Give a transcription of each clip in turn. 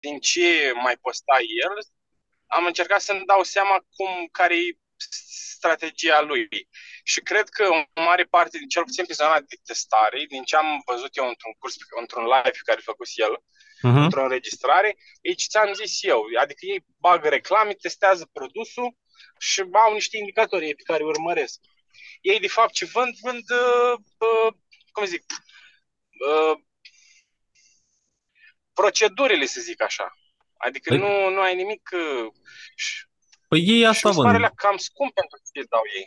din ce mai posta el, am încercat să-mi dau seama cum, care e strategia lui. Și cred că o mare parte, cel puțin pe zona de testare, din ce am văzut eu într-un curs, într-un live pe care a făcut el, uh-huh. într-o înregistrare, e ce ți-am zis eu. Adică ei bagă reclame, testează produsul și au niște indicatori pe care urmăresc. Ei, de fapt, ce vând, vând, uh, uh, cum zic, uh, procedurile, să zic așa. Adică păi... nu, nu ai nimic... Uh, păi ei asta vând. Și cam scump pentru ce dau ei.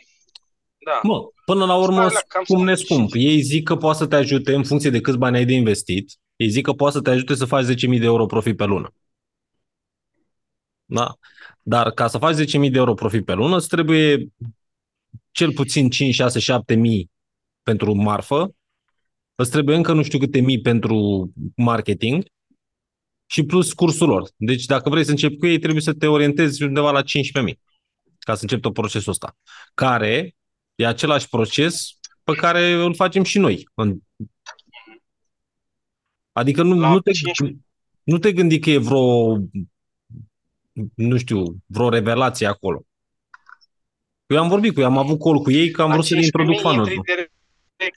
Da. Mă, până la urmă, cum ne scump. Ei zic că poate să te ajute în funcție de câți bani ai de investit. Ei zic că poate să te ajute să faci 10.000 de euro profit pe lună. Da? Dar ca să faci 10.000 de euro profit pe lună, îți trebuie cel puțin 5, 6, 7 mii pentru marfă, îți trebuie încă nu știu câte mii pentru marketing și plus cursul lor. Deci dacă vrei să începi cu ei, trebuie să te orientezi undeva la 15.000 ca să începi tot procesul ăsta, care e același proces pe care îl facem și noi. Adică nu, nu, te, nu te gândi că e vreo, nu știu, vreo revelație acolo. Eu am vorbit cu ei, am avut call cu ei, că am vrut să le introduc fanul. Pe, pe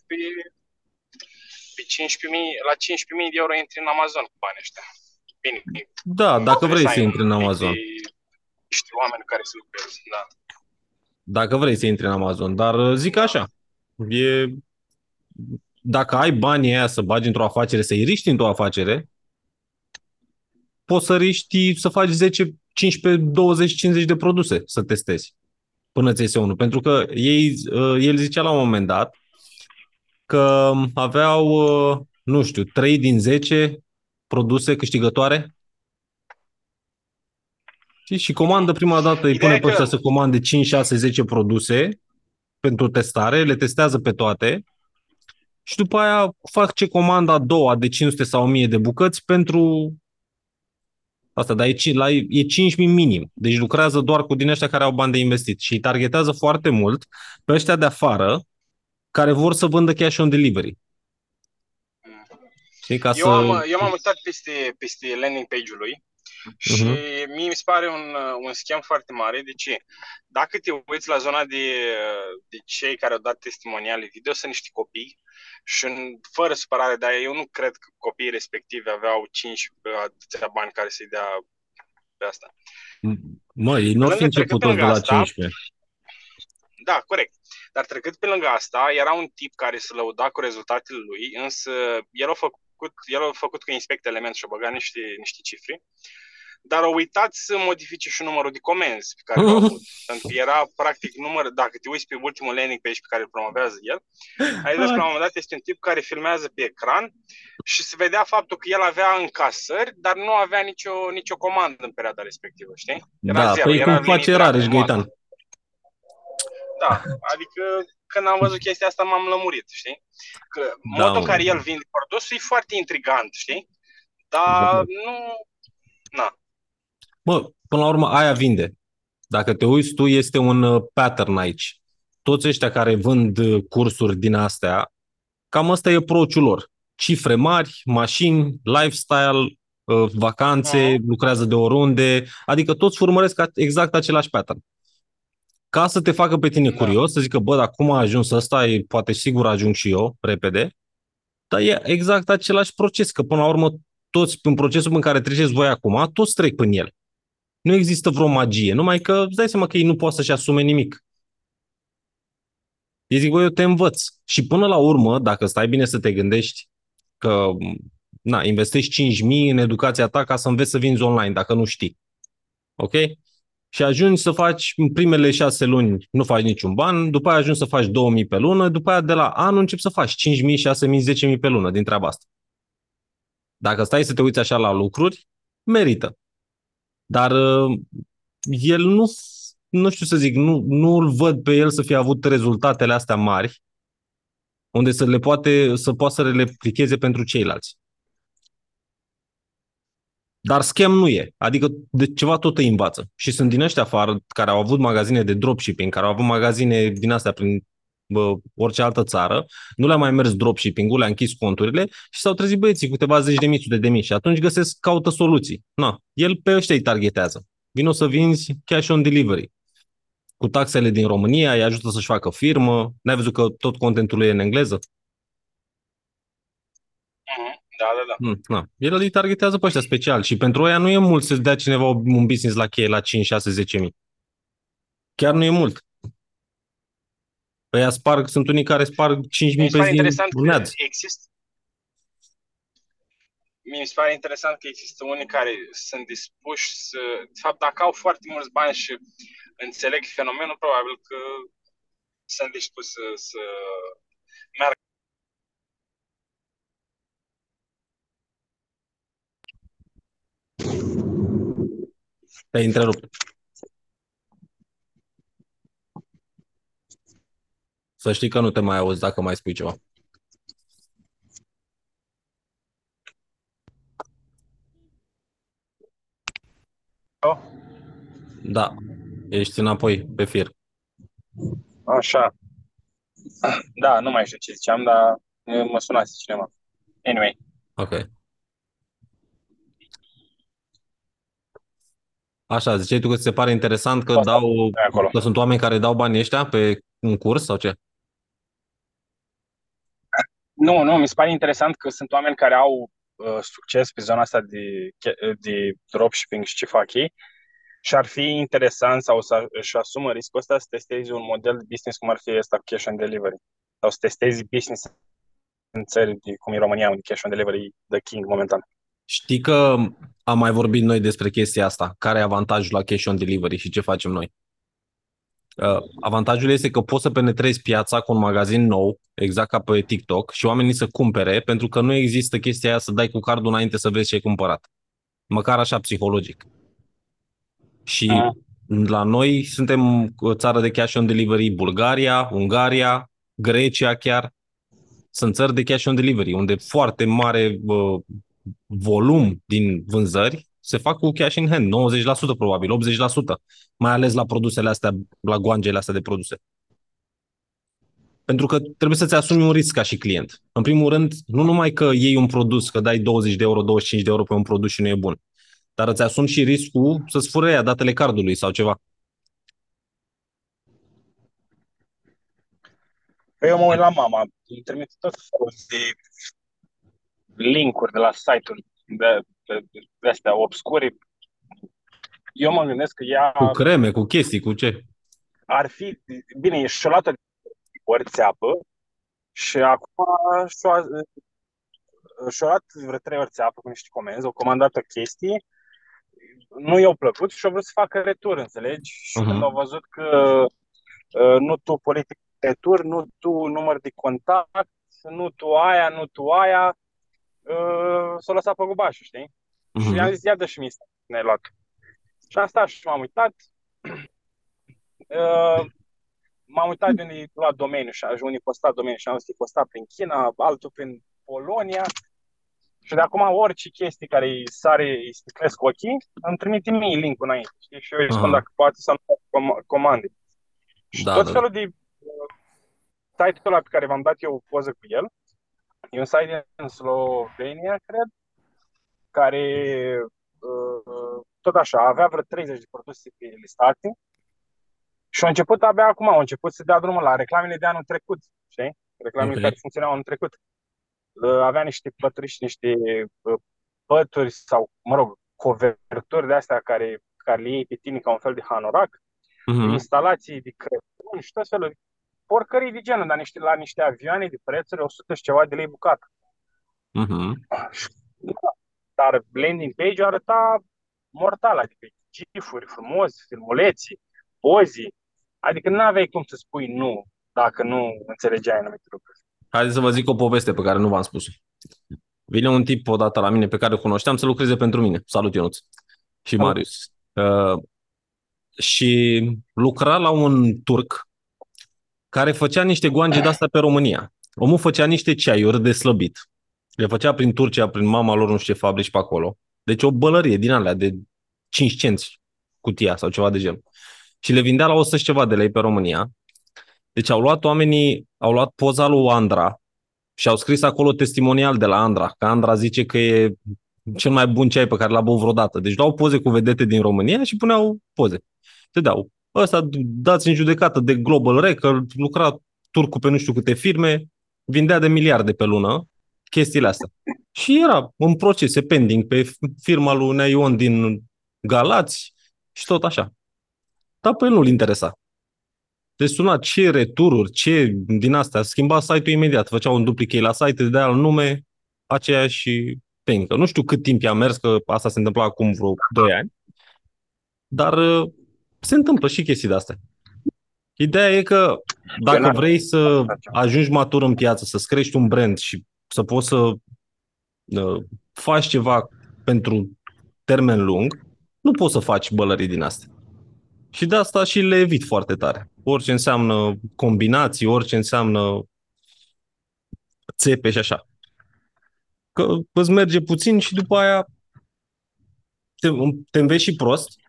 15.000, la 15.000 de euro intri în Amazon cu banii ăștia. Bine. Da, dacă vrei să intri în Amazon. Niște oameni care să lucreze, da. Dacă vrei să intri în Amazon, dar uh, zic așa, e, dacă ai banii aia să bagi într-o afacere, să-i riști într-o afacere, poți să riști să faci 10, 15, 20, 50 de produse să testezi până ți iese unul. Pentru că ei, uh, el zicea la un moment dat că aveau, uh, nu știu, 3 din 10 produse câștigătoare și, și comandă prima dată, îi pune pe ăștia să comande 5, 6, 10 produse pentru testare, le testează pe toate și după aia fac ce comanda a doua de 500 sau 1000 de bucăți pentru Asta, dar e, la, e 5.000 minim. Deci lucrează doar cu din ăștia care au bani de investit și îi targetează foarte mult pe ăștia de afară care vor să vândă cash on delivery. Știi, ca eu, să... am, eu m-am uitat peste, peste landing page-ul lui și uh-huh. mie mi se pare un, un schema foarte mare. De ce? Dacă te uiți la zona de, de cei care au dat testimoniale video, sunt niște copii și în, fără supărare, dar eu nu cred că copiii respectivi aveau 5 atâția bani care să-i dea pe asta. Mă, ei nu ar fi început de la asta, 15. Da, corect. Dar trecând pe lângă asta, era un tip care se lăuda cu rezultatele lui, însă el a făcut, el a făcut că inspect element și a băgat niște, niște cifre dar au uitat să modifice și numărul de comenzi pe care l-au avut. Pentru că era, practic, număr, dacă te uiți pe ultimul landing page pe care îl promovează el, ai văzut că la un moment dat este un tip care filmează pe ecran și se vedea faptul că el avea încasări, dar nu avea nicio, nicio comandă în perioada respectivă, știi? Era da, zero, păi era cum face Rareș Găitan. Da, adică când am văzut chestia asta m-am lămurit, știi? Că da, modul în care el vinde produsul e foarte intrigant, știi? Dar nu... Na, Bă, până la urmă, aia vinde. Dacă te uiți tu, este un uh, pattern aici. Toți ăștia care vând uh, cursuri din astea, cam ăsta e approach lor. Cifre mari, mașini, lifestyle, uh, vacanțe, uh. lucrează de oriunde, adică toți urmăresc exact același pattern. Ca să te facă pe tine da. curios, să zică, bă, dar cum a ajuns ăsta, e, poate sigur ajung și eu, repede, dar e exact același proces, că până la urmă toți, în procesul în care treceți voi acum, toți trec prin el. Nu există vreo magie, numai că îți dai seama că ei nu pot să-și asume nimic. Ei zic, băi, eu te învăț. Și până la urmă, dacă stai bine să te gândești că na, investești 5.000 în educația ta ca să înveți să vinzi online, dacă nu știi. Ok? Și ajungi să faci în primele șase luni, nu faci niciun ban, după aia ajungi să faci 2000 pe lună, după aia de la anul începi să faci 5000, 6000, 10000 pe lună din treaba asta. Dacă stai să te uiți așa la lucruri, merită. Dar uh, el nu, nu știu să zic, nu, nu îl văd pe el să fie avut rezultatele astea mari, unde să le poate, să poată să le replicheze pentru ceilalți. Dar schem nu e. Adică de ceva tot îi învață. Și sunt din ăștia afară care au avut magazine de dropshipping, care au avut magazine din astea prin bă, orice altă țară, nu le-a mai mers dropshipping-ul, le-a închis conturile și s-au trezit băieții cu câteva zeci de mii, sute de mii și atunci găsesc, caută soluții. Na, el pe ăștia îi targetează. Vino să vinzi cash on delivery. Cu taxele din România, îi ajută să-și facă firmă. N-ai văzut că tot contentul e în engleză? Mhm. Da, da, da. Mm, na. El îi targetează pe ăștia special și pentru ăia nu e mult să-ți dea cineva un business la cheie la 5, 6, 10 mii. Chiar nu e mult. Ăia sparg, sunt unii care sparg 5 Mi mii se pe pare zi interesant în că ads. există mi se pare interesant că există unii care sunt dispuși să... De fapt, dacă au foarte mulți bani și înțeleg fenomenul, probabil că sunt dispuși să, să meargă. Te-ai întrerupt. Să știi că nu te mai auzi dacă mai spui ceva. Oh, Da, ești înapoi pe fir. Așa. Da, nu mai știu ce ziceam, dar mă sunase cineva. Anyway. Ok. Așa, ziceai tu că ți se pare interesant că Asta dau, e acolo. că sunt oameni care dau banii ăștia pe un curs sau ce? Nu, nu, mi se pare interesant că sunt oameni care au uh, succes pe zona asta de, de dropshipping și ce fac ei și ar fi interesant sau să își asumă riscul ăsta să testezi un model de business cum ar fi ăsta cu cash on delivery sau să testezi business în țări de, cum e România, unde cash on delivery e the king momentan. Știi că am mai vorbit noi despre chestia asta. Care e avantajul la cash on delivery și ce facem noi? Uh, avantajul este că poți să penetrezi piața cu un magazin nou, exact ca pe TikTok, și oamenii să cumpere, pentru că nu există chestia aia să dai cu cardul înainte să vezi ce ai cumpărat. Măcar așa psihologic. Și Ah. la noi suntem o țară de cash on delivery, Bulgaria, Ungaria, Grecia chiar. Sunt țări de cash on delivery, unde foarte mare uh, volum din vânzări se fac cu cash in hand, 90% probabil, 80%, mai ales la produsele astea, la goangele astea de produse. Pentru că trebuie să-ți asumi un risc ca și client. În primul rând, nu numai că iei un produs, că dai 20 de euro, 25 de euro pe un produs și nu e bun, dar îți asumi și riscul să-ți fură ea datele cardului sau ceva. Păi eu mă uit la mama, îmi trimite tot felul de linkuri de la site-uri de, de, de astea obscure. Eu mă gândesc că ea Cu creme, cu chestii, cu ce? ar fi, bine, e și-o luat ori țeapă și acum și-o, și-o luat vreo trei ori țeapă cu niște comenzi, au comandat o chestie, nu i-au plăcut și au vrut să facă retur, înțelegi? Și Mhm. când au văzut că uh, nu tu politic retur, nu tu număr de contact, nu tu aia, nu tu aia, uh, s-a lăsat pe gubașul, știi? Și Mhm. i-am zis, ia dă și mie să ne-ai luat. Și am stat și m-am uitat. Uh, m-am uitat de unde e luat domeniu și unde e postat domeniu și am zis că e postat prin China, altul prin Polonia. Și de acum orice chestii care îi sare, îi sticlesc ochii, îmi trimite mie link-ul înainte, știi? Și eu îi spun Aha. dacă poate să-mi fac com- comande. Și Da, tot da, felul de uh, site-ul ăla pe care v-am dat eu o poză cu el, e un site din Slovenia, cred, care uh, tot așa, avea vreo 30 de produse pe listate și au început abia acum, au început să dea drumul la reclamele de anul trecut, știi? Reclamele Ok. care funcționau anul trecut. Uh, Avea niște pături și niște uh, pături sau, mă rog, coverturi de astea care, care le iei pe tine ca un fel de hanorac, Mhm. instalații de Crăciun și tot felul de porcării de genul, dar niște, la niște avioane de prețuri 100 și ceva de lei bucată. Mhm. Dar landing page-ul arăta mortal, adică gifuri frumos, filmuleții, pozi, adică nu aveai cum să spui nu dacă nu înțelegeai anumite lucruri. Haideți să vă zic o poveste pe care nu v-am spus-o. Vine un tip odată la mine pe care îl cunoșteam să lucreze pentru mine. Salut, Ionuț. Și Salut. Marius. Uh, și lucra la un turc care făcea niște goange de-astea pe România. Omul făcea niște ceaiuri de slăbit. Le făcea prin Turcia, prin mama lor, nu știu ce fabrici pe acolo. Deci o bălărie din alea de 5 cenți cutia sau ceva de genul. Și le vindea la 100 și ceva de lei pe România. Deci au luat oamenii, au luat poza lui Andra și au scris acolo testimonial de la Andra, că Andra zice că e cel mai bun ceai pe care l-a băut vreodată. Deci luau poze cu vedete din România și puneau poze. Te dau. Ăsta dați în judecată de Global Record, lucra turcu pe nu știu câte firme, vindea de miliarde pe lună chestiile astea. Și era un proces pending pe firma lui Neion din Galați și tot așa. Dar pe el nu-l interesa. Deci suna ce retururi, ce din astea, schimba site-ul imediat, făcea un duplicate la site, de al nume, aceeași pencă. Nu știu cât timp i-a mers, că asta se întâmpla acum vreo 2 ani, dar uh, se întâmplă și chestii de astea. Ideea e că dacă vrei să ajungi matur în piață, să-ți crești un brand și să poți să uh, faci ceva pentru termen lung, nu poți să faci bălării din astea. Și de asta și le evit foarte tare. Orice înseamnă combinații, orice înseamnă țepe și așa. Că îți merge puțin și după aia te, te înveți și prost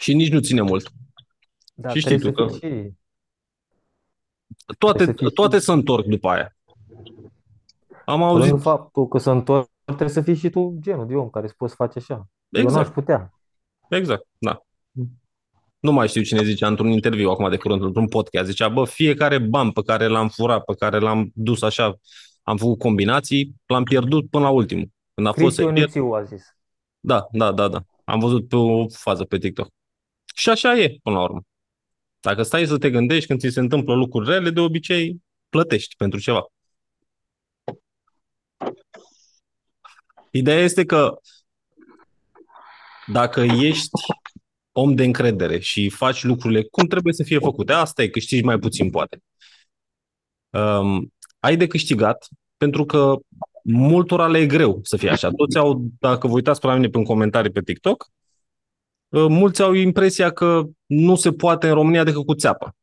și nici nu ține mult. Da, și știi tu că și... toate, toate și... se întorc după aia. Am auzit... Până faptul că se întorc, trebuie să fii și tu genul de om care să poți face așa. Exact. Eu n-aș putea. Exact, da. Nu mai știu cine zicea într-un interviu acum de curând, într-un podcast. Zicea, bă, fiecare ban pe care l-am furat, pe care l-am dus așa, am făcut combinații, l-am pierdut până la ultimul. Când a fost să pierd... a zis. Da, da, da, da. Am văzut pe o fază pe TikTok. Și așa e, până la urmă. Dacă stai să te gândești când ți se întâmplă lucruri rele, de obicei plătești pentru ceva. Ideea este că dacă ești om de încredere și faci lucrurile cum trebuie să fie făcute, asta e, câștigi mai puțin poate. Um, ai de câștigat pentru că multora le e greu să fie așa. Toți au, dacă vă uitați pe la mine pe comentarii pe TikTok, uh, mulți au impresia că nu se poate în România decât cu țeapă.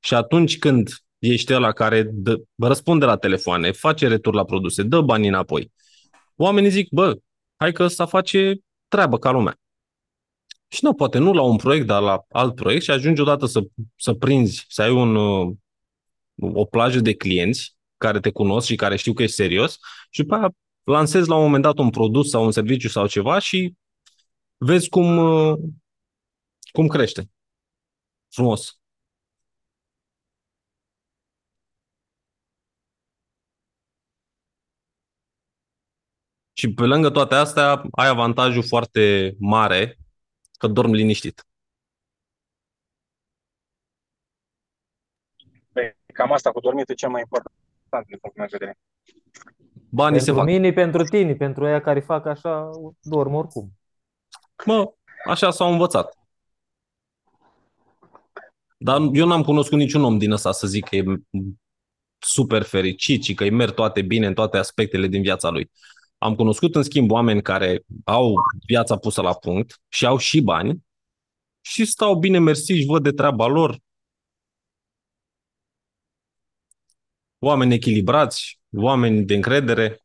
Și atunci când ești ăla care dă, răspunde la telefoane, face retur la produse, dă bani înapoi, oamenii zic, bă, hai că ăsta face treabă ca lumea. Și nu, poate nu la un proiect, dar la alt proiect și ajungi odată să, să prinzi, să ai un, uh, o plajă de clienți care te cunosc și care știu că ești serios și după aia lansezi la un moment dat un produs sau un serviciu sau ceva și vezi cum, uh, cum crește. Frumos. Și pe lângă toate astea, ai avantajul foarte mare că dorm liniștit. Păi, cam asta cu dormit e cel mai important din punctul meu de vedere. Banii pentru se fac. mine, pentru tine, pentru aia care fac așa, dorm oricum. Mă, așa s-au învățat. Dar eu n-am cunoscut niciun om din ăsta să zic că e super fericit și că îi merg toate bine în toate aspectele din viața lui. Am cunoscut, în schimb, oameni care au viața pusă la punct și au și bani și stau bine mersi și văd de treaba lor. Oameni echilibrați, oameni de încredere.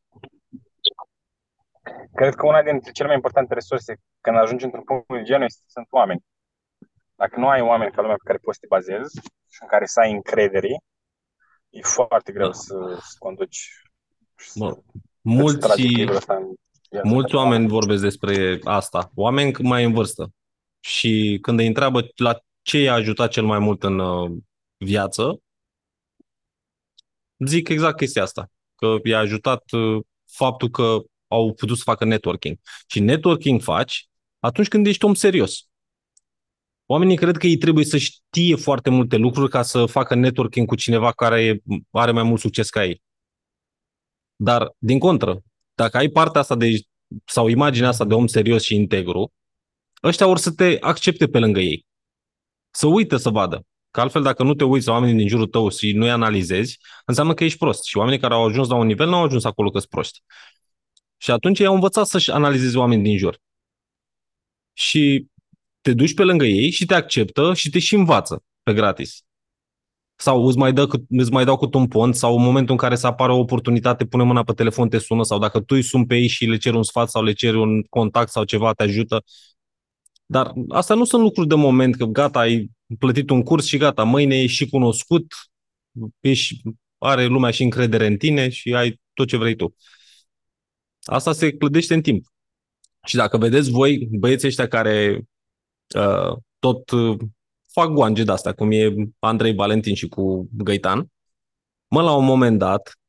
Cred că una dintre cele mai importante resurse când ajungi într-un punct de genul sunt oameni. Dacă nu ai oameni ca lumea pe care poți să te bazezi și în care să ai încredere, e foarte greu da. să, să conduci. Mă, mulți, mulți oameni vorbesc despre asta. Oameni mai în vârstă. Și când îi întreabă la ce i-a ajutat cel mai mult în uh, viață, zic exact chestia asta. Că i-a ajutat uh, faptul că au putut să facă networking. Și networking faci atunci când ești om serios. Oamenii cred că ei trebuie să știe foarte multe lucruri ca să facă networking cu cineva care are mai mult succes ca ei. Dar, din contră, dacă ai partea asta de, sau imaginea asta de om serios și integru, ăștia or să te accepte pe lângă ei. Să uită să vadă. Că altfel, dacă nu te uiți la oamenii din jurul tău și nu-i analizezi, înseamnă că ești prost. Și oamenii care au ajuns la un nivel nu au ajuns acolo că sunt proști. Și atunci ei au învățat să-și analizeze oamenii din jur. Și te duci pe lângă ei și te acceptă și te și învață pe gratis sau îți mai, dă, îți mai dau cu un pont sau în momentul în care să apară o oportunitate, pune mâna pe telefon, te sună sau dacă tu îi suni pe ei și le ceri un sfat sau le ceri un contact sau ceva, te ajută. Dar asta nu sunt lucruri de moment, că gata, ai plătit un curs și gata, mâine ești și cunoscut, ești, are lumea și încredere în tine și ai tot ce vrei tu. Asta se clădește în timp. Și dacă vedeți voi, băieții ăștia care uh, tot uh, fac guange de astea, cum e Andrei Valentin și cu Găitan, mă, la un moment dat,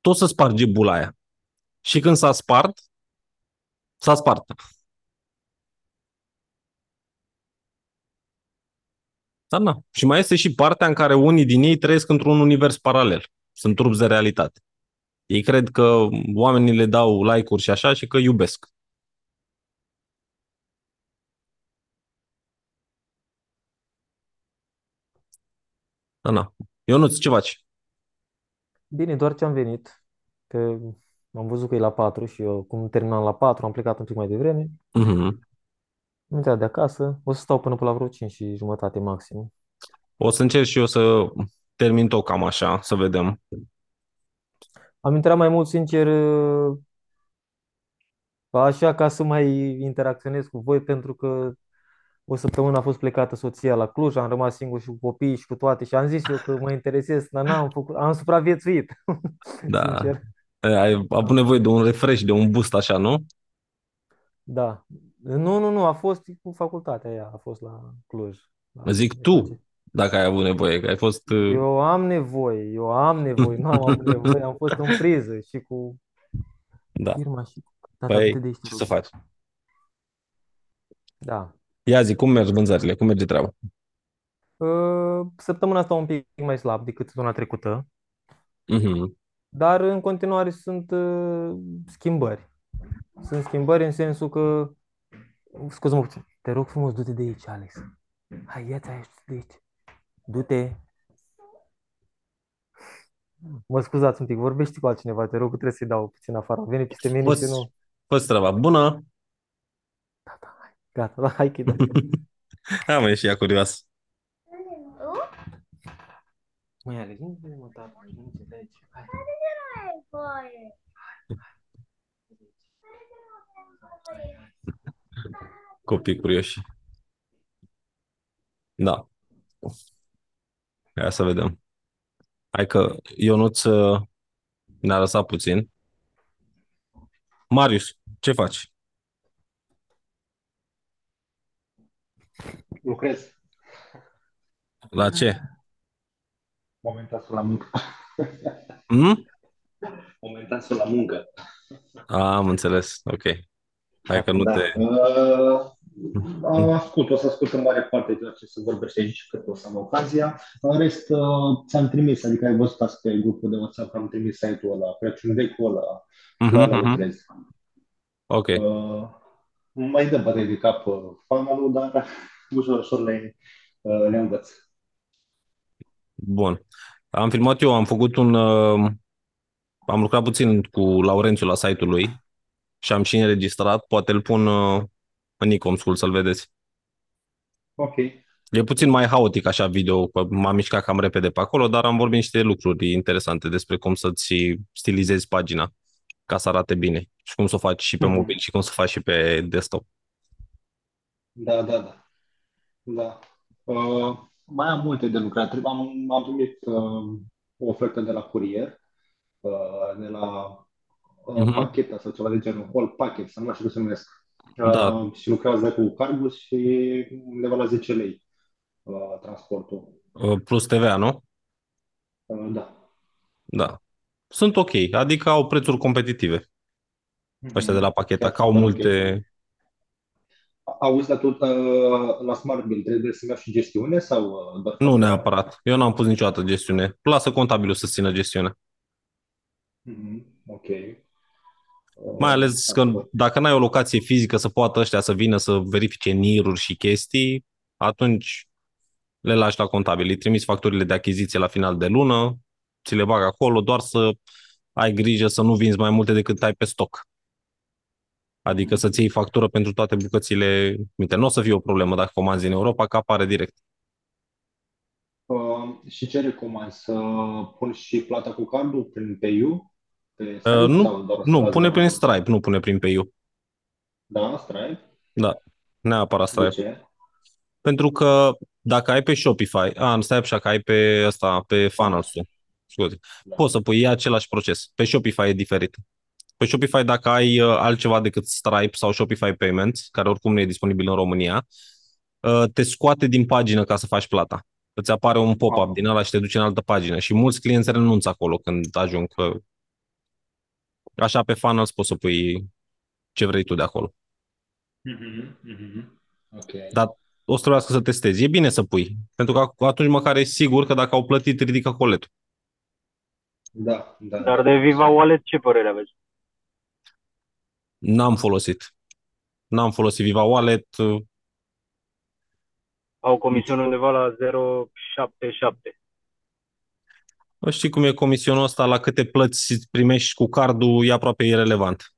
tot să sparge bula aia. Și când s-a spart, s-a spart. Da, da. Și mai este și partea în care unii din ei trăiesc într-un univers paralel. Sunt trupți de realitate. Ei cred că oamenii le dau like-uri și așa și că iubesc. Da, da. Ionuț, ce faci? Bine, doar ce am venit. Că am văzut că e la 4 și eu, cum terminam la 4, am plecat un pic mai devreme. Mm-hmm. Am intrat de acasă. O să stau până pe la vreo 5 și jumătate maxim. O să încerc și eu să termin tot cam așa, să vedem. Am intrat mai mult, sincer, așa ca să mai interacționez cu voi, pentru că o săptămână a fost plecată soția la Cluj, am rămas singur și cu copii și cu toate și am zis eu că mă interesez, dar n-am făcut, am supraviețuit. Da. Sincer. Ai avut nevoie de un refresh, de un boost așa, nu? Da. Nu, nu, nu, a fost cu facultatea aia, a fost la Cluj. La Zic tu, dacă ai avut nevoie, că ai fost... Uh, eu am nevoie, eu am nevoie, nu am avut nevoie, am fost în priză și cu da. firma și cu... Păi, ce să faci? Da. Ia zi, cum merg vânzările? Cum merge treaba? Uh, săptămâna asta un pic mai slab decât săptămâna trecută. Uh-huh. Dar în continuare sunt uh, schimbări. Sunt schimbări în sensul că... Scuze-mă puțin. Te rog frumos, du-te de aici, Alex. Hai, ia-ți aici, de aici. Du-te. Mă scuzați un pic, vorbești cu altcineva, te rog, trebuie să-i dau puțin afară. Vine peste mine și nu... Fă treaba. Bună! Da, da, hai. Gata, da, hai, chida. Hai, mă, și ea curios. Măi, Alex, nu mă, tata, nu de aici. Hai. Copii curioși. Da. Hai să vedem. Hai că Ionuț uh, ne-a lăsat puțin. Marius, ce faci? Lucrez. La ce? Momentan sunt la muncă. Hmm? Momentan sunt la muncă. A, am înțeles. Ok. Hai că nu da. te... Uh, ascult, o să ascult în mare parte de ce se vorbește aici, cât o să am ocazia. În rest, uh, ți-am trimis, adică ai văzut asta pe grupul de WhatsApp, am trimis site-ul ăla, Crăciun vechul ăla, uh-huh, la uh-huh. Ok. Uh, mai dă bătăi de cap uh, funnel dar ușor, ușor le, uh, le învăț. Bun. Am filmat eu, am făcut un... Uh, am lucrat puțin cu Laurențiu la site-ul lui și am și înregistrat. Poate îl pun uh, în Icom School să-l vedeți. Ok. E puțin mai haotic așa video, m-am mișcat cam repede pe acolo, dar am vorbit niște lucruri interesante despre cum să-ți stilizezi pagina ca să arate bine și cum să o faci și pe mm-hmm. mobil și cum să o faci și pe desktop. Da, da, da. Da. Uh, mai am multe de lucrat. Am, am primit uh, o ofertă de la curier, uh, de la uh, uh-huh. pacheta sau ceva de genul, whole packet, să nu știu cum se numesc. Uh, da. Și lucrează cu cargus și undeva la 10 lei uh, transportul. Uh, plus TVA, nu? Uh, da. Da. Sunt ok, adică au prețuri competitive. Mm-hmm. Ăștia de la pacheta, că au multe, Auzi, dar tot uh, la Smart Bill trebuie să mergi și gestiune sau uh, doar? Nu neapărat. Eu n-am pus niciodată gestiune. Lasă contabilul să țină gestiunea. Mm-hmm. Ok. Uh, Mai ales că dacă n-ai o locație fizică să poată ăștia să vină să verifice niruri și chestii, atunci le lași la contabil. Îi trimiți facturile de achiziție la final de lună, ți le bag acolo, doar să ai grijă să nu vinzi mai multe decât ai pe stoc. Adică să-ți iei factură pentru toate bucățile. Uite, nu o să fie o problemă dacă comanzi în Europa, că apare direct. Uh, și ce recomand? Să pun și plata cu cardul prin PayU? Pe uh, nu, nu pune prin Stripe, nu pune prin PayU. Da, Stripe? Da, neapărat Stripe. De ce? Pentru că dacă ai pe Shopify, a, stai așa că ai pe ăsta, pe funnels scuze, Da. poți să pui e același proces. Pe Shopify e diferit. Pe Shopify, dacă ai uh, altceva decât Stripe sau Shopify Payments, care oricum nu e disponibil în România, uh, te scoate din pagină ca să faci plata. Îți apare un pop-up Ah. din ăla și te duce în altă pagină. Și mulți clienți renunță acolo când ajung. Că... Așa pe funnels poți să pui ce vrei tu de acolo. Mhm, mhm. Ok. Dar o să trebuiască să testezi. E bine să pui, pentru că atunci măcar e sigur că dacă au plătit, ridică coletul. Da, da. Dar de Viva Wallet ce părere aveți? N-am folosit. N-am folosit Viva Wallet. Au comision undeva la 0,77. Nu știi cum e comisionul ăsta, la câte plăți primești cu cardul, e aproape irelevant.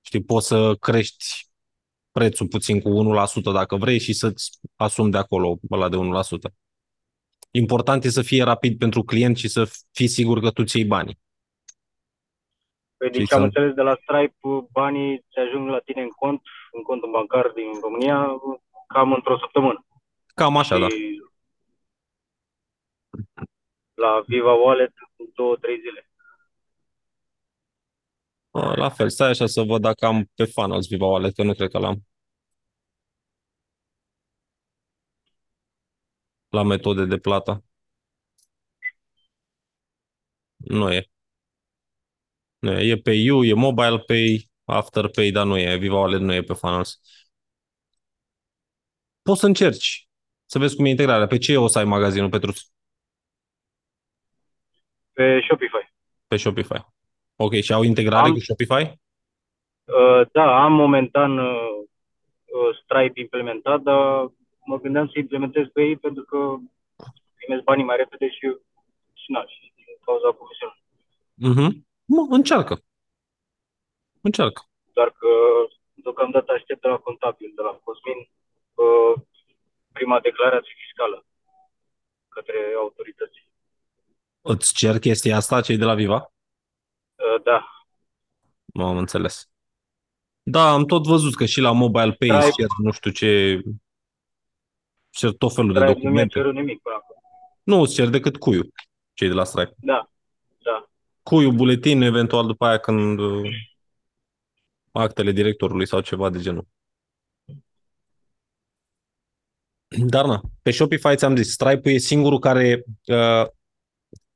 Știi, poți să crești prețul puțin cu 1% dacă vrei și să-ți asumi de acolo ăla de 1%. Important e să fie rapid pentru client și să fii sigur că tu ți iei banii. Păi, Și deci am să- înțeles de la Stripe, banii ți ajung la tine în cont, în contul bancar din România, cam într-o săptămână. Cam așa, da. Și la Viva Wallet, două, trei zile. La fel, stai așa să văd dacă am pe funnels Viva Wallet, că nu cred că l-am. La metode de plată. Nu e. Nu e. E pe You, e Mobile Pay, Afterpay, dar nu e. Viva Wallet nu e pe funnels. Poți să încerci să vezi cum e integrarea. Pe ce o să ai magazinul, Petrus? Pe Shopify. Pe Shopify. Ok, și au integrare Am- cu Shopify? Uh, da, am momentan uh, uh, Stripe implementat, dar mă gândeam să implementez pe ei pentru că primesc banii mai repede și, și, na, și din cauza comisionului. Mhm. Mă, încearcă. Încearcă. Doar că deocamdată aștept de la contabil, de la Cosmin, uh, prima declarație fiscală către autorități. Îți cer chestia asta, cei de la Viva? Uh, da, Nu am înțeles. Da, am tot văzut că și la Mobile Pay îți Stripe- cer nu știu ce, cer tot felul de Stripe nu mi-a documente. cerut nimic până acum. Nu îți cer decât cuiu, cei de la Stripe. Da, da. Cuiu, buletin, eventual după aia când uh, actele directorului sau ceva de genul. Dar na, pe Shopify ți-am zis, Stripe-ul e singurul care uh,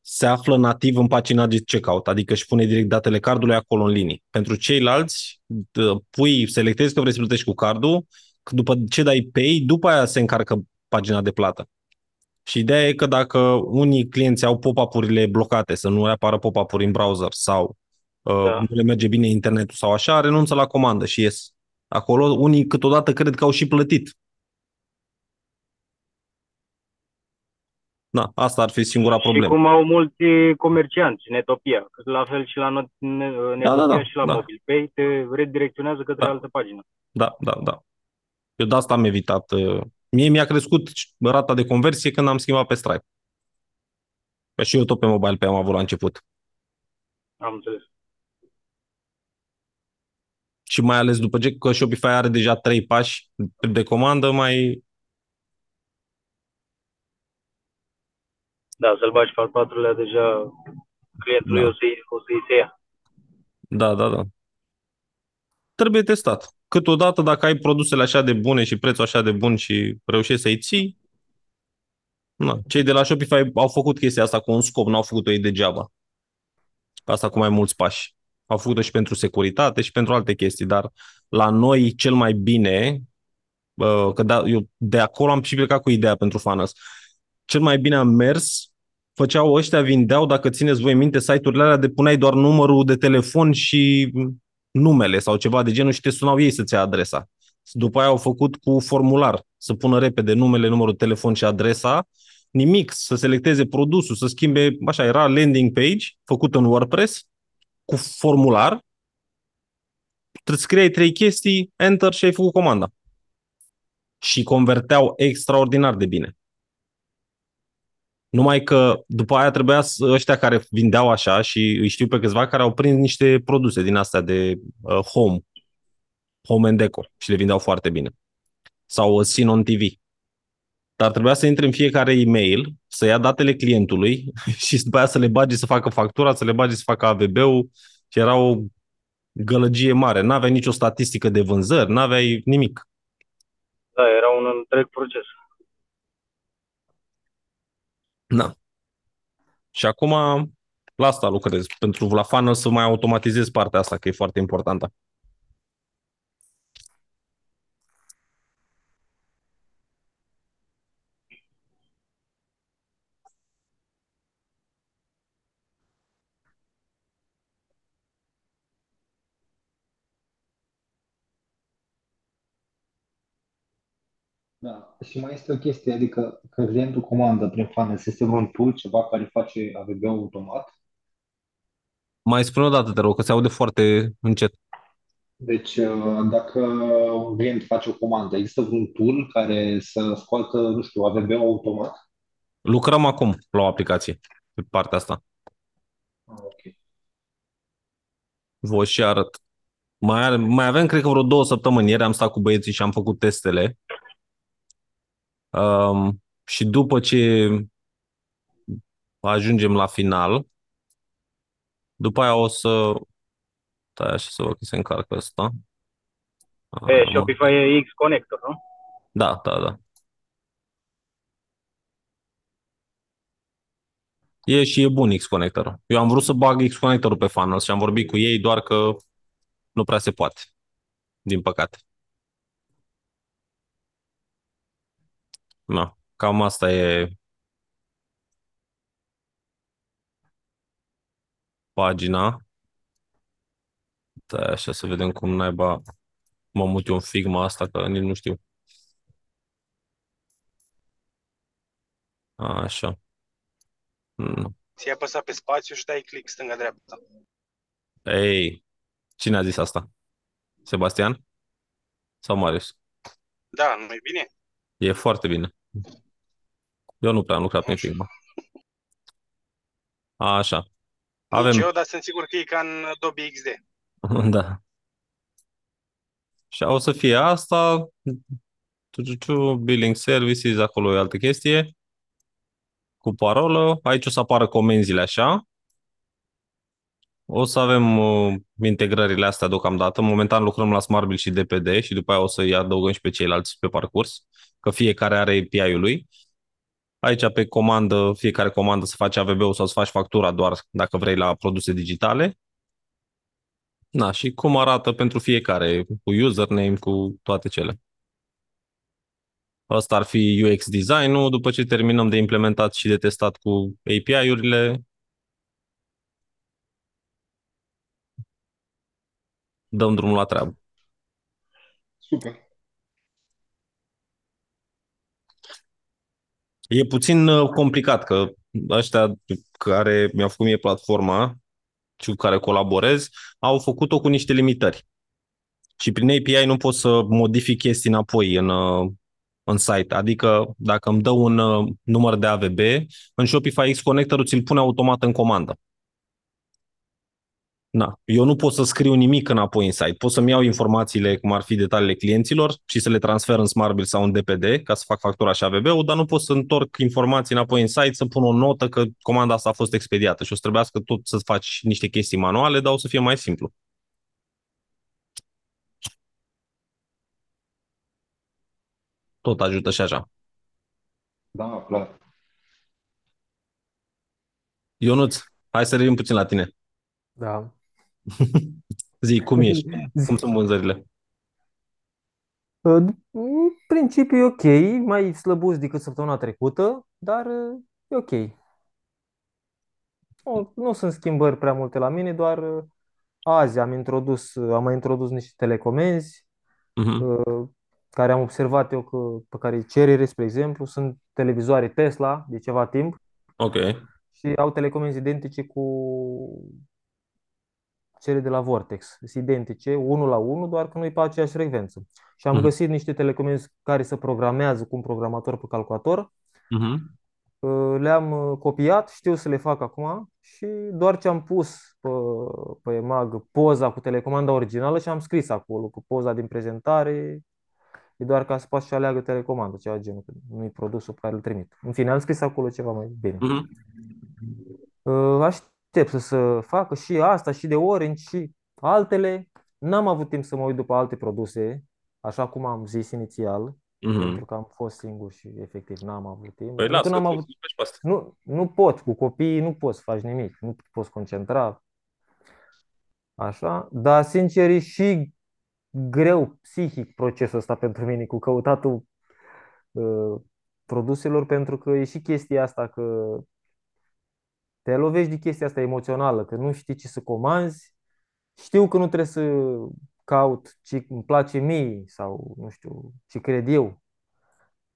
se află nativ în pagina de checkout, adică își pune direct datele cardului acolo în linii. Pentru ceilalți, d- pui, selectezi că vrei să plătești cu cardul, că după ce dai pay, după aia se încarcă pagina de plată. Și ideea e că dacă unii clienți au pop-up-urile blocate, să nu le apară pop-up-uri în browser sau uh, Da. nu le merge bine internetul sau așa, renunță la comandă și ies. Acolo unii câteodată cred că au și plătit. Da, asta ar fi singura Și problemă. cum au mulți comercianți, Netopia, la fel și la Not- Ne- Netopia da, da, și la da. MobilePay, te redirecționează către Da. altă pagină. Da, da, da. Eu de asta am evitat. uh, Mie mi-a crescut rata de conversie când am schimbat pe Stripe. Că și eu tot pe mobile pe am avut la început. Am înțeles. Și mai ales după ce că Shopify are deja trei pași de comandă, mai... Da, să-l bagi pe al patrulea, deja clientului Da. o să-i, o să-i se ia. Da, da, da. Trebuie testat. Câteodată, dacă ai produsele așa de bune și prețul așa de bun și reușești să-i ții, na. cei de la Shopify au făcut chestia asta cu un scop, nu au făcut-o ei degeaba. Asta cu mai mulți pași. Au făcut-o și pentru securitate și pentru alte chestii, dar la noi cel mai bine, bă, că da, eu de acolo am și plecat cu ideea pentru Funnels, cel mai bine am mers, făceau ăștia, vindeau, dacă țineți voi minte, site-urile alea de puneai doar numărul de telefon și numele sau ceva de genul și te sunau ei să-ți ia adresa. După aia au făcut cu formular, să pună repede numele, numărul de telefon și adresa, nimic, să selecteze produsul, să schimbe, așa, era landing page făcut în WordPress cu formular, trebuie scriai trei chestii, enter și ai făcut comanda. Și converteau extraordinar de bine. Numai că după aia trebuia să, ăștia care vindeau așa și îi știu pe câțiva care au prins niște produse din astea de uh, home, home and deco și le vindeau foarte bine. Sau uh, Scene on TV. dar trebuia să intre în fiecare e-mail, să ia datele clientului și după aia să le bagi să facă factura, să le bagi să facă AVB-ul și era o gălăgie mare. N-aveai nicio statistică de vânzări, n-aveai nimic. Da, era un întreg proces. Da. Și acum la asta lucrez, pentru la funnel să mai automatizez partea asta, că e foarte importantă. Da. Și mai este o chestie, adică că clientul comandă prin funnel, este vreun tool, ceva care face AVB automat. Mai spune o dată, te rog, că se aude foarte încet. Deci, uh, dacă un client face o comandă, există vreun tool care să scoată, nu știu, AVB automat? Lucrăm acum la o aplicație pe partea asta. Ah, ok. Vă și arăt. Mai, are, mai avem, cred că vreo două săptămâni. Ieri am stat cu băieții și am făcut testele. Um, și după ce ajungem la final, după aia o să... Stai așa să văd că se încarcă asta. E, Ah, Shopify e X Connector, nu? Da, da, da. E și e bun X-Connector. Eu am vrut să bag X-Connectorul pe funnel și am vorbit cu ei, doar că nu prea se poate, din păcate. Na, cam asta e pagina. Stai așa să vedem cum naiba mă mut eu în Figma asta, că nici nu știu. Așa. Mm. Ți-ai apăsat pe spațiu și dai click stânga-dreapta. Ei, cine a zis asta? Sebastian? Sau Marius? Da, nu e bine? E foarte bine. Eu nu prea am lucrat prin Figma. Așa. Nici Avem, eu, dar sunt sigur că e ca în Adobe XD. da. Și o să fie asta, tututu, billing services, acolo e altă chestie, cu parolă. Aici o să apară comenzile așa. O să avem uh, integrările astea deocamdată. Momentan lucrăm la SmartBill și DPD și după aia o să-i adăugăm și pe ceilalți pe parcurs, că fiecare are API-ul lui. Aici pe comandă, fiecare comandă să faci AVB-ul sau să faci factura doar dacă vrei la produse digitale. Da, și cum arată pentru fiecare, cu username, cu toate cele. Asta ar fi UX design-ul, după ce terminăm de implementat și de testat cu API-urile, dăm drumul la treabă. Super. E puțin uh, complicat că ăștia care mi-au făcut mie platforma și cu care colaborez au făcut-o cu niște limitări. Și prin API nu pot să modific chestii înapoi în, uh, în site. Adică dacă îmi dă un uh, număr de AVB, în Shopify X Connector ți-l pune automat în comandă. Na, eu nu pot să scriu nimic înapoi în site. Pot să-mi iau informațiile, cum ar fi detaliile clienților și să le transfer în SmartBill sau în DPD ca să fac factura și AVB-ul, dar nu pot să întorc informații înapoi în site, să pun o notă că comanda asta a fost expediată și o să trebuiască tot să faci niște chestii manuale, dar o să fie mai simplu. Tot ajută și așa. Da, clar. Ionuț, hai să revin puțin la tine. Da. Zi, cum ești? Cum sunt vânzările? În principiu e ok, mai slăbuț decât săptămâna trecută, dar uh, e ok. Nu, nu sunt schimbări prea multe la mine, doar uh, azi am introdus, am mai introdus niște telecomenzi Mhm. uh, care am observat eu că, pe care îi cerere, spre exemplu, sunt televizoare Tesla de ceva timp Ok. și au telecomenzi identice cu cele de la Vortex. Sunt identice, unul la unul, doar că nu e pe aceeași frecvență. Și am Mhm. găsit niște telecomenzi care se programează cu un programator pe calculator. Mhm. Uh, Le-am uh, copiat, știu să le fac acum și doar ce am pus pe, pe EMAG poza cu telecomanda originală și am scris acolo cu poza din prezentare e doar ca să poată și aleagă telecomandă, ceva genul, că nu-i produsul pe care îl trimit. În fine, am scris acolo ceva mai bine. Mhm. Uh, Aștept să se facă și asta, și de Orange, și altele. N-am avut timp să mă uit după alte produse, așa cum am zis inițial, Mhm. pentru că am fost singur și efectiv n-am avut timp. Păi Nu lasă că că n-am poți avut, să faci pe asta. nu, nu pot, cu copiii nu poți să faci nimic, nu te poți concentra. Așa, dar sincer e și greu psihic procesul ăsta pentru mine cu căutatul uh, produselor, pentru că e și chestia asta că te lovești de chestia asta emoțională, că nu știi ce să comanzi, știu că nu trebuie să caut ce îmi place mie sau nu știu ce cred eu.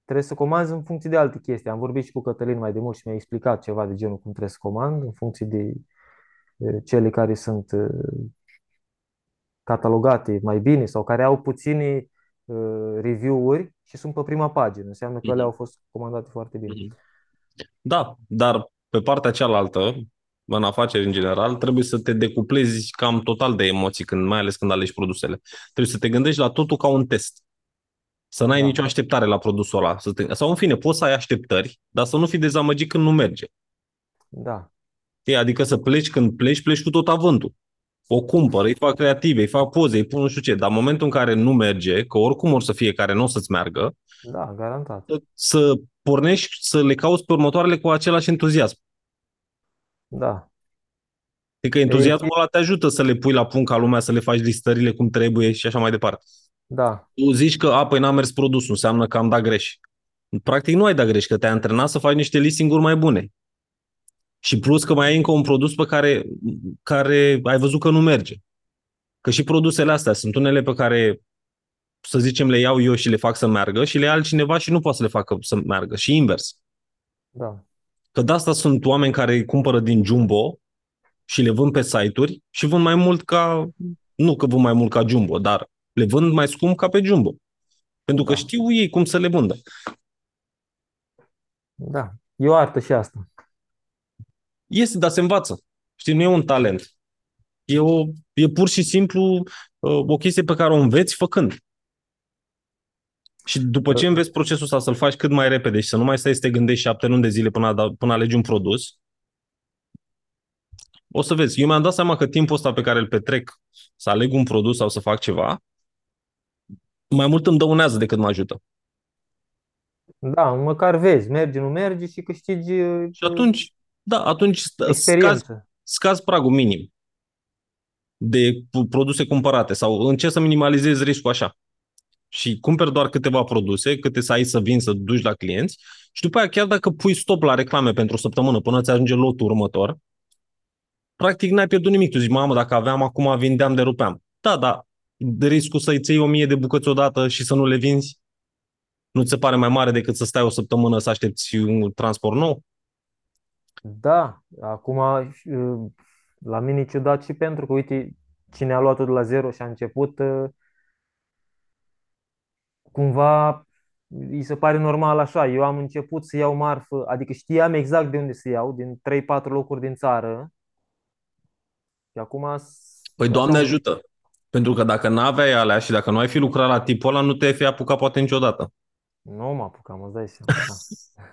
Trebuie să comanzi în funcție de alte chestii. Am vorbit și cu Cătălin mai de mult și mi-a explicat ceva de genul cum trebuie să comand în funcție de uh, cele care sunt uh, catalogate mai bine sau care au puține uh, review-uri și sunt pe prima pagină. Înseamnă că Mhm. ele au fost comandate foarte bine. Mhm. Da, dar pe partea cealaltă, în afaceri în general, trebuie să te decuplezi cam total de emoții, când, mai ales când alegi produsele. Trebuie să te gândești la totul ca un test. Să n-ai Da. nicio așteptare la produsul ăla. Să te... Sau în fine, poți să ai așteptări, dar să nu fii dezamăgit când nu merge. Da, Știi? Adică să pleci când pleci, pleci cu tot avântul. O cumpăr, îi fac creative, îi fac poze, îi pun nu știu ce, dar în momentul în care nu merge, că oricum or să fie care nu o să-ți meargă, da, garantat. să- să pornești să le cauți pe următoarele cu același entuziasm. Da, Adică entuziasmul ăla te ajută să le pui la punct ca lumea, să le faci listările cum trebuie și așa mai departe. da, Tu zici că, a, păi n-a mers produsul, înseamnă că am dat greș. Practic nu ai dat greș, că te-ai antrenat să faci niște listing-uri mai bune. Și plus că mai ai încă un produs pe care, care ai văzut că nu merge. Că și produsele astea sunt unele pe care, să zicem, le iau eu și le fac să meargă și le ia altcineva și nu poate să le facă să meargă. Și invers. da, Că de asta sunt oameni care îi cumpără din Jumbo și le vând pe site-uri și vând mai mult ca, nu că vând mai mult ca Jumbo, dar le vând mai scump ca pe Jumbo. Pentru că Da. știu ei cum să le vândă. da. E o artă și asta. Este, dar se învață. Știi, nu e un talent. E, o, e pur și simplu uh, o chestie pe care o înveți făcând. Și după ce înveți procesul ăsta să-l faci cât mai repede și să nu mai stai să te gândești șapte luni de zile până, a, da- până alegi un produs, o să vezi. Eu mi-am dat seama că timpul ăsta pe care îl petrec să aleg un produs sau să fac ceva, mai mult îmi dăunează decât mă ajută. Da, măcar vezi, merge, nu merge și câștigi uh, Și atunci, da, atunci st- scazi, experiență. scazi pragul minim de p- produse cumpărate sau încerci să minimalizezi riscul așa. Și cumperi doar câteva produse, câte să ai să vin, să duci la clienți și după aia chiar dacă pui stop la reclame pentru o săptămână până ți ajunge lotul următor, practic n-ai pierdut nimic. Tu zici, mamă, dacă aveam acum, vindeam de rupeam. Da, da, de riscul să-i ții o mie de bucăți odată și să nu le vinzi, nu ți se pare mai mare decât să stai o săptămână să aștepți un transport nou? Da, acum uh, la mine e ciudat și pentru că, uite, cine a luat-o de la zero și a început, uh, cumva îi se pare normal așa. Eu am început să iau marfă, adică știam exact de unde să iau, din 3-4 locuri din țară. Și acum... s- Păi așa Doamne am- ajută! Pentru că dacă n-aveai alea și dacă nu ai fi lucrat la tipul ăla, nu te-ai fi apucat poate niciodată. Nu mă apucam, îți dai seama. da.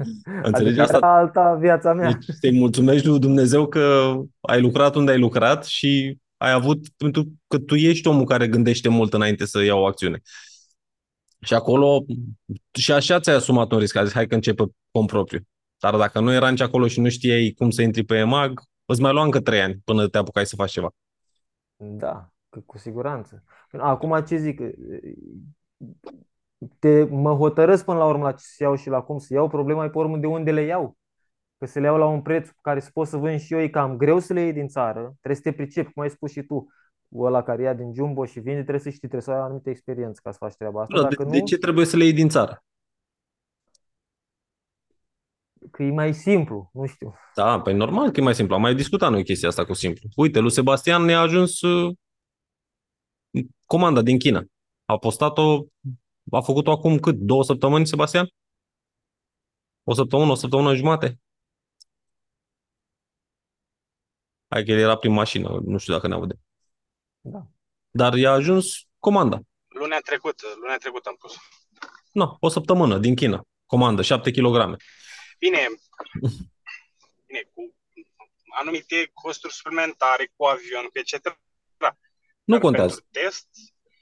Înțelegi Adică asta? era alta viața mea. Deci să-i mulțumești lui Dumnezeu că ai lucrat unde ai lucrat și ai avut, pentru că tu ești omul care gândește mult înainte să ia o acțiune. Și acolo, și așa ți-ai asumat un risc, a zis, hai că începe cont propriu. Dar dacă nu era nici acolo și nu știai cum să intri pe EMAG, îți mai lua încă trei ani până te apucai să faci ceva. Da, că cu siguranță. Acum ce zic? Te, mă hotărăsc până la urmă la ce să iau și la cum să iau. Problema e pe urmă de unde le iau. Că să le iau la un preț care să pot să vând și eu, e cam greu să le iei din țară. Trebuie să te pricepi, cum ai spus și tu. Ăla care ia din Jumbo și vinde, trebuie să știi, trebuie să ai o anumită experiență ca să faci treaba asta. Da, Dacă de, nu, de ce trebuie să le iei din țară? că e mai simplu, nu știu. Da, păi normal că e mai simplu. Am mai discutat noi chestia asta cu simplu. Uite, lui Sebastian ne-a ajuns uh, comanda din China. A postat-o, a făcut-o acum cât? Două săptămâni, Sebastian? O săptămână, o săptămână jumate? Hai că el era prin mașină, nu știu dacă ne aude. Da. Dar i-a ajuns comanda. Lunea trecută, lunea trecută am pus. No, o săptămână din China. Comandă, 7 kg. Bine, bine, cu anumite costuri suplimentare, cu avion, cu etc. Nu Dar contează. Pentru test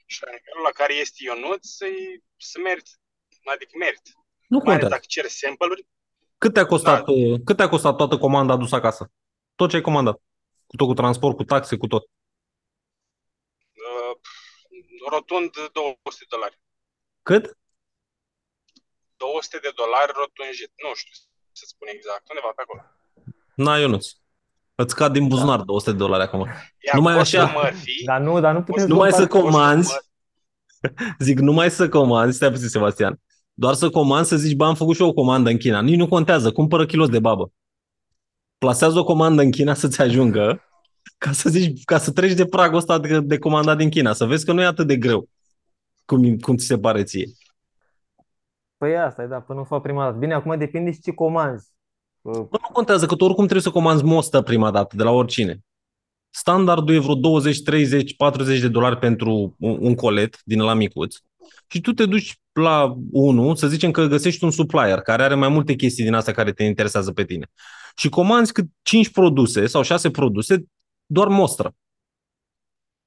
și la nivelul la care este Ionuț, să, să merit. Adică merit. Nu Mai ales contează. dacă cer sample-uri, Cât te-a costat, Da. uh, cât te-a costat toată comanda adusă acasă? Tot ce ai comandat. Cu tot cu transport, cu taxe, cu tot. Uh, rotund 200 de dolari. Cât? 200 de dolari rotunjit. Nu știu să spun exact, undeva pe acolo. Na, Ionuț. Îți scad din buzunar 200 de dolari acum. Iar Numai costul așa. mărfii, Dar nu, dar nu putem Numai să compara- comanzi. Zic, numai să comanzi, stai puțin, Sebastian. Doar să comanzi, să zici, bă, am făcut și eu o comandă în China. Nici nu contează, cumpără kilos de babă. Plasează o comandă în China să-ți ajungă ca să zici, ca să treci de pragul ăsta de, de comandat din China. Să vezi că nu e atât de greu cum, cum ți se pare ție. Păi asta e, da, până nu fac prima dată. Bine, acum depinde și ce comanzi. Uh, Bă, nu contează că tu oricum trebuie să comanzi mostă prima dată de la oricine. Standardul e vreo 20, 30, 40 de dolari pentru un, un colet din la micuț și tu te duci la unul, să zicem că găsești un supplier care are mai multe chestii din astea care te interesează pe tine și comanzi cât 5 produse sau 6 produse, doar mostră.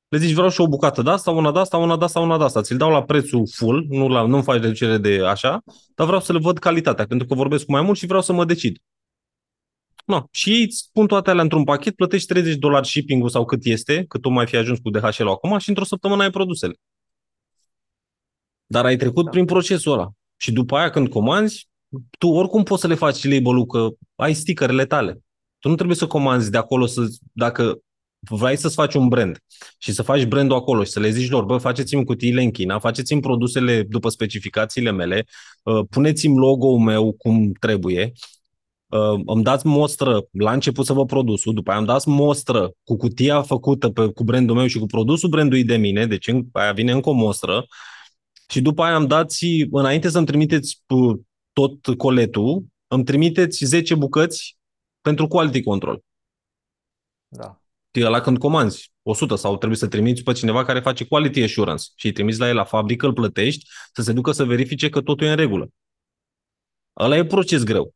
Le zici, vreau și o bucată de asta, una de asta, una de asta, una de asta. Ți-l dau la prețul full, nu la, nu faci reducere de așa, dar vreau să le văd calitatea, pentru că vorbesc cu mai mult și vreau să mă decid. No. Și ei îți pun toate alea într-un pachet, plătești 30 de dolari shipping-ul sau cât este, cât tu mai fi ajuns cu DHL-ul acum și într-o săptămână ai produsele. Dar ai trecut Da. prin procesul ăla. Și după aia când comanzi, tu oricum poți să le faci label-ul că ai stickerele tale. Tu nu trebuie să comanzi de acolo să, dacă vrei să-ți faci un brand și să faci brandul acolo și să le zici lor, bă, faceți-mi cutiile în China, faceți-mi produsele după specificațiile mele, uh, puneți-mi logo-ul meu cum trebuie, uh, îmi dați mostră la început să vă produsul, după aia îmi dați mostră cu cutia făcută pe, cu brandul meu și cu produsul brandului de mine, deci în, aia vine încă o mostră, și după aia îmi dați, înainte să-mi trimiteți uh, tot coletul, îmi trimiteți 10 bucăți pentru quality control. Da. Știi, ăla când comanzi 100 sau trebuie să trimiți pe cineva care face quality assurance și îi trimiți la el la fabrică, îl plătești, să se ducă să verifice că totul e în regulă. Ăla e proces greu.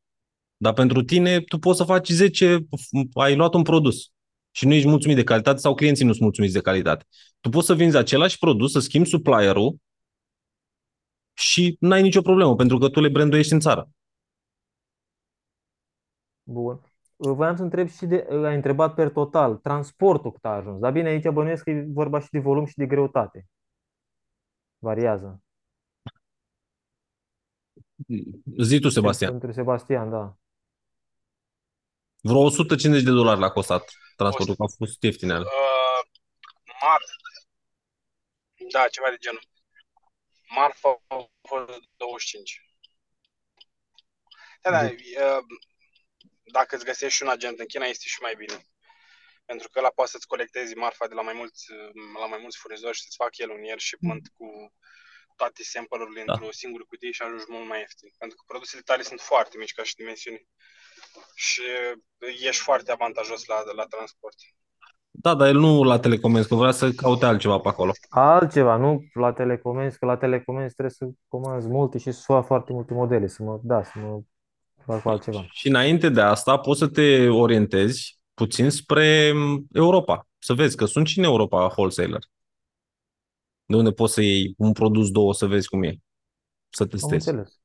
Dar pentru tine, tu poți să faci 10, ai luat un produs și nu ești mulțumit de calitate sau clienții nu sunt mulțumiți de calitate. Tu poți să vinzi același produs, să schimbi supplierul și n-ai nicio problemă, pentru că tu le branduiești în țară. Bun. Uh, Voiam să întreb și de, uh, ai întrebat per total, transportul cât a ajuns. Dar bine, aici bănuiesc că e vorba și de volum și de greutate. Variază. Zi tu, Sebastian. Pentru Sebastian, da. Vreo 150 de dolari l-a costat transportul, că a fost ieftine alea. Uh, Marf. Da, ceva de genul. Marfa a fost 25. Da, da, Deci- uh, dacă îți găsești și un agent în China, este și mai bine. Pentru că ăla poate să-ți colectezi marfa de la mai mulți, la mai mulți furnizori și să-ți facă el un ier shipment cu toate sample-urile Da. într-o singură cutie și ajungi mult mai ieftin. Pentru că produsele tale sunt foarte mici ca și dimensiuni. Și ești foarte avantajos la, la transport. Da, dar el nu la telecomenzi, că vrea să caute altceva pe acolo. Altceva, nu la telecomenzi, că la telecomenzi trebuie să comanzi multe și să fac foarte multe modele, să mă, da, să mă fac cu altceva. Și înainte de asta poți să te orientezi puțin spre Europa. Să vezi că sunt și în Europa wholesaler. De unde poți să iei un produs, două, să vezi cum e. Să Am testezi. înțeles.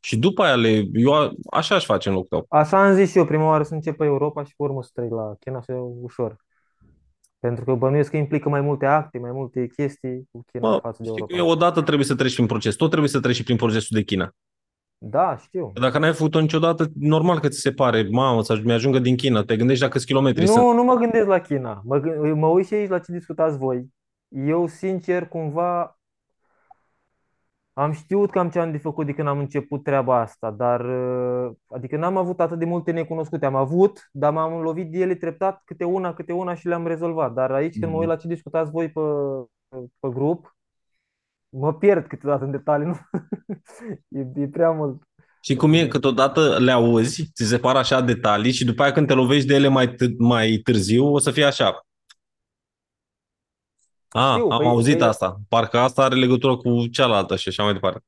Și după aia le, eu a- așa aș face în locul tău. Așa am zis și eu, prima oară să încep pe Europa și pe urmă să trec la China să iau ușor. Pentru că bănuiesc că implică mai multe acte, mai multe chestii cu China Bă, față de știi că Europa. odată trebuie să treci prin proces. Tot trebuie să treci și prin procesul de China. Da, știu. Dacă n-ai făcut-o niciodată, normal că ți se pare, mamă, să mi-ajungă din China. Te gândești la câți kilometri sunt. Nu, nu mă gândesc la China. Mă, gând- mă uit și aici la ce discutați voi. Eu, sincer, cumva am știut cam ce am de făcut de când am început treaba asta, dar uh, adică n-am avut atât de multe necunoscute. Am avut, dar m-am lovit de ele treptat, câte una, câte una și le-am rezolvat. Dar aici, când mă uit la ce discutați voi pe, pe grup, mă pierd câteodată în detalii. Nu? E, e prea mult. Și cum e, câteodată le auzi, ți se par așa detalii și după aia când te lovești de ele mai, t- mai târziu, o să fie așa. A, Știu, am păi, auzit păi- asta. Parcă asta are legătură cu cealaltă și așa mai departe.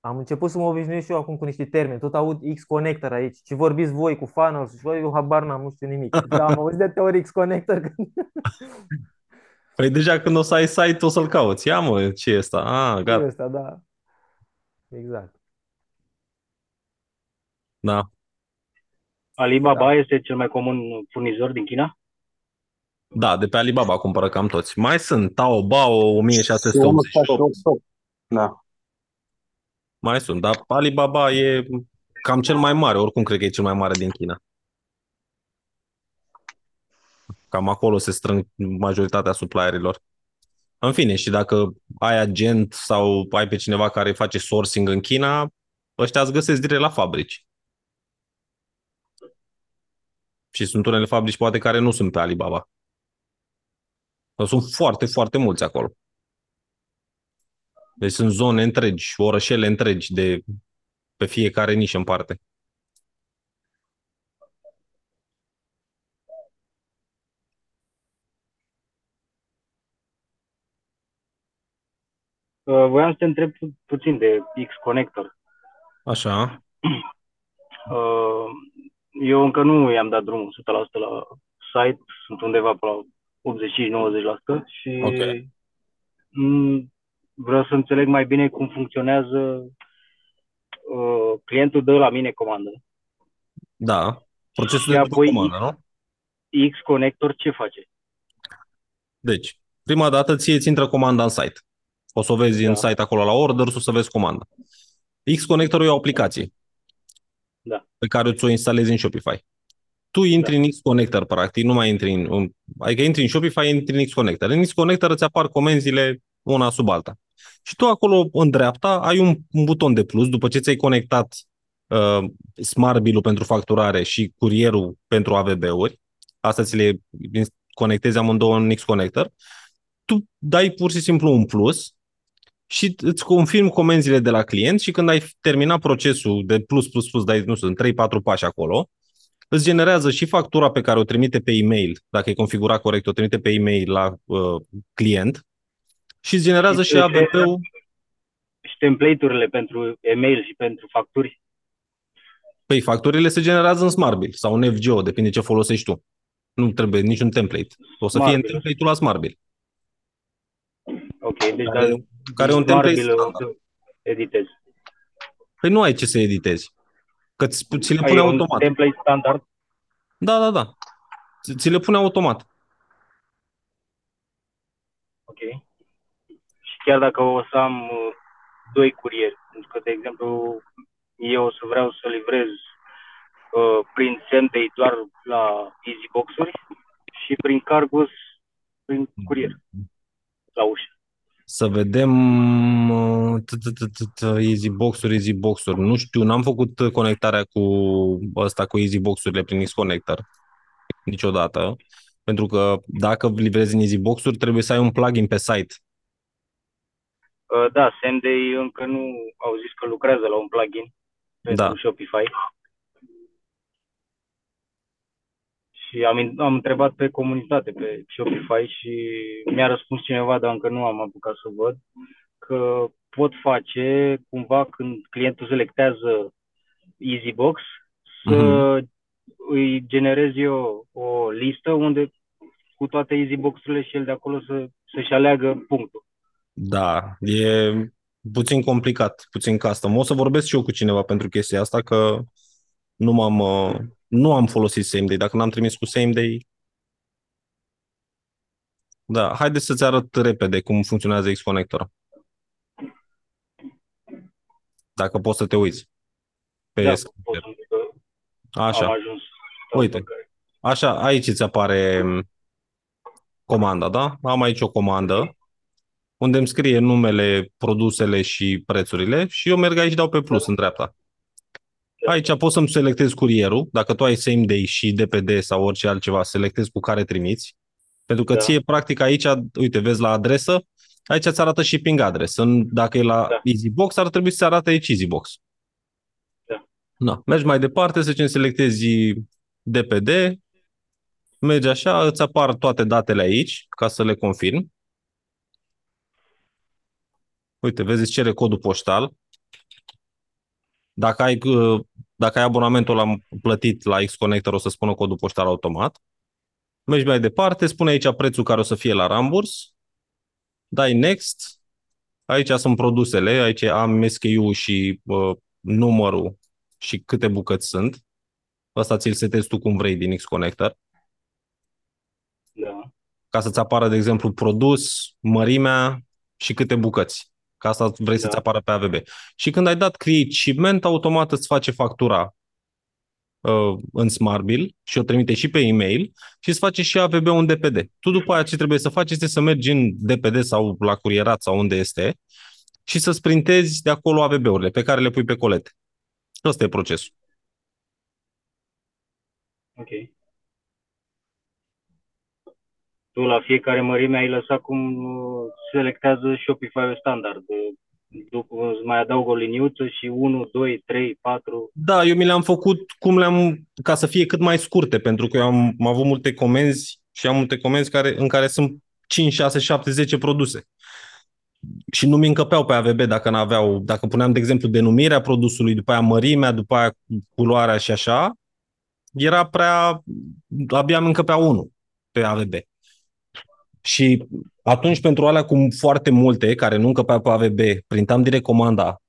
Am început să mă obișnuiesc și eu acum cu niște termeni. Tot aud X-Connector aici. Ce vorbiți voi cu funnels și voi, eu habar n-am, nu știu nimic. Dar am auzit de teorii X-Connector. când- Păi deja când o să ai site, o să-l cauți. Ia mă, ce e ăsta? Ah, gata. Ăsta, da. Exact. Da. Alibaba este cel mai comun furnizor din China? Da, de pe Alibaba cumpără cam toți. Mai sunt Taobao 1688. Da. Mai sunt, dar Alibaba e cam cel mai mare, oricum cred că e cel mai mare din China. Cam acolo se strâng majoritatea supplierilor. În fine, și dacă ai agent sau ai pe cineva care face sourcing în China, ăștia îți găsesc direct la fabrici. Și sunt unele fabrici poate care nu sunt pe Alibaba. Dar sunt foarte, foarte mulți acolo. Deci sunt zone întregi, orășele întregi de pe fiecare nișă în parte. Voiam să te întreb pu- puțin de X-Connector. Așa. Uh, Eu încă nu i-am dat drumul 100% la site, sunt undeva pe la 85-90% și Ok. mm, vreau să înțeleg mai bine cum funcționează uh, clientul dă la mine comandă. Da. Procesul Și de apoi- comandă, nu? X-Connector ce face? Deci, prima dată ție ți intră comanda în site. O să o vezi Da. în site acolo la order, o să vezi comanda. X-Connector e o aplicație Da. pe care ți-o instalezi în Shopify. Tu intri Da. în X-Connector, practic, nu mai intri în... în adică intri în Shopify, intri în X-Connector. În X-Connector îți apar comenzile una sub alta. Și tu acolo, în dreapta, ai un, un buton de plus, după ce ți-ai conectat uh, Smart Bill-ul pentru facturare și curierul pentru AVB-uri, asta ți le conectezi amândouă în X-Connector, tu dai pur și simplu un plus și îți confirm comenzile de la client și când ai terminat procesul de plus, plus, plus, dai, nu știu, în 3-4 pași acolo, îți generează și factura pe care o trimite pe e-mail, dacă e configurat corect, o trimite pe e-mail la uh, client și îți generează Și și ce- AVP-ul. Și template-urile pentru email și pentru facturi. Păi facturile se generează în SmartBill sau în FGO, depinde ce folosești tu. Nu trebuie niciun template. O să fie în SmartBill. template-ul la SmartBill. Ok, deci Care, dar care e un template SmartBill o standard. să editez. Păi nu ai ce să editezi. Că ți, ți le Ai pune un automat. template standard? Da, da, da. Ți, ți le pune automat. Ok. Și chiar dacă o să am uh, doi curieri, pentru că, de exemplu, eu o să vreau să livrez uh, prin Sendai doar la Easybox-uri și prin Cargus prin curier la ușă. Să vedem uh, t- t- t- t- t- easy box-uri, easy box-uri. Nu știu, n-am făcut conectarea cu ăsta cu easy box-urile prin X-Connector niciodată. Pentru că dacă livrezi în easy box-uri, trebuie să ai un plugin pe site. Uh, da, Sendai încă nu au zis că lucrează la un plugin pentru Da. Shopify. Și am, am întrebat pe comunitate, pe Shopify și mi-a răspuns cineva, dar încă nu am apucat să văd, că pot face cumva când clientul selectează EasyBox să Mhm. îi generez eu o listă unde cu toate EasyBox-urile și el de acolo să, să-și aleagă punctul. Da, e puțin complicat, puțin custom. O să vorbesc și eu cu cineva pentru chestia asta, că nu m-am, uh, nu am folosit same day. Dacă n-am trimis cu same day, da, haideți să-ți arăt repede cum funcționează X-Connector. Dacă poți să te uiți. Pe Da, screen. pot să zic că Așa. am ajuns. Uite. Așa, aici îți apare m, comanda, da? Am aici o comandă unde îmi scrie numele, produsele și prețurile și eu merg aici și dau pe plus în dreapta. Aici pot să-mi selectez curierul, dacă tu ai same day și DPD sau orice altceva, selectez cu care trimiți. Pentru că Da. ție, practic, aici, uite, vezi la adresă, aici îți arată shipping address. În, dacă e la Da. EasyBox, ar trebui să se arate aici EasyBox. Da. Da. Mergi mai departe, să zicem, selectezi DPD, mergi așa, îți apar toate datele aici, ca să le confirm. Uite, vezi, îți cere codul poștal. Dacă ai, uh, dacă ai abonamentul la plătit la X-Connector, o să spună codul poștal automat. Mergi mai departe, spune aici prețul care o să fie la ramburs, dai next, aici sunt produsele, aici am SKU și uh, numărul și câte bucăți sunt. Asta ți-l setezi tu cum vrei din X-Connector. Da. Ca să-ți apară, de exemplu, produs, mărimea și câte bucăți. Ca asta vrei da. să-ți apară pe AVB. Și când ai dat create shipment, automat îți face factura uh, în Smartbill și o trimite și pe e-mail și îți face și AVB un DPD. Tu după aia ce trebuie să faci este să mergi în DPD sau la curierat sau unde este și să sprintezi de acolo AVB-urile pe care le pui pe colete. Ăsta e procesul. Ok. Tu la fiecare mărime ai lăsat cum uh, selectează Shopify standard. După îți mai adaug o liniuță și 1, 2, 3, 4. Da, eu mi le-am făcut cum le-am, ca să fie cât mai scurte, pentru că eu am, am avut multe comenzi și am multe comenzi care, în care sunt 5, 6, 7, 10 produse. Și nu mi încăpeau pe AVB dacă n-aveau, dacă puneam, de exemplu, denumirea produsului, după aia mărimea, după aia culoarea și așa, era prea, abia îmi încăpea unul pe AVB. Și atunci pentru alea cu foarte multe, care nu încăpeau pe AVB, printam direct comanda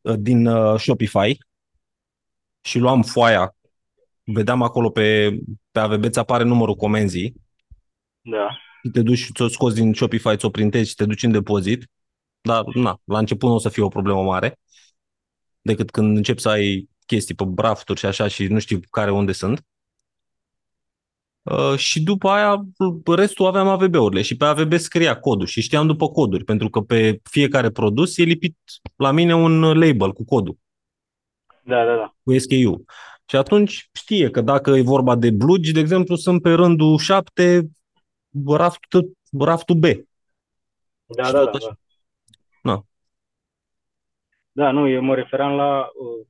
uh, din uh, Shopify și luam foaia, vedeam acolo pe, pe AVB, ți apare numărul comenzii. Da. Te duci, ți-o scoți din Shopify, ți-o printezi și te duci în depozit. Dar, na, la început nu o să fie o problemă mare, decât când începi să ai chestii pe brafturi și așa și nu știu care unde sunt. Uh, și după aia restul aveam AVB-urile și pe AVB scria codul și știam după coduri, pentru că pe fiecare produs e lipit la mine un label cu codul. Da, da, da. Cu SKU. Și atunci știe că dacă e vorba de blugi, de exemplu, sunt pe rândul 7, raftul, raftul B. Da, da, da, da. Na. Da, nu, eu mă referam la, uh,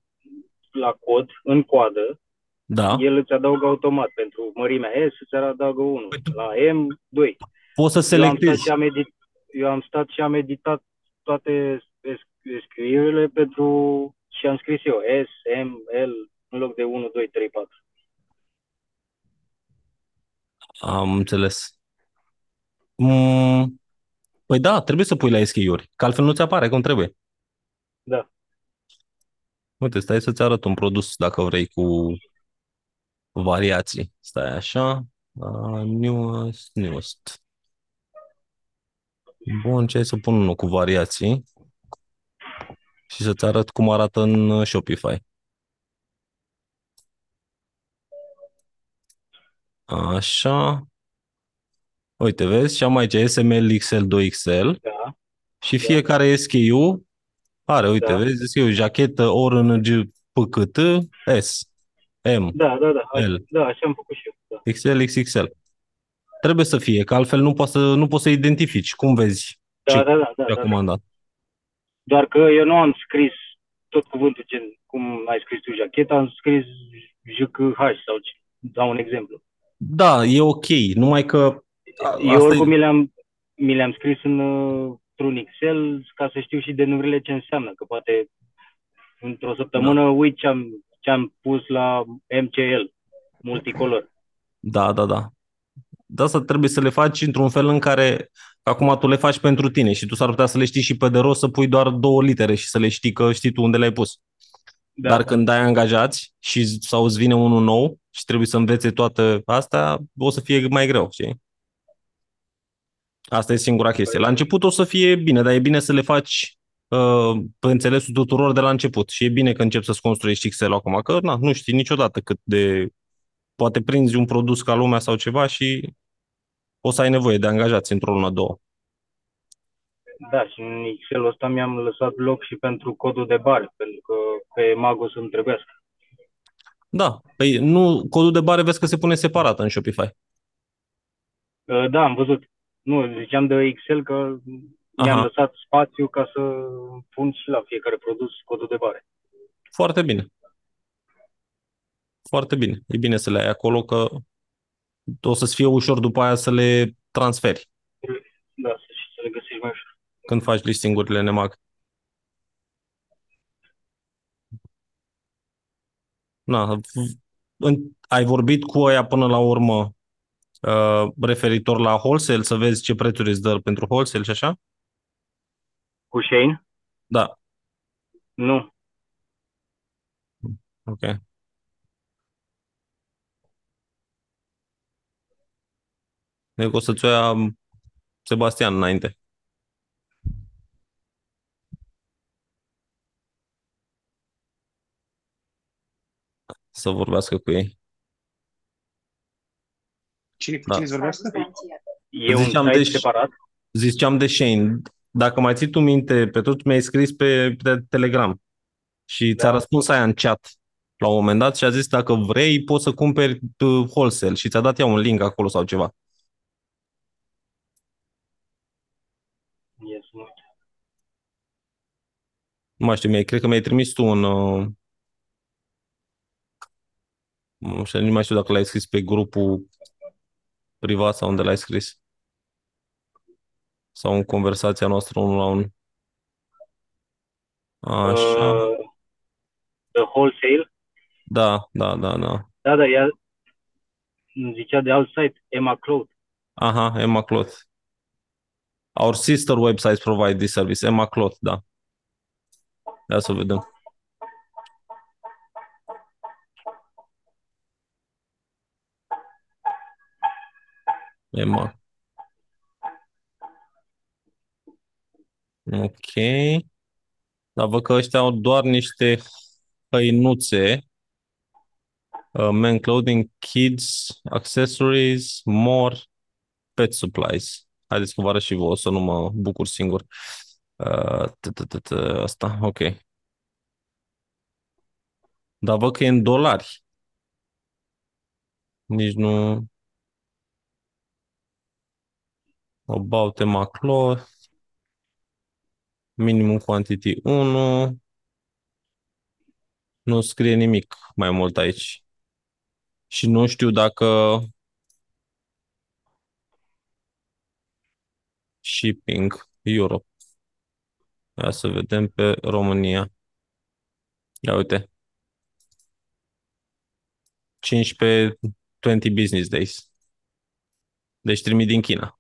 la cod, în coadă, da. el îți adaugă automat. Pentru mărimea S îți adaugă 1, păi tu... la M 2. Poți să selectezi. Eu am, stat și am, edit, eu am stat și am editat toate scrierile pentru și am scris eu S, M, L în loc de 1, 2, 3, 4. Am înțeles. Mm, păi da, trebuie să pui la SKU-uri, că altfel nu ți apare cum trebuie. Da. Uite, stai să-ți arăt un produs dacă vrei cu variații. Stai așa. Uh, newest, newest. Bun, ce ai să pun unul cu variații și să-ți arăt cum arată în Shopify. Așa. Uite, vezi? Și am aici SML, XL, 2XL. Da. Și fiecare da. SKU are, uite, da. vezi? SKU, jachetă, ORNG, PCT, S. M, Da, da, da. L. Da, așa am făcut și eu. Da. XL, XXL. Trebuie să fie, că altfel nu poți să, nu poți să identifici. Cum vezi Da, ce da, da, da, a da. comandat? Doar că eu nu am scris tot cuvântul gen cum ai scris tu jacheta, am scris JKH sau ce. Dau un exemplu. Da, e ok, numai că a- Eu asta oricum e, mi le-am, mi le-am scris în, uh, într-un Excel ca să știu și denumirile ce înseamnă, că poate într-o săptămână Da. uit ce am, ce am pus la MCL, multicolor. da, da, da. De asta trebuie să le faci într-un fel în care acum tu le faci pentru tine și tu s-ar putea să le știi și pe de rost să pui doar două litere și să le știi că știi tu unde le-ai pus. Da. Dar când ai angajați și sau îți vine unul nou și trebuie să învețe toată asta, o să fie mai greu, știi? Asta e singura chestie. La început o să fie bine, dar e bine să le faci uh, pe înțelesul tuturor de la început. Și e bine că începi să-ți construiești Excel acum, că na, nu știi niciodată cât de... Poate prinzi un produs ca lumea sau ceva și o să ai nevoie de angajați într-o lună, două. Da, și în Excel-ul ăsta mi-am lăsat loc și pentru codul de bare, pentru că pe Mago să-mi trebuiască. Da, păi nu, codul de bare vezi că se pune separat în Shopify. Uh, Da, am văzut. Nu, ziceam de Excel că mi-am Aha. lăsat spațiu ca să pun și la fiecare produs codul de bare. Foarte bine. Foarte bine. E bine să le ai acolo că o să-ți fie ușor după aia să le transferi Da, să, și să le găsești mai ușor. când faci listingurile în EMAG. Na, v- în- ai vorbit cu ăia până la urmă uh, referitor la wholesale, să vezi ce prețuri îți dă pentru wholesale și așa? Cu Shane? Da, Nu. ok. Deci o să-ți o ia Sebastian înainte. Să vorbească cu ei. Cine cu Da. cine îți vorbească? E un Ziceam site de- separat? Ziceam de Shane, dacă mai ții tu minte, pe tot mi-ai scris pe, pe Telegram și ți-a Da. răspuns aia în chat la un moment dat și a zis dacă vrei poți să cumperi uh, wholesale și ți-a dat ea un link acolo sau ceva. Yes, nu. Nu mai știu, mi cred că mi-ai trimis tu un... Uh, nu știu, nu mai știu dacă l-ai scris pe grupul privat sau unde l-ai scris. Sau în conversația noastră unul la unul. Așa. Uh, the wholesale? Da, da, da, da. Da, da, ea îmi zicea de alt site, Emma Cloud. Aha, Emma Cloth. Our sister websites provide this service. Emma Cloth, da. Ia să vedem. Emma. Ok. Dar văd că ăștia au doar niște hăinuțe. Uh, men clothing, kids, accessories, more, pet supplies. Haideți că vă arăt și vouă, să nu mă bucur singur. Uh, t- t- t- t- Asta, ok. Dar văd că e în dolari. Nici nu... About Emma Cloth. Minimum quantity 1. Nu scrie nimic mai mult aici. Și nu știu dacă shipping Europe. Ia să vedem pe România. Ia uite. 15, 20 business days. Deci trimit din China.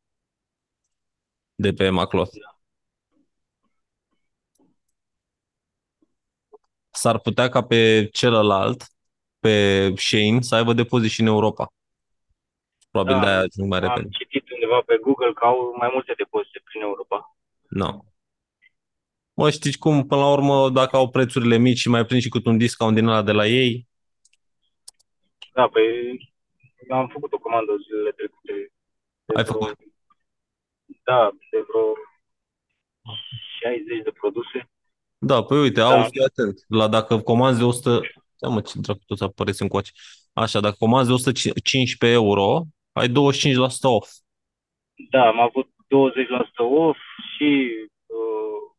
De pe Macloth. S-ar putea ca pe celălalt, pe Shane, să aibă depozit și în Europa. Probabil Da, de-aia ajung mai Am repede. citit undeva pe Google că au mai multe depozite prin Europa. Nu. Mă, știți cum, până la urmă, dacă au prețurile mici și mai prind și cât un discount din ăla de la ei, Da, păi am făcut o comandă zilele trecute. de Ai vreo- făcut? Da, de vreo 60 de produse. Da, păi uite, Da. au, fii atent, la dacă comanzi de 100, ia mă, ce dracu toți apăreți încoace. Așa, dacă comanzi de 115 euro, ai 25% off. Da, am avut 20% off și uh,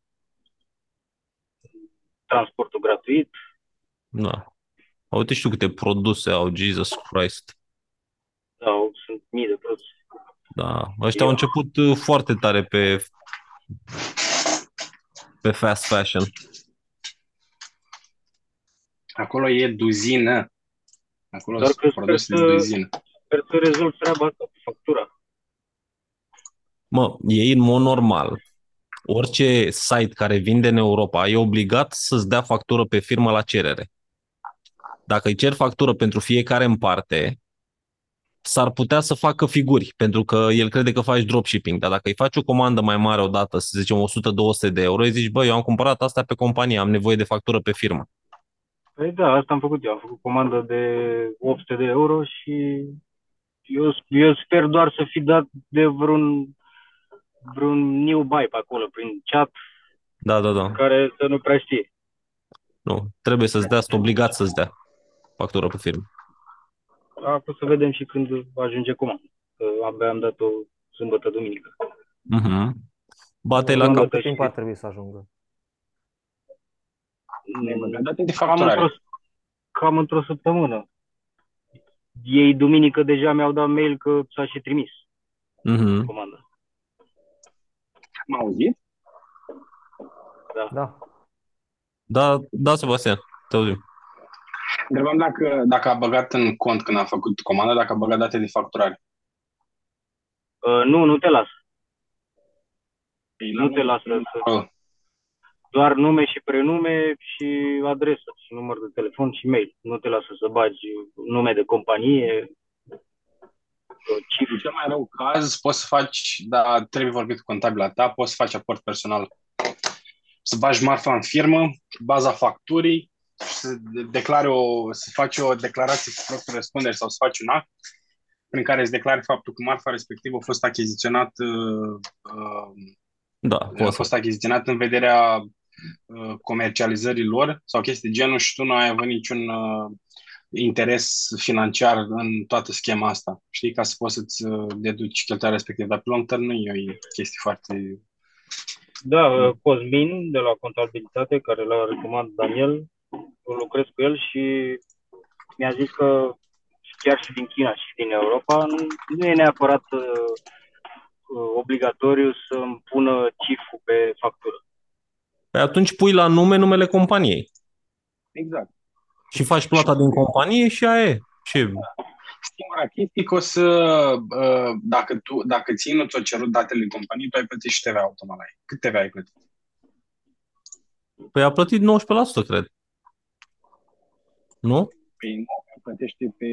transportul gratuit. Da. Uite și tu câte produse au, Jesus Christ. Da, au- sunt mii de produse. Da, ăștia Eu- au început uh, foarte tare pe pe fast fashion. Acolo e duzină. Acolo Doar sunt că sper produse de să- duzină. Sper să rezolv treaba asta cu factura. Mă, ei în mod normal, orice site care vinde în Europa e obligat să-ți dea factură pe firmă la cerere. Dacă îi cer factură pentru fiecare în parte, s-ar putea să facă figuri, pentru că el crede că faci dropshipping, dar dacă îi faci o comandă mai mare odată, să zicem 100-200 de euro, îi zici, bă, eu am cumpărat asta pe companie, am nevoie de factură pe firmă. Păi da, asta am făcut eu. Am făcut comandă de 800 de euro și eu, eu sper doar să fi dat de vreun, vreun new buy pe acolo, prin chat, Da, da, da. care să nu prea știe. Nu, trebuie să-ți dea, sunt obligat să-ți dea factură pe firmă. Acum să vedem și când ajunge comanda. Că abia am dat-o sâmbătă, duminică. Mhm. Bate la Am cap. dat- Cât timp ar trebui să ajungă? Date de Cam facturare. într-o, cam într-o săptămână. Ei duminică deja mi-au dat mail că s-a și trimis Mhm. comanda. Am auzit? Da. Da, da, Sebastian, te auzim. Întrebam dacă, dacă a băgat în cont când a făcut comanda, dacă a băgat date de facturare. Uh, nu, nu te lasă. Ei, Nu te lasă să... Oh, Doar nume și prenume și adresă și număr de telefon și mail. Nu te lasă să bagi nume de companie, uh, În cifre. cel mai rău caz, poți să faci, da, trebuie vorbit cu contabila ta, poți să faci aport personal. Să bagi marfa în firmă, baza facturii, să declare o, să faci o declarație cu propriul răspundere sau să faci un act prin care îți declari faptul că marfa respectivă a fost achiziționat uh, uh, Da, a poți să. fost achiziționat în vederea uh, comercializării lor sau chestii de genul și tu nu ai avut niciun uh, interes financiar în toată schema asta. Știi, ca să poți să-ți uh, deduci cheltuiala respectivă. Dar pe long term nu e o chestie foarte... Da, uh, Cosmin de la contabilitate, care l-a recomandat Daniel, eu lucrez cu el și mi-a zis că chiar și din China și din Europa nu, nu e neapărat uh, uh, obligatoriu să îmi pună ciful pe factură. Păi atunci pui la nume numele companiei Exact. și faci plata din companie și aia e. Ce? Singura chestie că o să, uh, dacă, tu, dacă ție nu ți-o cerut datele din companie, tu ai plătit și TVA automat la ei. Cât TVA ai plătit? Păi a plătit 19%, cred. Nu? Păi nu, plătește pe,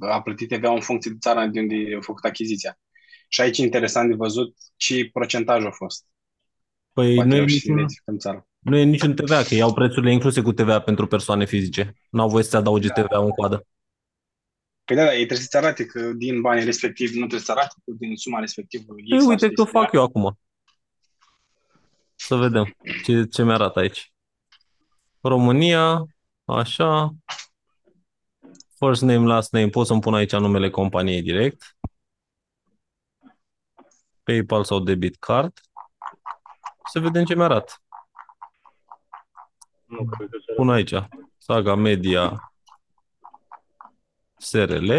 a plătit TVA în funcție de țara de unde a făcut achiziția. Și aici e interesant de văzut ce procentaj a fost. Păi Poate nu e, reuși să niciun, identificăm țara. nu e niciun TVA, că iau prețurile incluse cu TVA pentru persoane fizice. N-au voie să adauge TVA în coadă. Păi da, da, ei trebuie să-ți arate că din banii respectivi nu trebuie să arate, că din suma respectivă X Păi uite asta că o este fac eu acum. Să vedem ce, ce mi-arată aici. România, așa. First name, last name, pot să-mi pun aici numele companiei direct. PayPal sau debit card. Să vedem ce mi-arată. Nu cred că se Pun aici. Saga Media SRL.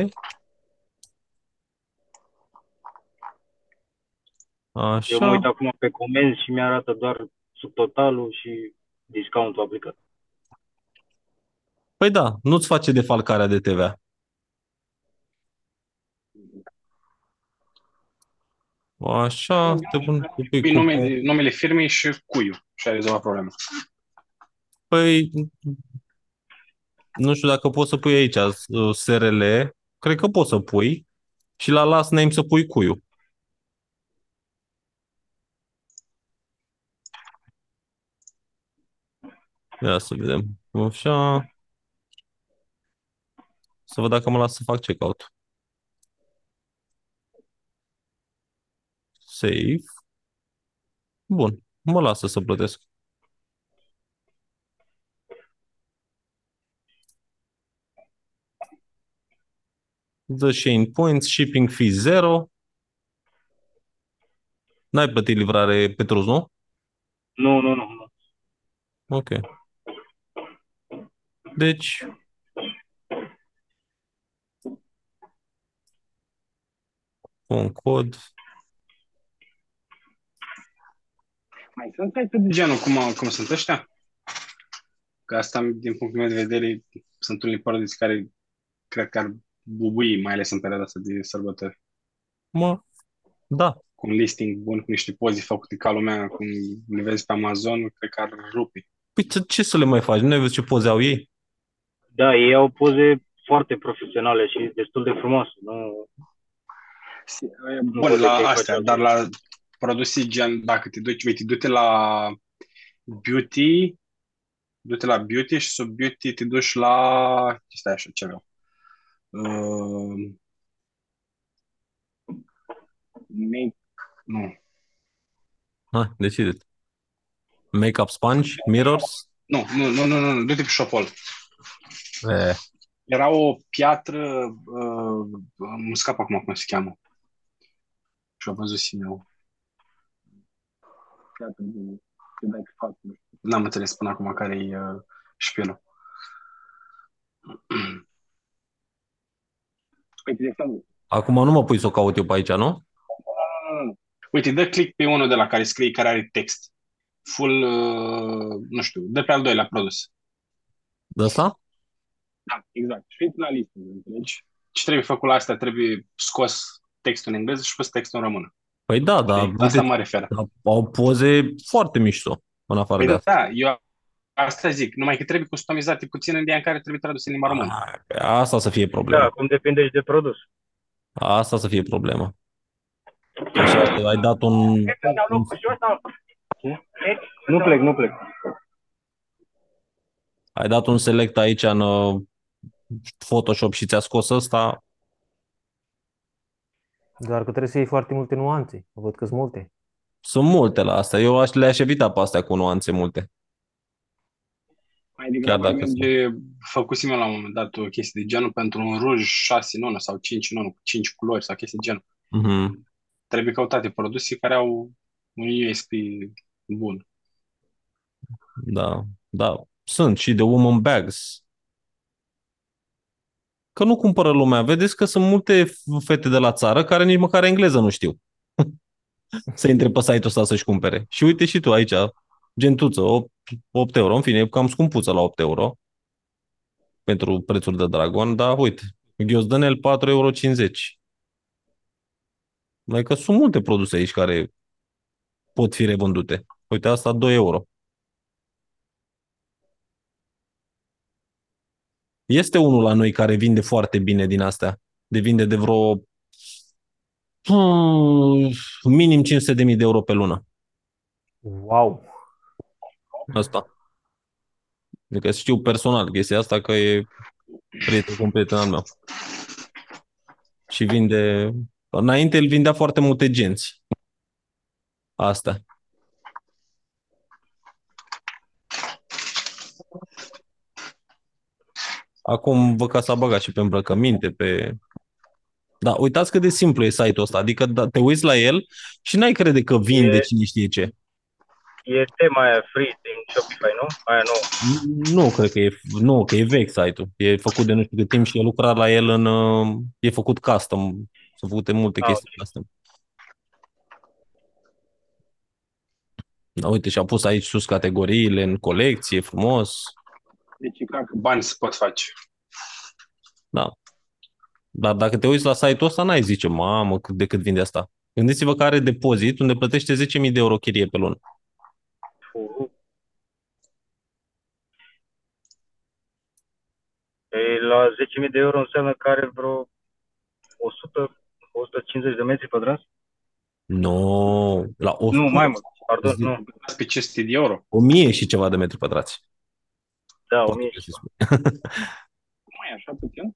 Așa. Eu mă uit acum pe comenzi și mi-arată doar subtotalul și discountul aplicat. Păi da, nu-ți face defalcarea de TVA. Așa, te pun cu pic Pui cu... numele, numele firmei și cuiu și ai rezolvat problema. Păi, nu știu dacă poți să pui aici uh, SRL, cred că poți să pui și la last name să pui cuiu. Ia să vedem. Așa. Să văd dacă mă las să fac checkout. Save. Bun. Mă lasă să plătesc. The Shane Points, shipping fee 0. N-ai plătit livrare Petrus, nu? Nu, nu, nu. nu. Ok. Deci, un cod. Mai sunt site de genul cum, cum sunt ăștia? Că asta, din punctul meu de vedere, sunt unii parodiți care cred că ar bubui, mai ales în perioada asta de sărbători. Mă, da. Cu un listing bun, cu niște poze făcute ca lumea, cum le vezi pe Amazon, cred că ar rupi. Păi ce, ce să le mai faci? Nu ai văzut ce poze au ei? Da, ei au poze foarte profesionale și destul de frumoase. Nu, Bun, pot să la te astea, faci dar la produse gen, dacă te duci, uite, du-te la beauty, du-te la beauty și sub beauty te duci la, stai așa, ce vreau, uh, make, nu, Ha, decide. Makeup sponge, mirrors. nu, nu, nu, nu, nu, du-te pe Shopol. Eh. Era o piatră, uh, îmi scap acum cum se cheamă. Și-o văzut eu. Piatră de, de dai pe față. nu știu. N-am înțeles până acum care e uh, șpilul. Uite, de exemplu, Acum nu mă pui să o caut eu pe aici, nu? Uite, dă click pe unul de la care scrie care are text. Full, uh, nu știu, dă pe al doilea produs. De asta? Da, exact. Și uite la listă, înțelegi? Ce trebuie făcut la asta? Trebuie scos textul în engleză și pus textul în română. Păi da, da, Păi, asta mă refer. da, au poze foarte mișto în afară Păi de da, asta. da, eu asta zic. Numai că trebuie customizate puțin în ideea în care trebuie tradus în limba română. Ah, pe Asta să fie Da, problema. acum depinde și de produs. Asta să fie problema. Așa, ai dat un, un Nu plec, nu plec. ai dat un select aici în uh, Photoshop și ți-a scos ăsta, Doar că trebuie să iei foarte multe nuanțe. Văd că sunt multe. sunt multe la asta. Eu aș, le-aș evita pe astea cu nuanțe multe. Mai degrabă dacă merge, făcusem eu la un moment dat o chestie de genul pentru un ruj 6 în 1 sau 5 în 1, cu 5 culori sau chestii de genul. Mhm. Trebuie căutate produse care au un USP bun. Da, da. Sunt și de woman bags. Că nu cumpără lumea. Vedeți că sunt multe fete de la țară care nici măcar engleză nu știu. Să intre pe site-ul ăsta să-și cumpere. Și uite și tu aici, gentuță, 8, 8 euro. În fine, e cam scumpuță la 8 euro pentru prețuri de Dragon, dar uite, Ghiozdanel 4,50 euro. Mai că sunt multe produse aici care pot fi revândute. Uite, asta 2 euro. Este unul la noi care vinde foarte bine din astea. De vinde de vreo hmm, minim 500.000 de euro pe lună. Wow! Asta. Adică știu personal chestia asta că e prieten cu un prieten al meu. Și vinde... Înainte el vindea foarte multe genți. Asta. Acum văd că s-a băgat și pe îmbrăcăminte, pe... Da, uitați cât de simplu e site-ul ăsta. Adică da, te uiți la el și n-ai crede că vinde E- cine știe ce. E tema aia free din Shopify, nu? Aia nu. Nu, cred că e, nu, că e vechi site-ul. E făcut de nu știu cât timp și e lucrat la el în... uh, E făcut custom. Sunt făcute multe Ah, chestii custom. Da, uite, și-a pus aici sus categoriile în colecție, frumos. Deci e clar că bani se pot face. Da. Dar dacă te uiți la site-ul ăsta, n-ai zice, mamă, cât de cât vinde asta. Gândiți-vă că are depozit unde plătește 10.000 de euro chirie pe lună. Fu. Ei, la 10.000 de euro înseamnă că are vreo 100, 150 de metri pătrați? Nu, la 100, Nu, mai mult. Pardon, Zi- nu. Las pe 500 de euro. 1000 și ceva de metri pătrați. Da, Poate 1000. să spui. Nu e așa puțin?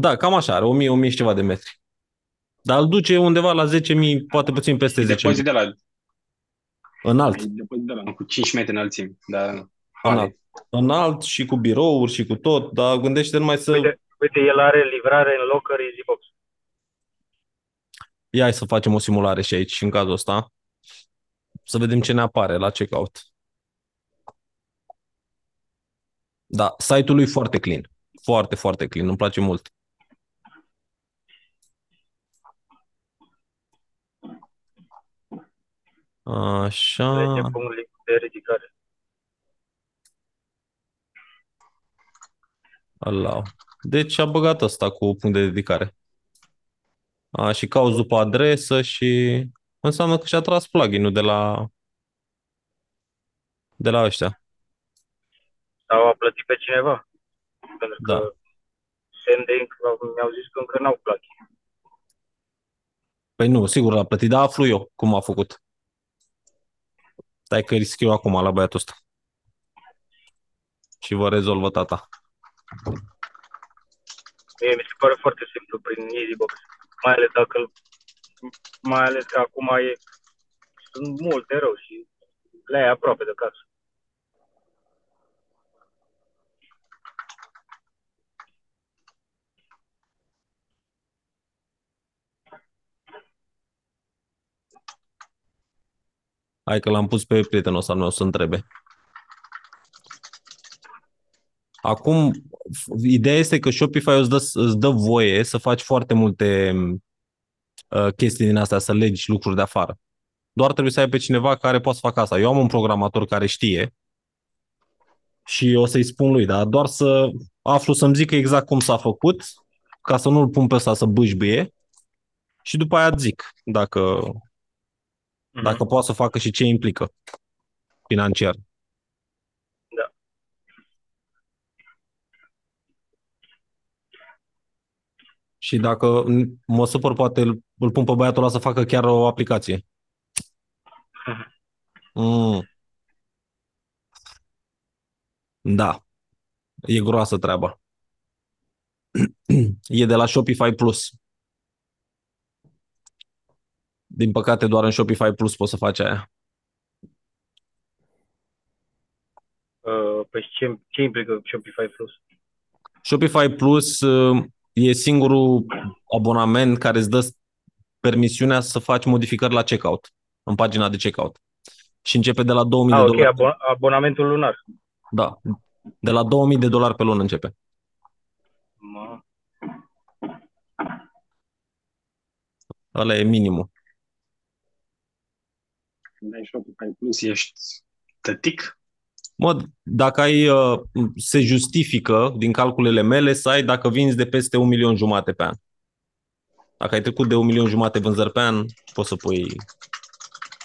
Da, cam așa, are 1000, 1000 și ceva de metri. Dar îl duce undeva la 10.000, poate puțin peste E 10.000. depozit de la, Înalt, e depozit de la cu 5 metri înălțime. Da, înalt. hale. Înalt și cu birouri și cu tot, dar gândește numai să... Uite, uite, el are livrare în locker EasyBox. Ia hai să facem o simulare și aici, în cazul ăsta. Să vedem ce ne apare la checkout. Da, site-ul lui foarte clean. Foarte, foarte clean. Îmi place mult. Așa. 10 punct de ridicare. Allow. Deci a băgat asta cu punct de dedicare. A, și cauți după adresă și înseamnă că și-a tras plugin-ul de la de la ăștia. Sau a plătit pe cineva. Pentru Da. că Sending mi-au zis că încă n-au plugin. Păi nu, sigur l-a plătit, dar aflu eu cum a făcut. Stai că îi scriu acum la băiatul ăsta. Și vă rezolvă tata. Mie mi se pare foarte simplu prin EasyBox. Mai ales dacă îl- mai ales că acum e, sunt multe rău și le ai aproape de casă. Hai că l-am pus pe prietenul ăsta al meu să întrebe. Acum, f- ideea este că Shopify îți dă, îți dă voie să faci foarte multe uh, chestii din astea, să legi lucruri de afară. Doar trebuie să ai pe cineva care poate să facă asta. Eu am un programator care știe și o să-i spun lui, dar doar să aflu să-mi zică exact cum s-a făcut, ca să nu-l pun pe ăsta să bâșbâie și după aia zic dacă, Mhm. dacă poate să facă și ce implică financiar. Da. Și dacă mă supăr, poate îl, îl pun pe băiatul ăla să facă chiar o aplicație. Mm. Da. E groasă treaba. E de la Shopify Plus. Din păcate, doar în Shopify Plus poți să faci aia. Uh, păi ce, ce implică Shopify Plus? Shopify Plus uh, e singurul abonament care îți dă permisiunea să faci modificări la checkout, în pagina de checkout. Și începe de la 2000 Ah, de ok, dolari. abo- abonamentul lunar. Da. De la 2000 de dolari pe lună începe. Mă, Ăla e minimul. Când ai Shopify Plus, ești tătic. Mă, dacă ai, uh, se justifică din calculele mele să ai dacă vinzi de peste un milion jumate pe an. Dacă ai trecut de un milion jumate vânzări pe an, poți să pui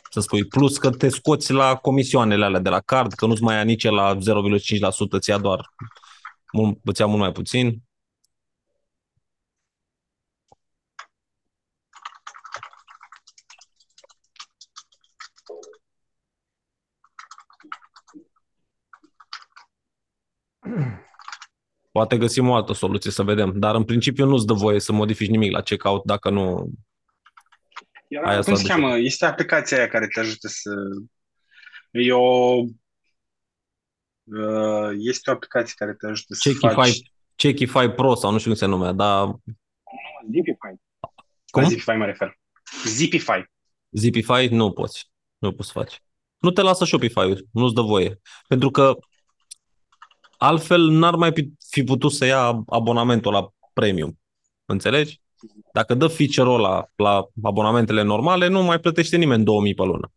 să spui plus că te scoți la comisioanele alea de la card, că nu-ți mai ia nici la 0,5%, ți ia doar mult, îți ia mult mai puțin. Poate găsim o altă soluție să vedem, dar în principiu nu-ți dă voie să modifici nimic la checkout dacă nu... Era, Aia cum s-a se dus. cheamă? Este aplicația aia care te ajută să... E o... uh, Este o aplicație care te ajută să Checkify, faci... Checkify Pro sau nu știu cum se numea, dar Zipify. Cum? La Zipify mă refer. Zipify. Zipify nu poți. Nu poți să faci. Nu te lasă Shopify-ul, nu-ți dă voie. Pentru că altfel n-ar mai fi- fi putut să ia abonamentul la premium. Înțelegi? Dacă dă feature-ul ăla la abonamentele normale, nu mai plătește nimeni 2000 pe lună.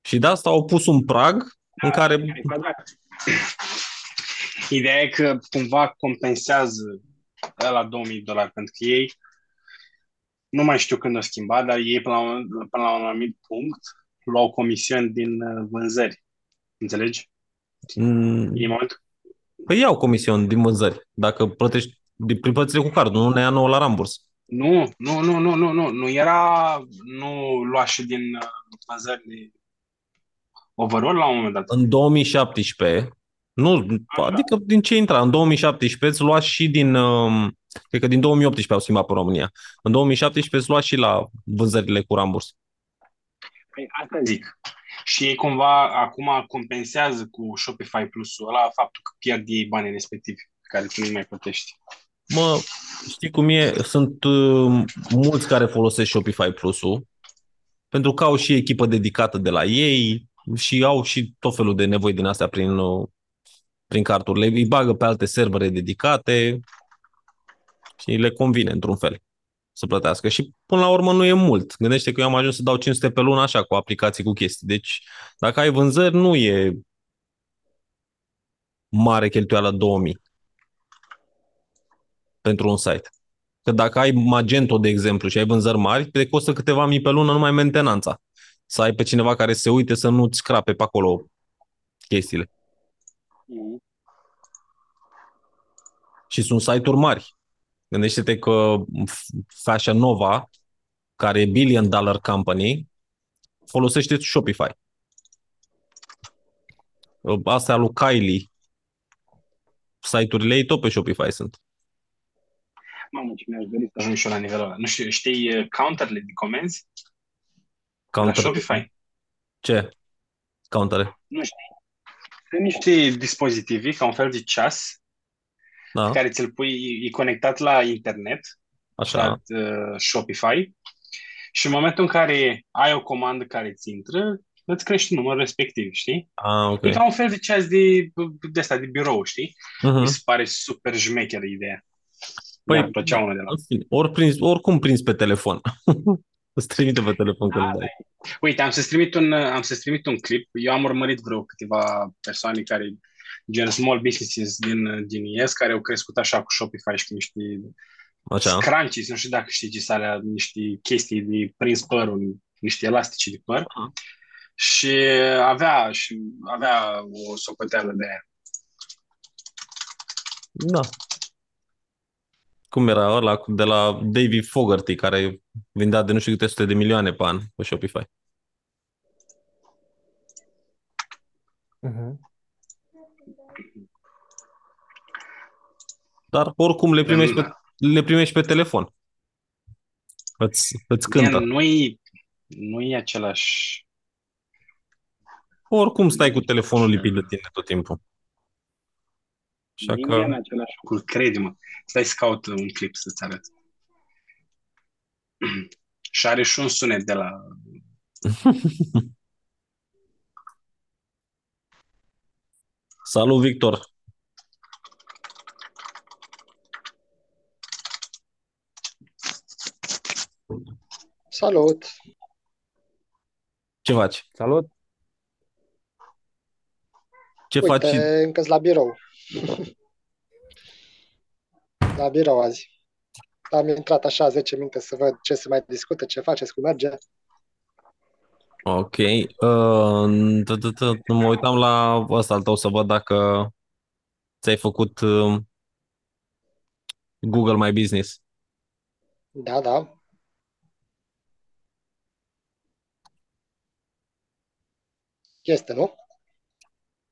Și de asta au pus un prag în care Ideea e că cumva compensează la 2000 de dolari, pentru că ei nu mai știu când o schimba, dar ei până la un, până la un anumit punct luau comisiuni din uh, vânzări. Înțelegi? Mm, E momentul păi iau comision din vânzări. Dacă plătești din- prin plățile cu cardul, nu ne ia nouă la ramburs. Nu, nu, nu, nu, nu, nu, nu era, nu lua și din uh, vânzări de overall la un moment dat. În 2017, nu, adică din ce intra, în 2017 îți lua și din, um, cred că din 2018 au schimbat pe România. În 2017 îți lua și la vânzările cu ramburs. Păi asta zic. Și ei cumva acum compensează cu Shopify Plus-ul ăla faptul că pierd ei banii respectivi pe care tu nu mai plătești. Mă, știi cum e? Sunt uh, mulți care folosesc Shopify Plus-ul pentru că au și echipă dedicată de la ei și au și tot felul de nevoi din astea prin, uh, prin carturile. Îi bagă pe alte servere dedicate și le convine într-un fel să plătească. Și până la urmă nu e mult. Gândește că eu am ajuns să dau 500 pe lună așa cu aplicații, cu chestii. Deci dacă ai vânzări, nu e mare cheltuială 2000 pentru un site. Că dacă ai Magento, de exemplu, și ai vânzări mari, te costă câteva mii pe lună numai mentenanța. Să ai pe cineva care se uite să nu-ți scrape pe acolo chestiile. Și sunt site-uri mari. Gândește-te că Fashion Nova, care e billion dollar company, folosește Shopify. Astea lui Kylie, site-urile ei tot pe Shopify sunt. Mamă, ce mi-aș dori să ajung și eu la nivelul ăla. Nu știu, știi uh, counterele de comenzi la Counter. Shopify? Ce? Countere. Nu știi. Sunt niște dispozitive, ca un fel de ceas, Da, care ți-l pui, e conectat la internet, așa. la uh, Shopify, și în momentul în care ai o comandă care ți intră, îți crește numărul respectiv, știi? Ah, ok. E ca un fel de ceas de, de asta, de birou, știi? Mhm. Mi se pare super șmecheră ideea. Păi, Mi-ar plăcea unul de la În fine, ori prins, oricum prins pe telefon. Îți trimite pe telefon că Da, nu dai. Uite, am să-ți trimit un, am să-ți trimit un clip. Eu am urmărit vreo câteva persoane care, gen small businesses din, din IES, care au crescut așa cu Shopify și cu niște Așa. scrunchies, nu știu dacă știi ce sunt alea, niște chestii de prins părul, niște elastici de păr. Aha. Și avea, și avea o socoteală de aia. Da. Cum era ăla de la David Fogarty, care vindea de nu știu câte sute de milioane pe an pe Shopify. Mhm. Dar oricum le primești pe, le primești pe telefon. Îți, îți cântă. Man, Nu-i, nu-i același... Oricum stai cu telefonul lipit de tine tot timpul. Așa Nu e în că, același lucru, crede-mă. Stai să caut un clip să-ți arăt. Și are și un sunet de la... salut Victor. Salut! Ce faci? Salut! Ce faci? Uite, încă la birou. La birou azi. Am intrat așa 10 minute să văd ce se mai discută, ce faceți, cum merge. Ok. Uh, t- t- t- mă uitam la ăsta al tău să văd dacă ți-ai făcut uh, Google My Business. Da, da. Este, nu?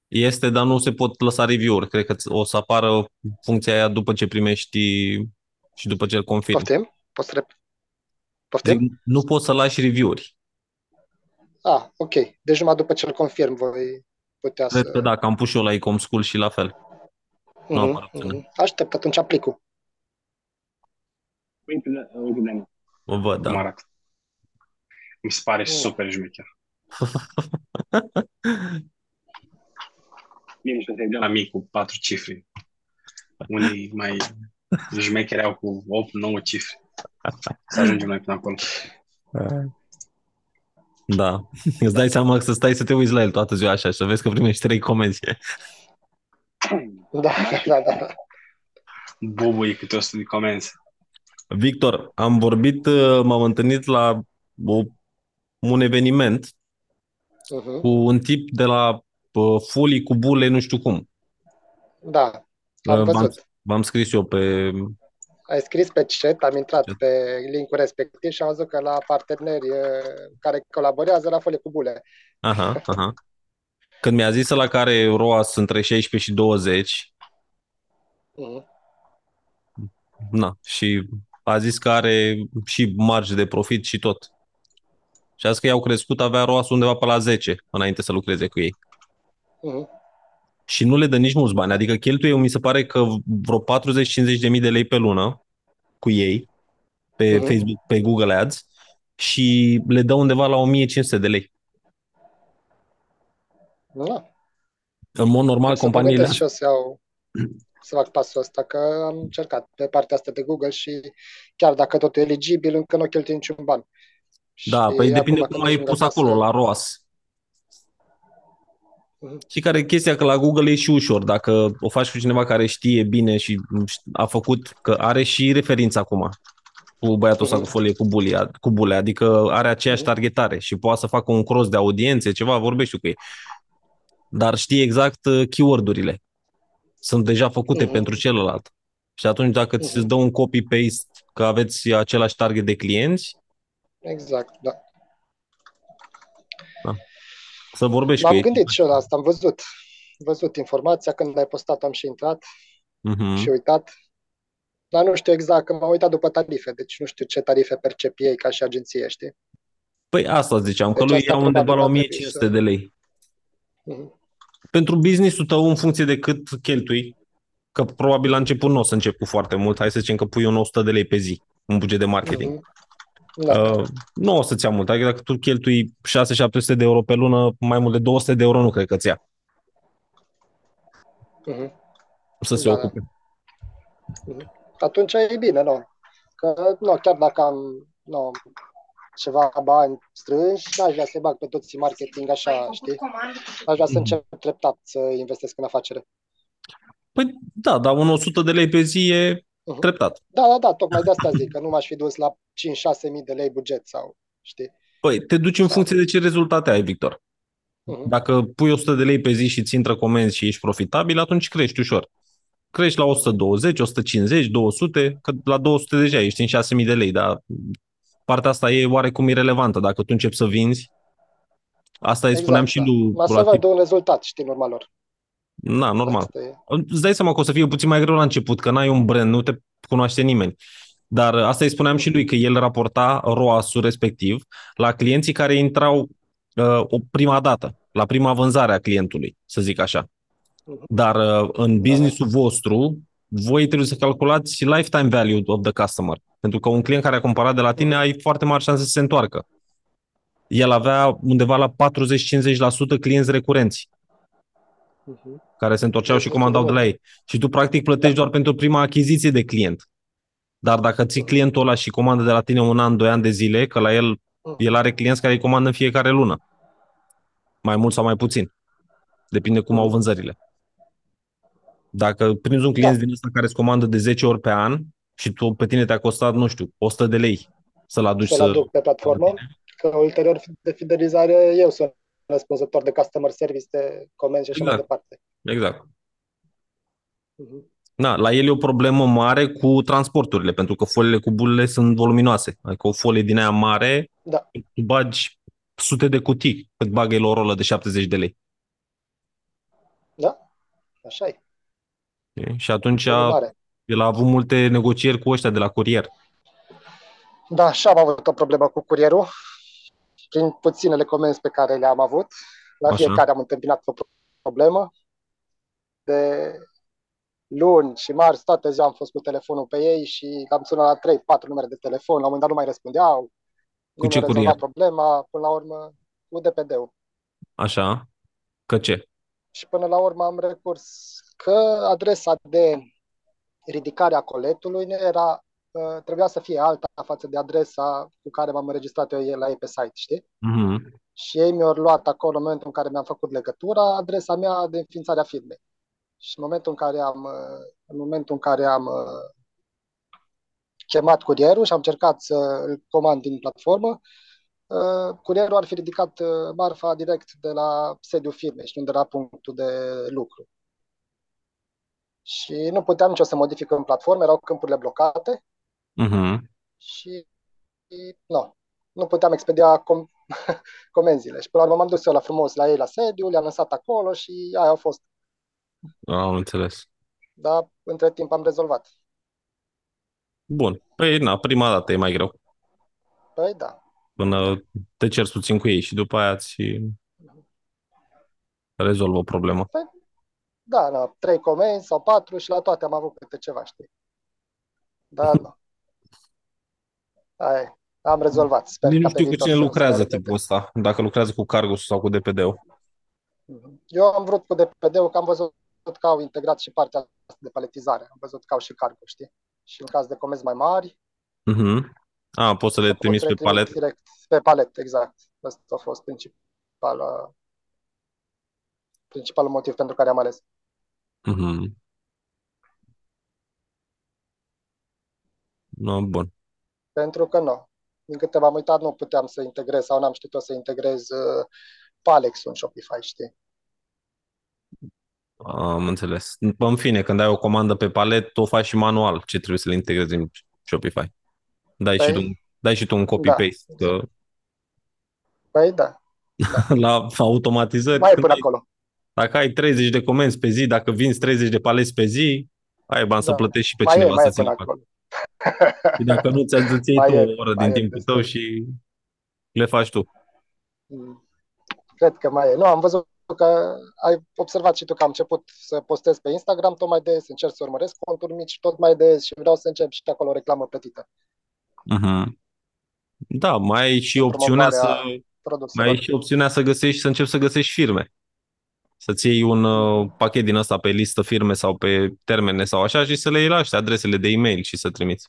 Este, dar nu se pot lăsa review-uri. Cred că ți- o să apară funcția aia după ce primești și după ce îl confirmi. Poftim? Poți să rep... Zic, Poftim? nu poți să lași review-uri. Ah, ok. Deci numai după ce îl confirm voi putea Cred să... că da, că am pus și eu la Ecom School și la fel. Nu Mhm, apare opțiunea. mhm. Aștept atunci aplicul. Uite, uite de O văd, cum da. arată. Mi se pare Mm. super șmecher. Bine, și de la mic cu patru cifre. Unii mai șmecheri au cu 8-9 cifre. Să ajungem noi până acolo. Da. Îți dai seama că să stai să te uiți la el toată ziua așa și să vezi că primești trei comenzi. Da, da, da. Bubui câte 100 de comenzi. Victor, am vorbit, uh, m-am întâlnit la o, un eveniment Mhm. cu un tip de la uh, folii cu bule, nu știu cum. Da, am Uh, v-am, văzut. v-am scris eu pe... Ai scris pe chat, am intrat Chat. pe linkul respectiv și am văzut că la parteneri eh, care colaborează la folie cu bule. Aha, aha. Când mi-a zis la care ROAS între 16 și 20, Mhm. na, și a zis că are și marge de profit și tot. Și a zis că i-au crescut, avea ROAS undeva pe la 10 înainte să lucreze cu ei. Mhm. și nu le dă nici mulți bani. Adică cheltuie, mi se pare că vreo 40-50 de mii de lei pe lună cu ei pe Mhm. Facebook, pe Google Ads și le dă undeva la 1500 de lei. Da. În mod normal, O să mă companiile gândesc și eu să iau, să fac pasul ăsta, că am încercat pe partea asta de Google și chiar dacă totul e eligibil, încă nu cheltuie niciun ban. Da, Și păi depinde acum cum când ai ajung pus acasă- acolo, la ROAS. Mhm. Și care e chestia că la Google e și ușor. Dacă o faci cu cineva care știe bine și a făcut, că are și referință acum cu băiatul ăsta Mhm. cu folie cu, bulia, cu bule, adică are aceeași Mhm. targetare și poate să facă un cross de audiențe, ceva, vorbești cu ei. Dar știe exact uh, keyword-urile. Sunt deja făcute Mhm. pentru celălalt. Și atunci dacă ți se Mhm. dă un copy-paste că aveți același target de clienți, Exact, da. să vorbești cu M-am ei. gândit și eu la asta, am văzut. văzut informația, când ai postat am și intrat Mhm. și uitat. Dar nu știu exact, că m-am uitat după tarife, deci nu știu ce tarife percep ei ca și agenție, știi? Păi asta ziceam, că Deci lui asta ia undeva probabil la va trebui 1500 să- de lei. Mhm. Pentru business-ul tău, în funcție de cât cheltui, că probabil la început nu o să încep cu foarte mult, hai să zicem că pui un 100 de lei pe zi, un buget de marketing. Mhm. Da. Uh, nu o să-ți ia mult, adică dacă tu cheltui 6-700 de euro pe lună, mai mult de 200 de euro nu cred că ți ia Mhm. să se Da, ocupe. Atunci e bine, nu? Că, nu, chiar dacă am, nu, ceva bani strânși, n-aș vrea să-i bag pe toți în marketing așa, știi? Aș vrea să încep treptat să investesc în afacere. Păi da, dar un 100 de lei pe zi e Mhm. treptat. Da, da, da, tocmai de asta zic, că nu m-aș fi dus la 5-6 mii de lei buget sau, știi? Păi te duci în funcție de ce rezultate ai, Victor. Mhm. Dacă pui 100 de lei pe zi și ți intră comenzi și ești profitabil, atunci crești ușor. Crești la 120, 150, 200, că la 200 deja ești în 6.000 de lei, dar partea asta e oarecum irelevantă. Dacă tu începi să vinzi, asta îi spuneam și da. lui Mă să Proactiv. văd un rezultat, știi, în urma lor. Na, normal. Asta e. Îți dai seama că o să fie puțin mai greu la început, că n-ai un brand, nu te cunoaște nimeni. Dar asta îi spuneam și lui, că el raporta ROAS-ul respectiv la clienții care intrau uh, o prima dată, la prima vânzare a clientului, să zic așa. Mhm. Dar uh, în businessul vostru, voi trebuie să calculați lifetime value of the customer. Pentru că un client care a cumpărat de la tine, ai foarte mari șanse să se întoarcă. El avea undeva la 40-50% clienți recurenți Mhm. Care se întorceau și Destul comandau de de la mult. ei. Și tu practic plătești doar pentru prima achiziție de client. Dar dacă ții clientul ăla și comandă de la tine un an, doi ani de zile, că la el, el are clienți care îi comandă în fiecare lună. Mai mult sau mai puțin. Depinde cum au vânzările. Dacă prinzi un client Da. din ăsta care îți comandă de 10 ori pe an și tu pe tine te-a costat, nu știu, 100 de lei să-l aduci Să-l să... aduc pe platformă, că ulterior de fidelizare eu sunt răspunzător de customer service, de comenzi și așa mai Exact. departe. Exact. Mhm. Na, la el e o problemă mare cu transporturile, pentru că foliile cu bulele sunt voluminoase. Adică o folie din aia mare, Da. tu bagi sute de cutii cât bagă el o rolă de 70 de lei. Da? Așa e. Știi? Și atunci Volum mare. el a avut multe negocieri cu ăștia de la curier. Da, și am avut o problemă cu curierul, prin puținele comenzi pe care le-am avut. La Așa. fiecare am întâmpinat o problemă. De luni și marți, toată ziua am fost cu telefonul pe ei și am sunat la 3-4 numere de telefon. La un moment dat nu mai răspundeau. Cu nu ce mi-au curier? rezolvat problema. Până la urmă, cu DPD-ul. Așa? Că ce? Și până la urmă am recurs că adresa de ridicare a coletului nu era, uh, trebuia să fie alta față de adresa cu care m-am înregistrat eu la ei pe site, știi? Mhm. Și ei mi-au luat acolo în momentul în care mi-am făcut legătura adresa mea de înființare a firmei. Și în momentul în care am, uh, în momentul în care am uh, chemat curierul și am încercat să îl comand din platformă, uh, curierul ar fi ridicat uh, marfa direct de la sediul firmei și nu de la punctul de lucru. Și nu puteam nicio să modific în platformă, erau câmpurile blocate Mhm. și nu, nu puteam expedia com- comenzile. Și până la urmă m-am dus eu la frumos la ei la sediu, le-am lăsat acolo și aia au fost. Am înțeles. Dar între timp am rezolvat. Bun. Păi, na, prima dată e mai greu. Păi da, Până te ceri puțin cu ei și după aia ți rezolvă o problemă. da, da, trei comenzi sau patru și la toate am avut câte ceva, știi? Da, nu. Aia e. Am rezolvat. Sper Nici nu ca pe știu cu viitor cine să- lucrează să tipul ăsta, dacă lucrează cu Cargus sau cu DPD-ul. Mhm. Eu am vrut cu DPD-ul că am văzut că au integrat și partea asta de paletizare. Am văzut că au și cargo, știi? Și în caz de comenzi mai mari, Mhm. A, poți să le pot trimiți să le pe palet? trimit direct pe palet, exact. Asta a fost principal, principalul motiv pentru care am ales. Mhm. No, bun. Pentru că nu. Din câte m-am uitat, nu puteam să integrez sau n-am știut eu să integrez uh, Palex în Shopify, știi? Am înțeles. În fine, când ai o comandă pe palet, o faci și manual ce trebuie să le integrezi în Shopify. Dai, și, Păi, tu, dai și tu un copy-paste. Că Păi da, la automatizări, mai e când până ai, acolo. dacă ai 30 de comenzi pe zi, dacă vinzi 30 de paleți pe zi, ai bani să Da. plătești și pe Mai e, cineva mai să e ți le până facă. acolo. Și dacă nu ți-a îți iei Mai tu e, o oră mai din e timpul destul. tău și le faci tu. Mm. Cred că mai e. Nu, am văzut că ai observat și tu că am început să postez pe Instagram tot mai des, încerc să urmăresc conturi mici tot mai des și vreau să încep și acolo o reclamă plătită. Mhm. Da, mai ai și În opțiunea să promovarea mai produselor. ai și opțiunea să găsești, să începi să găsești firme. Să-ți iei un uh, pachet din ăsta pe listă firme sau pe termene sau așa și să le iei la ăștia adresele de e-mail și să trimiți.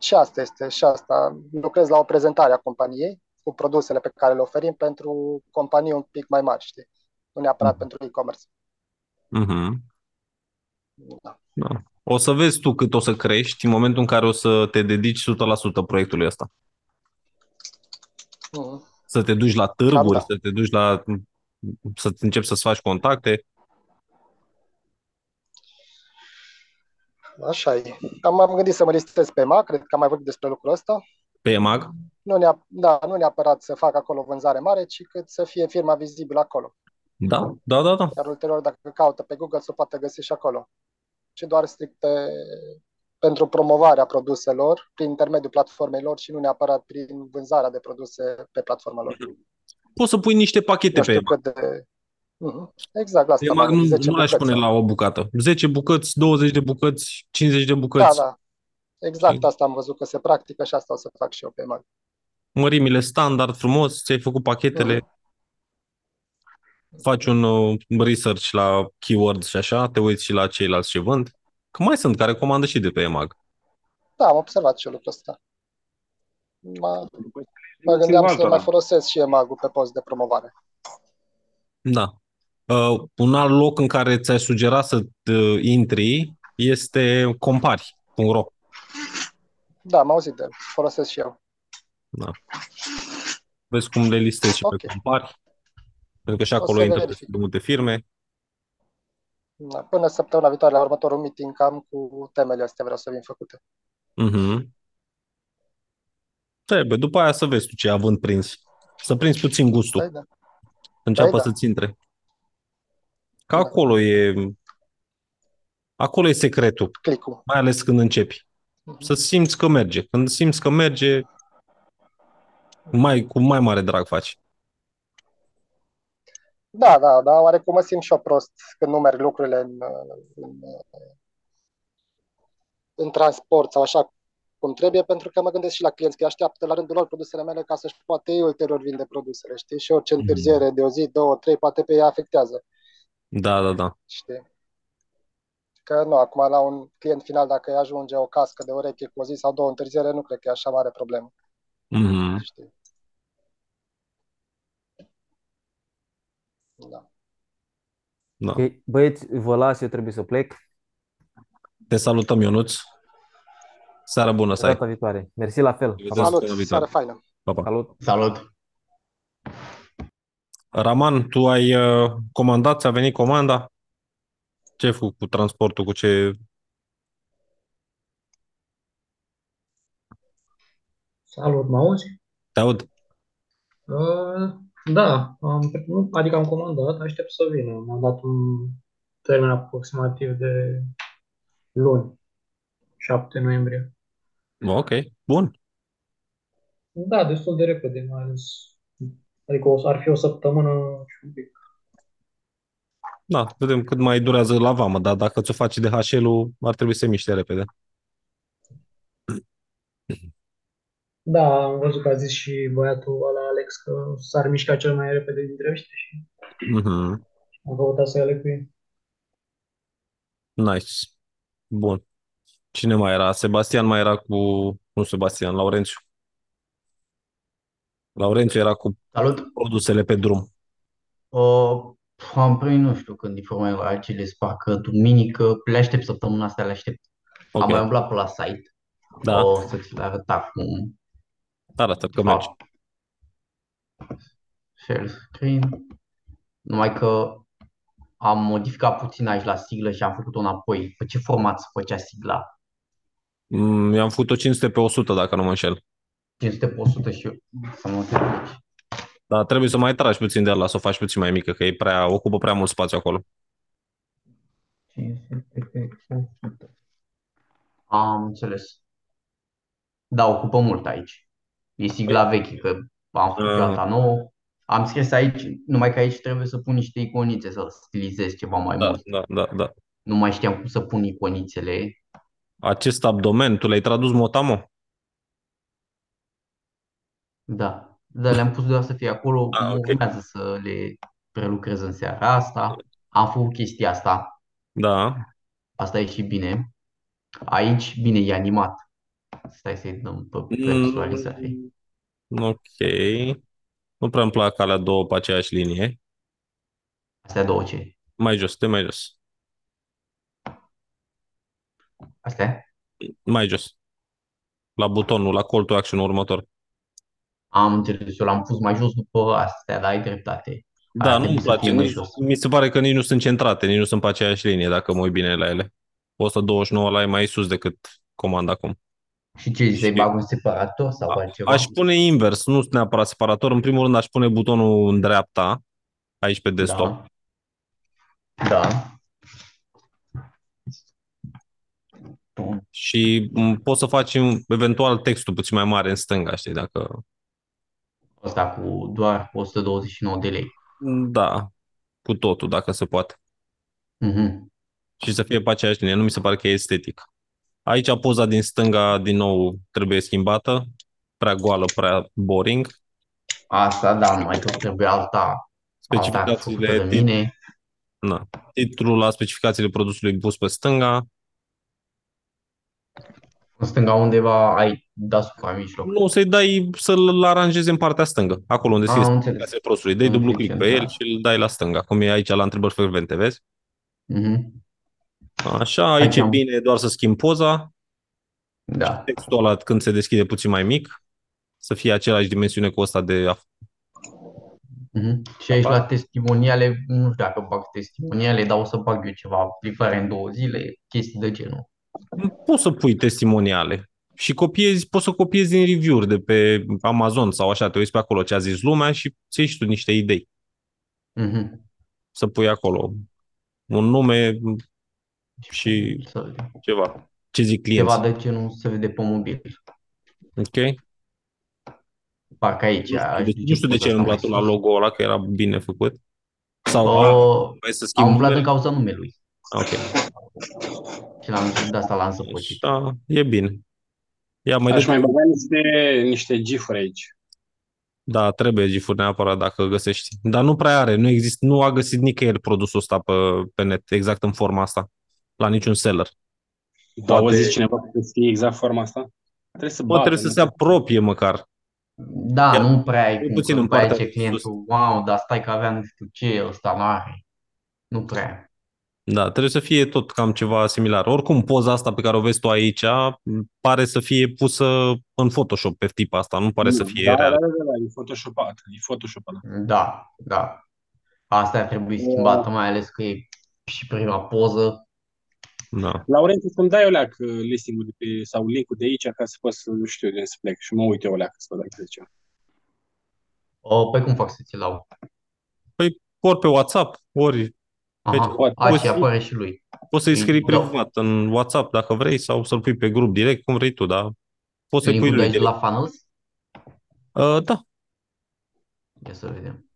Și asta este, și asta. Lucrez la o prezentare a companiei cu produsele pe care le oferim pentru companii un pic mai mari, știi? Nu neapărat Mhm. pentru e-commerce. Mhm. Da. Da. O să vezi tu cât o să crești în momentul în care o să te dedici 100% proiectului ăsta. Mhm. Să te duci la târguri, Cam da. să te duci la... să începi să-ți faci contacte. Așa e. Am, m-am gândit să mă listez pe EMAG, cred că am mai vorbit despre lucrul ăsta. Pe EMAG? Nu, neap- da, nu neapărat să fac acolo vânzare mare, ci cât să fie firma vizibilă acolo. Da, da, da, da. Iar ulterior, dacă caută pe Google, se poate găsi și acolo. Și doar strict pe, pentru promovarea produselor prin intermediul platformei lor și nu neapărat prin vânzarea de produse pe platforma lor. Poți să pui niște pachete Nu pe știu EMAG. cât de... Mhm. Exact, la asta EMAG m-am nu, gândit, 10 nu l-aș bucăți. pune la o bucată. 10 bucăți, 20 de bucăți, 50 de bucăți. Da, da. Exact Și- asta am văzut că se practică și asta o să fac și eu pe EMAG. Mărimile standard, frumos, ți-ai făcut pachetele, Mhm. faci un uh, research la keywords și așa, te uiți și la ceilalți ce vând. Că mai sunt care comandă și de pe EMAG. Da, am observat și eu lucrul ăsta. Mă, mă Țin gândeam să altora. mai folosesc și EMAG-ul pe post de promovare. Da. Uh, un alt loc în care ți-ai sugera să uh, intri este compari.ro. Da, am auzit de el. Folosesc și eu. Da. Vezi cum le listezi și Ok. pe compari. Pentru că și O acolo să intră verific. destul de multe firme. Da, Până săptămâna viitoare, la următorul meeting, cam cu temele astea vreau să vin făcute. Mhm. Trebuie. După aia să vezi tu ce având prins. Să prinzi puțin gustul. Păi da. Să înceapă Păi da. să-ți intre. Că Da. acolo e... Acolo e secretul. Clicul. Mai ales când începi. Mhm. Să simți că merge. Când simți că merge, mai, cu mai mare drag faci. Da, da, da, oarecum mă simt și eu prost când nu merg lucrurile în, în, în transport sau așa cum trebuie, pentru că mă gândesc și la clienți că ei așteaptă la rândul lor produsele mele ca să-și poată ei ulterior vinde produsele, știi? Și orice Mhm. întârziere de o zi, două, trei, poate pe ea afectează, Da, da, da. știi? Că nu, acum la un client final, dacă îi ajunge o cască de ureche cu o zi sau două întârziere, nu cred că e așa mare problemă, Mhm. știi? Da. da. Ok, băieți, vă las, eu trebuie să plec. Te salutăm, Ionuț. Seară bună să ai. Data viitoare. Mersi la fel. vedem. Pa, pa. Salut, săptămâna viitoare. seară faină! Pa, pa. Salut. Salut! Raman, tu ai uh, comandat, ți-a venit comanda? Ce ai făcut cu transportul, cu ce... Salut, mă auzi? Te aud? Uh, da, am, nu, adică am comandat, aștept să vină. Mi-am dat un termen aproximativ de luni, 7 noiembrie. Ok, bun. Da, destul de repede, mai ales. Adică o, ar fi o săptămână și un pic. Da, vedem cât mai durează la vamă, dar dacă ți-o faci de HL-ul, ar trebui să se miște repede. Da, am văzut că a zis și băiatul ăla Alex că s-ar mișca cel mai repede dintre ăștia și Mhm. am căutat să ia cu ei. Nice. Bun. Cine mai era? Sebastian mai era cu... Nu Sebastian, Laurențiu. Laurențiu era cu Salut! produsele pe drum. Uh, am primit, nu știu când informele la acele parcă duminică, le aștept săptămâna asta, le aștept. Am Ok. mai umblat pe la site, Da, o să ți le arăt acum. Arată că mergi. Share screen. Numai că am modificat puțin aici la siglă și am făcut-o înapoi. Pe ce format se făcea sigla? Mm, I-am făcut-o 500 pe 100, dacă nu mă înșel. 500 pe 100 și eu. Să mă uit aici. Dar trebuie să mai tragi puțin de la să o faci puțin mai mică, că e prea, ocupă prea mult spațiu acolo. 500 pe 100. Am înțeles. Da, ocupă mult aici. E sigla veche, că am făcut eu Ah. asta nouă. Am scris aici, numai că aici trebuie să pun niște iconițe, să stilizez ceva mai Da, mult. da, da, da. Nu mai știam cum să pun iconițele. Acest abdomen, tu l-ai tradus Motamo? Da, dar le-am pus doar să fie acolo. Ah, ok. Urmează să le prelucrez în seara asta. Am făcut chestia asta. Da. Asta e și bine. Aici, bine, e animat. Stai să-i dăm pe personalizare. Mm, ok. Nu prea îmi plac alea două pe aceeași linie. Astea două ce? Mai jos, de mai jos. Astea? Mai jos. La butonul, la call to action următor. Am înțeles, eu l-am pus mai jos după astea, dar ai dreptate. Da, Ar nu-mi trebui să place. fie mai Nici, jos. mi se pare că nici nu sunt centrate, nici nu sunt pe aceeași linie, dacă mă uit bine la ele. 129 la e mai sus decât comanda acum. Și ce zici, să-i Și- bag un separator sau altceva? Aș pune invers, nu neapărat separator. În primul rând aș pune butonul în dreapta, aici pe desktop. Da. Da. Bun. Și m, poți să faci în- eventual textul puțin mai mare în stânga, știi, dacă... Asta cu doar 129 de lei. Da, cu totul, dacă se poate. Mhm. Și să fie pe aceeași linie, nu mi se pare că e estetic. Aici poza din stânga, din nou, trebuie schimbată. Prea goală, prea boring. Asta, da, numai că trebuie alta, alta făcută Specificațiile, de tit- mine. na, titlul la specificațiile produsului pus pe stânga. În stânga undeva ai deasupra în mijloc. Nu, să-i dai să-l aranjezi în partea stângă, acolo unde Am scrie înțeles. specificațiile produsului. Dai Nu dublu fie click pe el central. și îl dai la stânga, cum e aici la întrebări frecvente, vezi? Mhm. Așa, aici e am- bine doar să schimbi poza, Da. textul ăla când se deschide puțin mai mic, să fie același dimensiune cu ăsta de af- Mhm. Și aici la testimoniale, nu știu dacă bag testimoniale, dar o să bag eu ceva, livrare în două zile, chestii de genul. Poți să pui testimoniale și copiezi, poți să copiezi din review-uri de pe Amazon sau așa, te uiți pe acolo ce a zis lumea și ți ieși și tu niște idei Mhm. să pui acolo un nume și Să vedem. ceva. Ce zic Ceva clienții. de genul se vede pe mobil. Ok? Parcă aici Nu știu, aș de, duce nu știu de poza ce ai asta mai umblat tu la sus. logo ăla, că era bine făcut. Sau a, Uh, vrei să am schimbi umblat numele? din cauza numelui. Ok. Și l-am de asta l-am săpăcit. Da, e bine. Ia mai Aș dă mai băga niște, niște gifuri aici. Da, trebuie gifuri neapărat dacă găsești. Dar nu prea are, nu există, nu a găsit nicăieri produsul ăsta pe, pe net, exact în forma asta, la niciun seller. Da, o Poate- zis cineva că trebuie să fie exact forma asta? Trebuie să Bă, bată, trebuie să nu? se apropie măcar. Da, Iar- nu prea ai cel cum, puțin că în după aia partea ce de sus. clientul, wow, dar stai că avea nu știu ce, ăsta n-are. Nu prea. Da, trebuie să fie tot cam ceva similar. Oricum, poza asta pe care o vezi tu aici pare să fie pusă în Photoshop pe tip asta, nu pare să fie da, real. Da, da, da, e photoshopat. E photoshopat. Da, da. Asta ar trebui schimbată, mai ales că e și prima poză. Da. Laurențiu, să-mi dai o leacă listing-ul de pe, sau link-ul de aici ca să pot să știu de unde să plec și mă uit eu o leacă să văd dacă zice. O, pe cum fac să ți-l iau? Ori pe WhatsApp, ori Aha, poate- a, și poți- apare și lui. poți să-i Îi scrii dau- privat în WhatsApp dacă vrei sau să-l pui pe grup direct, cum vrei tu, dar poți să-i pui Link-ul de lui aici direct. la funnels? Uh, da, Ia să vedem.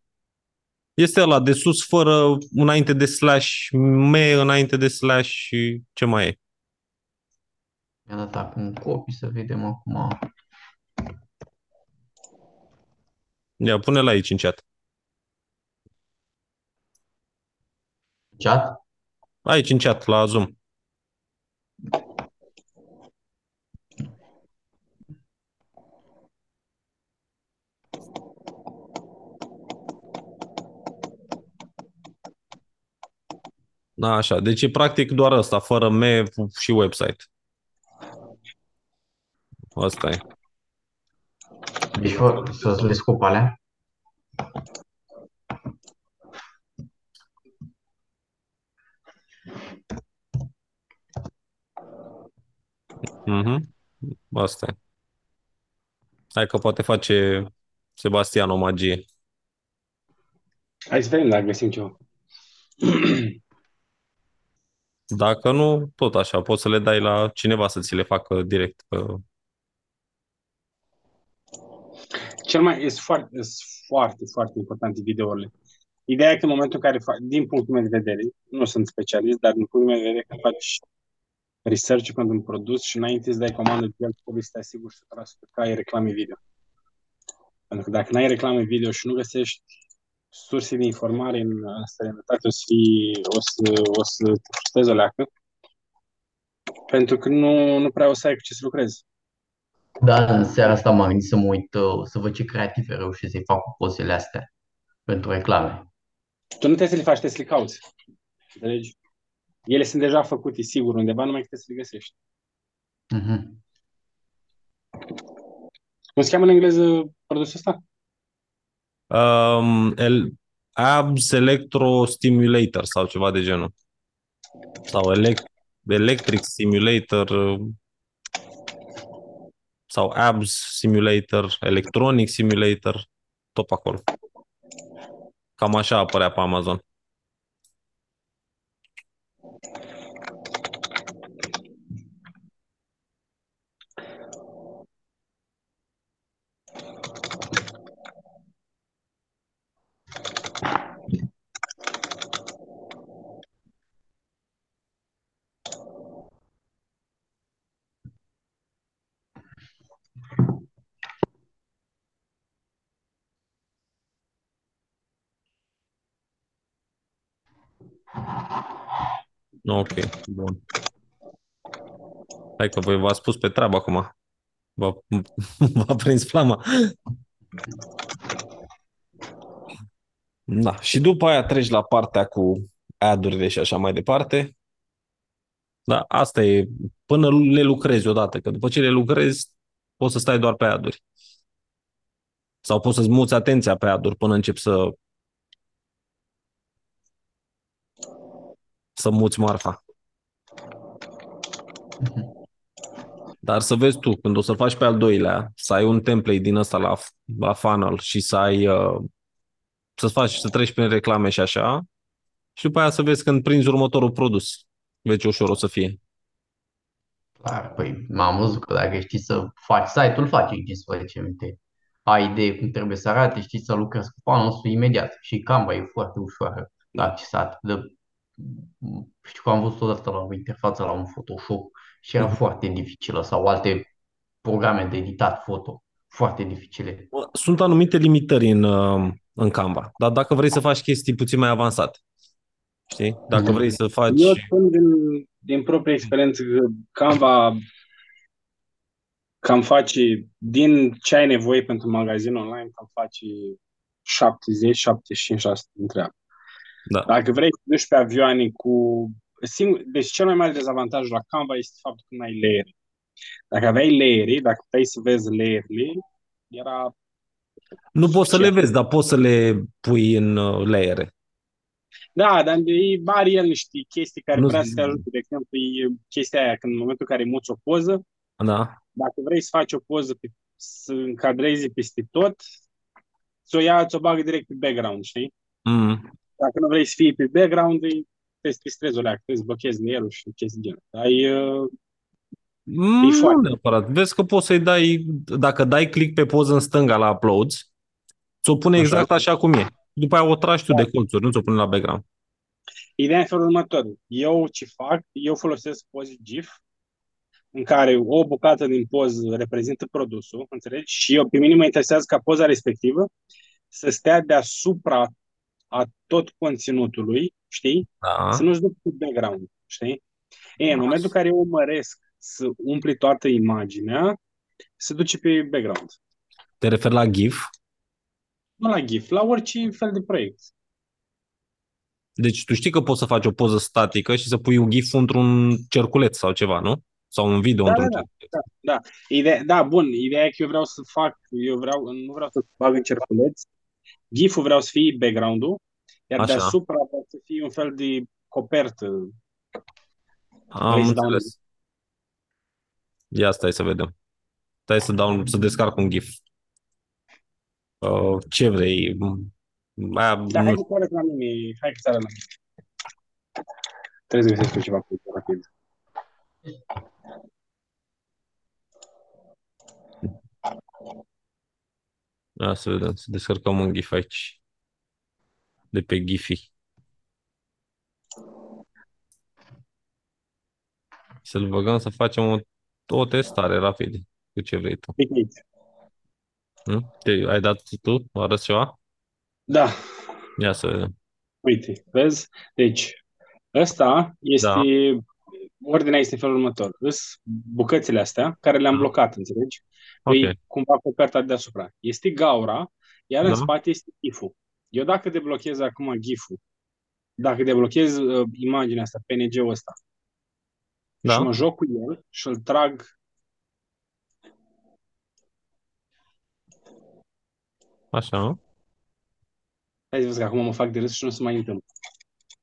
Este ăla de sus fără înainte de slash me, înainte de slash și ce mai e. Mi-a dat acum copii să vedem acum. Ia, pune-l aici în chat. Chat? Aici în chat, la Zoom. Da, așa. Deci e practic doar ăsta, fără me și website. Asta e. Deci fă, să le scop alea? Mhm. Asta e. Hai că poate face Sebastian o magie. Hai să vedem dacă găsim ceva. Dacă nu, tot așa, poți să le dai la cineva să ți le facă direct. Pe... Cel mai, este foarte, este foarte, foarte important videourile. Ideea e că în momentul în care, fac, din punctul meu de vedere, nu sunt specialist, dar din punctul meu de vedere, când faci research pentru un produs și înainte să dai comandă de el, trebuie să te asiguri 100% că ai reclame video. Pentru că dacă nu ai reclame video și nu găsești surse de informare în, în străinătate, o să, fii, o să, o să te frustrezi o leacă, pentru că nu, nu prea o să ai cu ce să lucrezi. Da, în seara asta m-am gândit să mă uit, uh, să văd ce creative reușesc să-i fac cu pozele astea pentru reclame. Tu nu trebuie să le faci, trebuie să le cauți. Înțelegi? Ele sunt deja făcute, sigur, undeva, numai că trebuie să le găsești. Mhm. Cum se cheamă în engleză produsul ăsta? Um, el, abs electrostimulator sau ceva de genul. Sau elect, electric simulator uh, sau abs simulator, electronic simulator, tot pe acolo. Cam așa apărea pe Amazon. Ok, bun. Hai că voi v-ați spus pe treabă acum. V-a, v-a prins flama. Da, și după aia treci la partea cu ad-urile și așa mai departe. Da, asta e până le lucrezi odată, că după ce le lucrezi poți să stai doar pe ad-uri. Sau poți să-ți muți atenția pe ad-uri până începi să să muți marfa. Dar să vezi tu, când o să faci pe al doilea, să ai un template din ăsta la, la funnel și să ai uh, să faci, să treci prin reclame și așa, și după aia să vezi când prinzi următorul produs. Vezi ce ușor o să fie. Clar, păi m-am văzut că dacă știi să faci site-ul, faci 15 minute. Ai idee cum trebuie să arate, știi să lucrezi cu funnel imediat. Și Canva e foarte ușoară la accesat. De știu că am văzut odată la o interfață la un Photoshop și era foarte dificilă sau alte programe de editat foto foarte dificile. Sunt anumite limitări în, uh, în Canva, dar dacă vrei să faci chestii puțin mai avansate, știi? Dacă Mhm. vrei să faci... Eu spun din, din proprie experiență că Canva cam face, din ce ai nevoie pentru magazin online, cam face 70-75% dintre ea. Da. Dacă vrei să duci pe avioane cu... Singur, deci cel mai mare dezavantaj la Canva este faptul că nu ai layer. Dacă aveai layeri, dacă puteai să vezi layerele, era... Nu poți să le suficient. vezi, dar poți să le pui în uh, layere. Da, dar e are el niște chestii care Nu- vrea să te ajute. De exemplu, e chestia aia, când în momentul în care muți o poză, Da? dacă vrei să faci o poză pe, să încadrezi peste tot, să o ia, ți-o bagă direct pe background, știi? Mm. Dacă nu vrei să fii pe background, îi- te distrezi o leacă, trebuie să blochezi layerul și chestii de genul. Dar e, uh, Mm, nu foarte. neapărat. Vezi că poți să-i dai, dacă dai click pe poză în stânga la uploads, ți-o pune Așa. exact așa cum e. După aia o tragi tu de colțuri, nu ți-o pune la background. Ideea e în felul următor. Eu ce fac? Eu folosesc poze GIF în care o bucată din poză reprezintă produsul, înțelegi? Și eu, pe mine mă interesează ca poza respectivă să stea deasupra a tot conținutului, știi? Da. Să nu-ți duc pe background, știi? E, în momentul în care eu urmăresc să umpli toată imaginea, se duce pe background. Te referi la GIF. Nu la GIF, la orice fel de proiect. Deci tu știi că poți să faci o poză statică și să pui un GIF într-un cerculeț sau ceva, nu? Sau un video Da, într-un da, da. cerculeț. Da, ideea, da, bun. Ideea e că eu vreau să fac, eu vreau, nu vreau să bag în cerculeț. GIF-ul vreau să fie background-ul, iar Așa. deasupra vreau să fie un fel de copertă. Am Vrei să dau un- înțeles. Ia stai să vedem. Stai să dau, să descarc un GIF. Uh, ce vrei? Aia, Da, nu hai că corect la mine, hai că ți arăt la mine. Trebuie să găsesc eu ceva cu rapid. Ia să vedem, să descărcăm un GIF aici. De pe Giphy. Să-l băgăm să facem o, o testare rapid. Cu ce vrei tu. Uite aici. Nu? Te, ai dat tu? Arăți ceva? Da, Ia să vedem. uite, vezi? Deci, ăsta este Da. Ordinea este în felul următor. Îs bucățile astea care le-am Da. blocat, înțelegi? Ok. Îi cumva coperta de deasupra. Este gaura, iar în Da. spate este GIF-ul. Eu dacă deblochez acum GIF-ul, dacă deblochez uh, imaginea asta, PNG-ul ăsta, Da. și mă joc cu el și îl trag Așa. Hai să vezi că acum mă fac de râs și nu se mai întâmplă.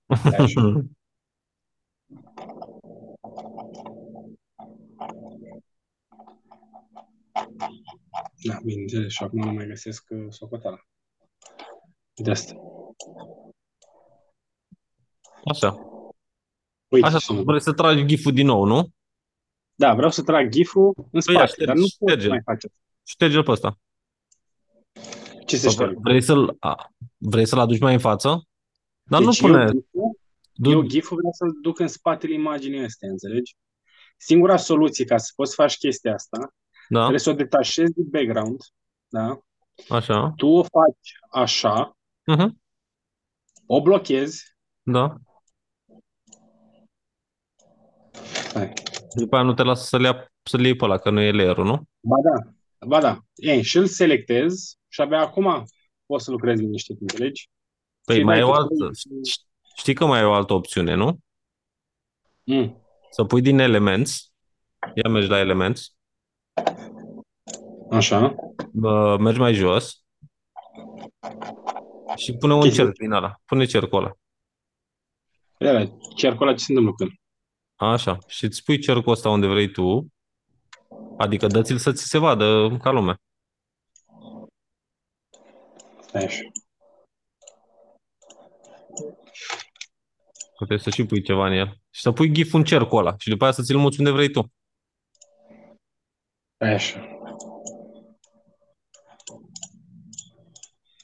Stai așa. Da, bineînțeles, și acum nu mai găsesc uh, socoteala. De asta. Așa. Uite, Așa, sună. vrei să tragi gif din nou, nu? Da, vreau să trag GIF-ul în Păi ia, spate, dar nu ștergi, pot să șterge-l. mai face asta. Șterge-l pe ăsta. Ce să Sau șterg? Vrei să-l, a, vrei să-l aduci mai în față? Dar Deci nu pune... eu, GIF-ul, Du, eu GIF-ul vreau să-l duc în spatele imaginii astea, înțelegi? Singura soluție ca să poți să faci chestia asta, da, trebuie să o detașezi din background, da? așa. Tu o faci așa, Uh-huh. o blochezi, Da. Hai. După aia nu te lasă să-l, ia, să-l iei pe ăla, că nu e layer nu? Ba da, ba da. Ei, și îl selectez și abia acum poți să lucrezi liniștit, înțelegi? Păi Și mai dai e o cu altă... trei- Știi că mai e o altă opțiune, nu? Mm. Să pui din Elements. Ia mergi la Elements. Așa. Bă, mergi mai jos. Și pune un Chestia. cerc din ăla. Pune cercul ăla. Ia, cercul ăla ce se întâmplă când? Așa. Și îți pui cercul ăsta unde vrei tu. Adică dă-ți-l să ți se vadă ca lumea. Stai așa. Că trebuie să și pui ceva în el. Și să pui gif în cercul ăla. Și după aia să ți-l muți unde vrei tu. Stai așa.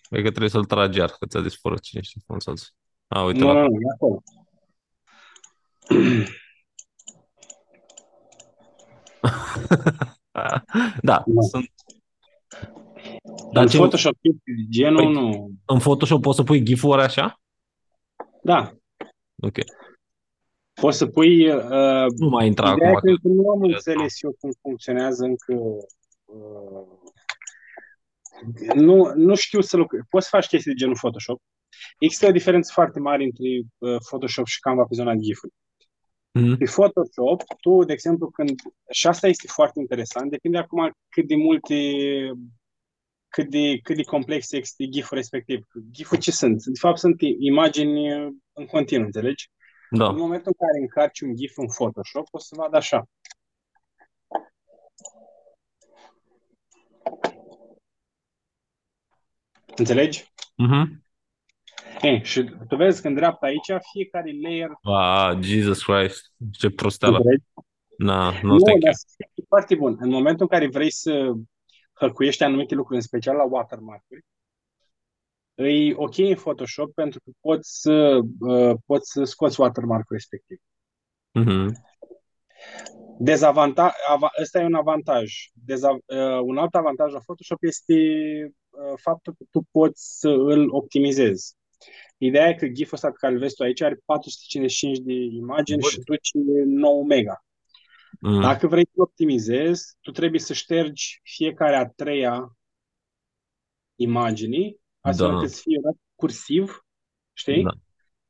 Cred că trebuie să-l tragi iar, că ți-a dispărut cine știe fonsați. A, uite Nu, la... nu, nu, e acolo. Da, Nu. sunt... Dar În ce, Photoshop, genul Păi- nu. în Photoshop poți să pui gif-uri așa? Da, Ok. poți să pui... Uh, Nu mai intra ideea acum. e că nu am că- înțeles eu cum funcționează încă... Uh, nu, nu știu să lucrez. Poți să faci chestii de genul Photoshop. Există o diferență foarte mare între uh, Photoshop și Canva pe zona GIF-uri. Mhm. Pe Photoshop, tu, de exemplu, când... Și asta este foarte interesant, depinde acum cât de multe cât de, cât de complex este GIF-ul respectiv. GIF-ul ce sunt? De fapt, sunt imagini uh, în continuu, înțelegi? Da. În momentul în care încarci un GIF în Photoshop, o să vadă așa. Înțelegi? Mhm. Ei, și tu vezi că în dreapta aici, fiecare layer Ah, Jesus Christ. Ce prosteală. Înțelegi? Na, nu Nu, stai dar chiar. e foarte bun. În momentul în care vrei să hăcuiești anumite lucruri, în special la watermark-uri, e ok în Photoshop pentru că poți să, uh, poți să scoți watermark-ul respectiv. Mhm. Dezavantaj, ava, ăsta e un avantaj. Deza, uh, un alt avantaj la Photoshop este uh, faptul că tu poți să îl optimizezi. Ideea e că GIF-ul ăsta pe care îl vezi tu aici are 455 de imagini Bun. și duci 9 mega. Mm. Dacă vrei să optimizezi, tu trebuie să ștergi fiecare a treia imaginii, astfel Da. încât să fie dat cursiv, știi? Da.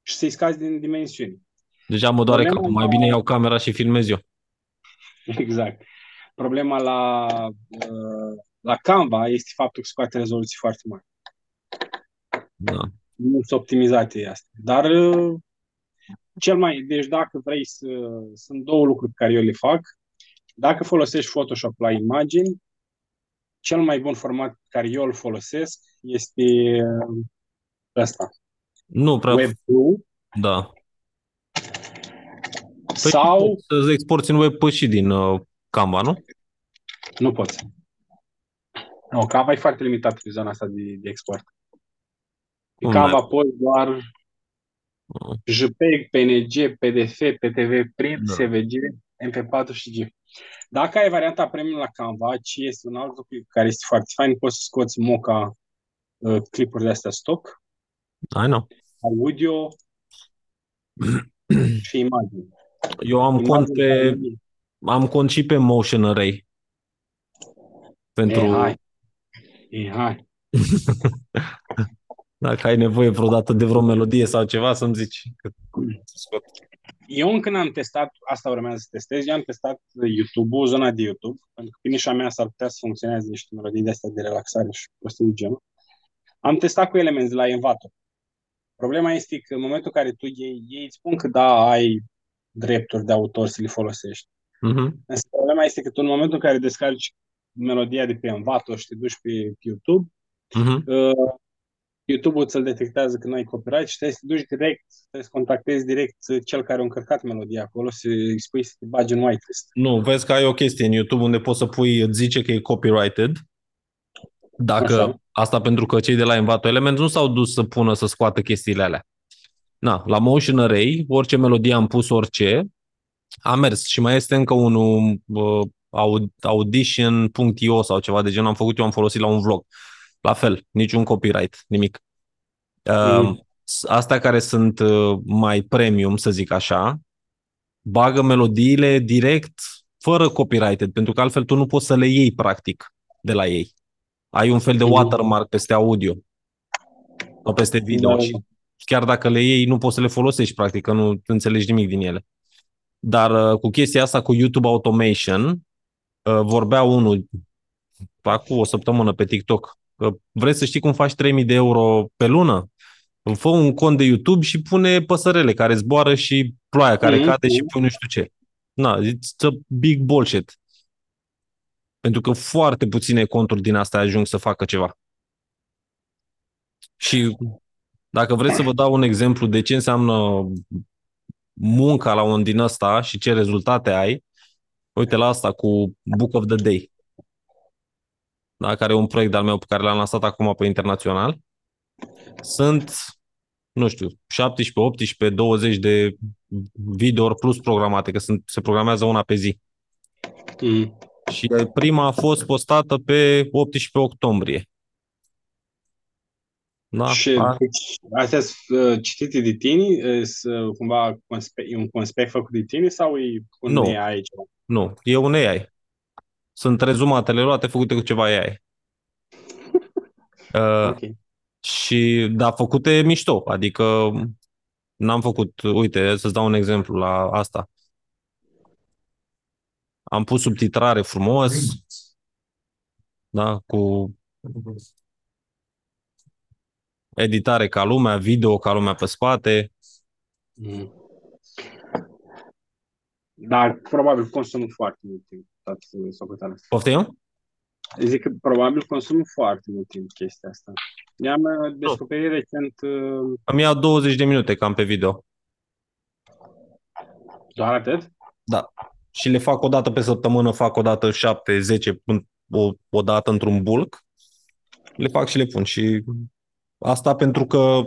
Și să-i scazi din dimensiuni. Deja mă doare Problema capul. Mai la- bine iau camera și filmez eu. Exact. Problema la, uh, la Canva este faptul că scoate rezoluții foarte mari. Da. Nu sunt optimizate astea. Dar uh, cel mai, deci dacă vrei să, sunt două lucruri pe care eu le fac. Dacă folosești Photoshop la imagini, cel mai bun format pe care eu îl folosesc este uh, ăsta, Nu prea... WebView Da. Păi sau poți să exporti în web și din uh, Canva, nu? nu poți. Nu, Canva e foarte limitat pe zona asta de, de export. Pe Cum Canva n-ai? poți doar Uh, JPEG, PNG, PDF, PTV, print, Da. SVG, MP4 și GIF. Dacă ai varianta premium la Canva, ce este un alt lucru care este foarte fain, poți să scoți moca uh, clipurile astea stock, I know. audio și imagini. Eu am cont pe, am cont și pe Motion Array. Pentru... E, hai. E, hai. Dacă ai nevoie vreodată de vreo melodie sau ceva, să-mi zici. Că scot. Eu încă n-am testat, asta urmează să testez, eu am testat YouTube-ul, zona de YouTube, pentru că pe nișa mea s-ar putea să funcționeze niște melodii de astea de relaxare și prostii de genul. Am testat cu Elements de la Envato. Problema este că în momentul în care tu iei, ei îți spun că da, ai drepturi de autor să le folosești. Mhm. Însă problema este că tu în momentul în care descarci melodia de pe Envato și te duci pe YouTube, Mhm. uh, YouTube-ul ți-l detectează că nu ai copyright și trebuie să te duci direct, trebuie să contactezi direct cel care a încărcat melodia acolo, să îi spui să te bagi în whitelist. Nu, vezi că ai o chestie în YouTube unde poți să pui, îți zice că e copyrighted. Dacă Așa. asta pentru că cei de la Envato Elements nu s-au dus să pună să scoată chestiile alea. Na, la Motion Array, orice melodie am pus orice, a mers și mai este încă unul uh, aud- audition.io sau ceva de genul, am făcut eu, am folosit la un vlog. La fel, niciun copyright, nimic. Uh, Mm. Astea care sunt uh, mai premium, să zic așa, bagă melodiile direct, fără copyrighted, pentru că altfel tu nu poți să le iei practic de la ei. Ai un fel de Mhm. watermark peste audio sau peste video Da, da, și chiar dacă le iei, nu poți să le folosești practic, că nu înțelegi nimic din ele. Dar uh, cu chestia asta cu YouTube Automation, uh, vorbea unul acum o săptămână pe TikTok, că vreți să știi cum faci 3000 de euro pe lună? Fă un cont de YouTube și pune păsărele care zboară și ploaia care Mhm. cade și pui nu știu ce. Na, it's a big bullshit. Pentru că foarte puține conturi din astea ajung să facă ceva. Și dacă vreți să vă dau un exemplu de ce înseamnă munca la un din ăsta și ce rezultate ai, uite la asta cu Book of the Day, da, care e un proiect al meu pe care l-am lansat acum pe internațional. Sunt, nu știu, 17, 18, 20 de videouri plus programate, că sunt, se programează una pe zi. Mm. Și prima a fost postată pe 18 octombrie. Da? Și A- deci, astea sunt uh, citite de tine? Sunt cumva conspe- e un conspect făcut de tine sau e un Nu. AI aici? Nu, e un AI. Sunt rezumatele luate făcute cu ceva AI. Uh, Ok. și, da, făcute mișto. Adică n-am făcut, uite, să-ți dau un exemplu la asta. Am pus subtitrare frumos, da, cu editare ca lumea, video ca lumea pe spate. Mm. Dar probabil consumă foarte mult timp toată socoteala asta. Poftim? Zic că probabil consumă foarte mult timp chestia asta. I-am uh, descoperit recent uh, Îmi iau 20 de minute cam pe video. doar atât. Da. Și le fac o dată pe săptămână, fac o dată 7, 10, o, o dată într-un bulk. Le fac și le pun. Și asta pentru că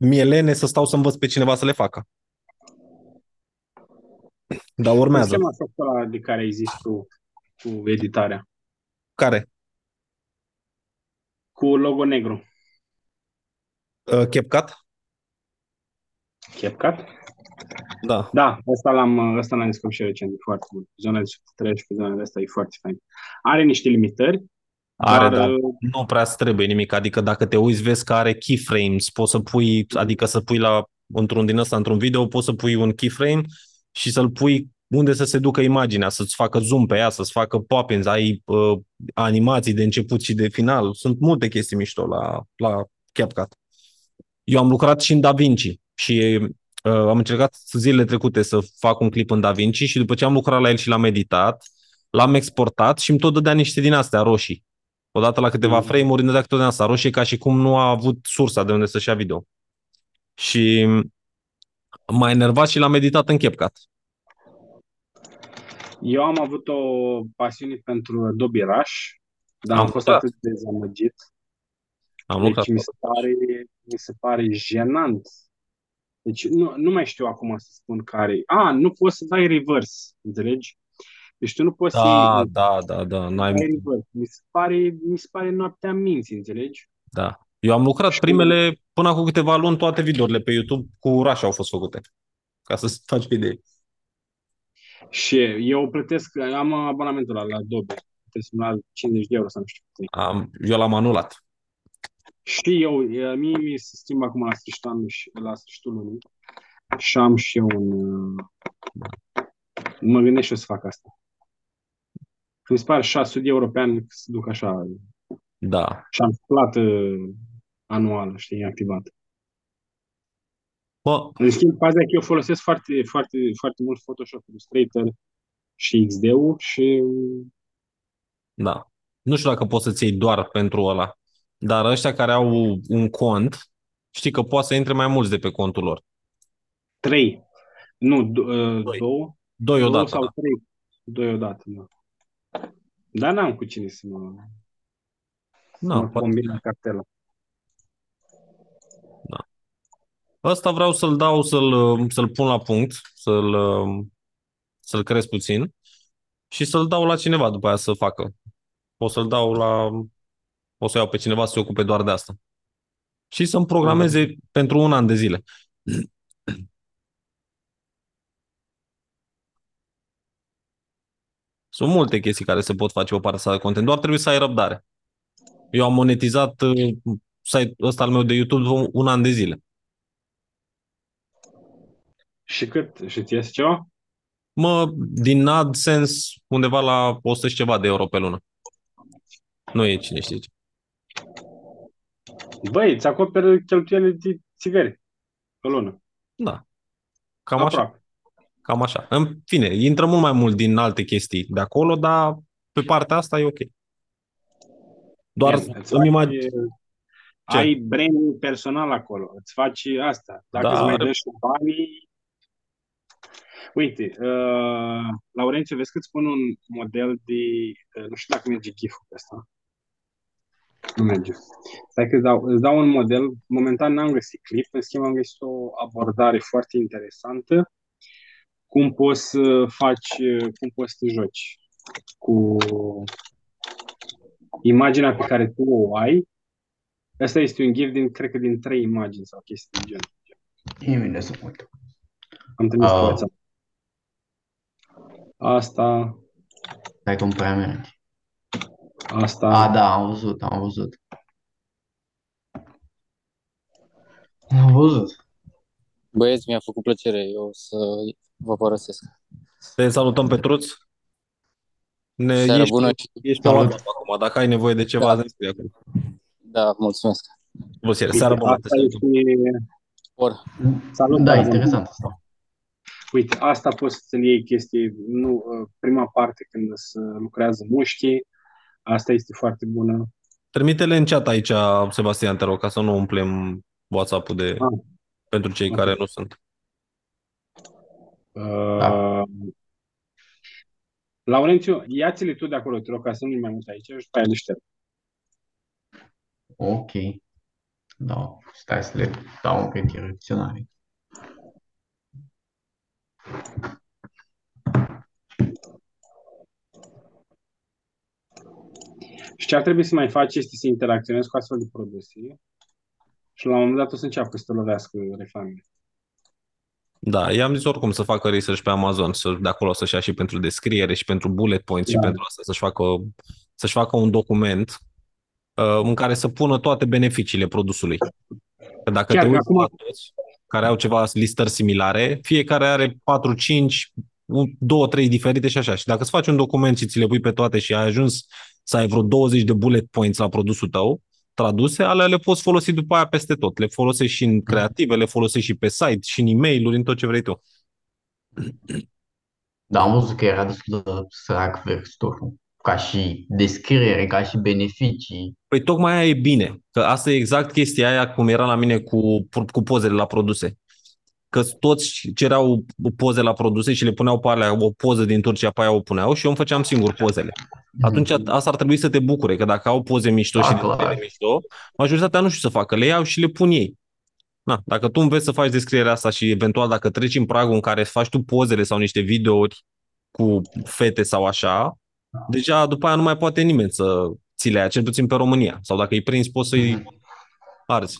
mi-e lene să stau să învăț pe cineva să le facă. Dar Cum se urmează. cheamă softul ăla de care ai zis tu cu editarea? Care? Cu logo negru. Uh, CapCut? CapCut? Da. Da, ăsta l-am, ăsta l-am descoperit și recent, e foarte bun. Zona de subtitrare și pe zona de asta e foarte fain. Are niște limitări, Are, dar dar uh, nu prea îți trebuie nimic. Adică dacă te uiți, vezi că are keyframes. Poți să pui, adică să pui la, într-un din ăsta, într-un video, poți să pui un keyframe și să-l pui unde să se ducă imaginea, să-ți facă zoom pe ea, să-ți facă pop-ins, ai uh, animații de început și de final. Sunt multe chestii mișto la, la CapCut. Eu am lucrat și în DaVinci și uh, am încercat zilele trecute să fac un clip în DaVinci și după ce am lucrat la el și l-am editat, l-am exportat și îmi tot dădea niște din astea roșii. Odată la câteva Mm. frame-uri îmi dădea tot din asta roșie ca și cum nu a avut sursa de unde să-și ia video. Și m-a enervat și l-am editat în CapCut. eu am avut o pasiune pentru Adobe Rush, dar Am am fost lucrat. atât de dezamăgit. Am lucrat. Deci mi se pare, mi se pare jenant. Deci nu, nu mai știu acum să spun care. A, nu poți să dai reverse, înțelegi? Deci tu nu poți Da, să da, da, da. dai N-ai, reverse. Mi se pare, mi se pare noaptea minții, înțelegi? da. Eu am lucrat Știu. primele, până acum câteva luni, toate videourile pe YouTube cu Rush au fost făcute. Ca să faci o idee. Și eu plătesc, am abonamentul ăla la Adobe. Plătesc la 50 de euro sau nu știu cât e. Am, eu l-am anulat. Și eu, e, mie mi se schimbă acum la sfârșitul anului și la sfârșitul lunii. Și am și eu un... uh, Mă gândesc și eu să fac asta. Mi se pare 600 de euro pe an să duc așa Da. și am plată anuală, știi, activată. Bă, În schimb, faza e că eu folosesc foarte, foarte, foarte mult Photoshop, Illustrator și XD-ul și da. Nu știu dacă poți să-ți iei doar pentru ăla. Dar ăștia care au un cont, știi că poate să intre mai mulți de pe contul lor. trei. Nu, d- uh, Doi. două. Doi Două odată, sau da. trei. Doi odată, da. Dar n-am cu cine să mă, să Da, mă poate. combin cartela. Ăsta vreau să-l dau, să-l, să-l pun la punct, să-l, să-l cresc puțin și să-l dau la cineva după aia să facă. O să-l dau la... O să iau pe cineva să se ocupe doar de asta. Și să-mi programeze pentru un an de zile. Sunt multe chestii care se pot face pe partea asta de content, doar trebuie să ai răbdare. Eu am monetizat uh, site ăsta al meu de YouTube după un an de zile. Și cât? Și ți iese ceva? Mă, din AdSense undeva la 100 și ceva de euro pe lună. Nu e cine știe ce. Băi, îți acoperă cheltuielile de țigări pe lună. Da. Cam așa. Aproape. Cam așa. În fine, intră mult mai mult din alte chestii de acolo, dar pe partea asta e ok. Doar Bine, îți îmi faci- imagine... Ce? Ai branding personal acolo. Îți faci asta. Dacă Da, îți mai are- dă și banii... Uite, uh, Laurențiu, vezi că îți pun un model de... Uh, nu știu dacă merge GIF-ul pe ăsta. Nu merge. Stai că îți dau, îți dau un model. Momentan n-am găsit clip, în schimb am găsit o abordare foarte interesantă. Cum poți să faci, cum poți să te joci cu imaginea pe care tu o ai. Asta este un GIF din, cred că din trei imagini sau chestii de genul. E bine să mă uit. Am trimis pe Ah. WhatsApp. Asta, Stai că îmi prea merge. asta. A, da, am văzut, am văzut. Am văzut. Băieți, mi-a făcut plăcere, eu să vă părăsesc. Te salutăm, Petruț. Ne Seară ești, bună și ești pe Salut. WhatsApp acum. Dacă ai nevoie de ceva, Da. ne scrie acolo. da, mulțumesc. Vă seară, seară bună. asta este, Or, salut, Da, Azam. interesant asta. Uite, asta poți să-ți iei chestii, nu, uh, prima parte când se lucrează mușchii, asta este foarte bună. Trimite-le în chat aici, Sebastian, te rog, ca să nu umplem WhatsApp-ul de, Ah. pentru cei Ok. care nu sunt. Uh, Da. Laurențiu, ia-ți-le tu de acolo, te rog, ca să nu mai mult aici și după aia le șterg. Ok. Da, stai să le dau încă direcționare. Și ce ar trebui să mai faci este să interacționezi cu astfel de produse și la un moment dat o să înceapă să te lovească reclamele. Da, i-am zis oricum să facă research pe Amazon, să, de acolo să-și ia și pentru descriere și pentru bullet points și Da. pentru asta, să-și facă, să-și facă un document uh, în care să pună toate beneficiile produsului. Că dacă Chiar te că uiți acum- la toți care au ceva listări similare, fiecare are 4, 5, 2, 3 diferite și așa. Și dacă îți faci un document și ți le pui pe toate și ai ajuns să ai vreo 20 de bullet points la produsul tău, traduse, alea le poți folosi după aia peste tot. Le folosești și în creative, le folosești și pe site, și în e-mail-uri, în tot ce vrei tu. Da, am văzut că era destul de sărac verstorul. Ca și descriere, ca și beneficii. Păi tocmai aia e bine, că asta e exact chestia aia cum era la mine cu, cu pozele la produse. Că toți cereau poze la produse și le puneau pe alea o poză din Turcia, pe aia o puneau și eu îmi făceam singur pozele. Atunci asta ar trebui să te bucure, că dacă au poze mișto Da, și clar. descriere mișto, majoritatea nu știu să facă, le iau și le pun ei. Na, dacă tu înveți să faci descrierea asta și eventual dacă treci în pragul în care faci tu pozele sau niște videouri cu fete sau așa, deja după aia nu mai poate nimeni să ți le ia, cel puțin pe România. Sau dacă îi prinzi, poți să-i arzi.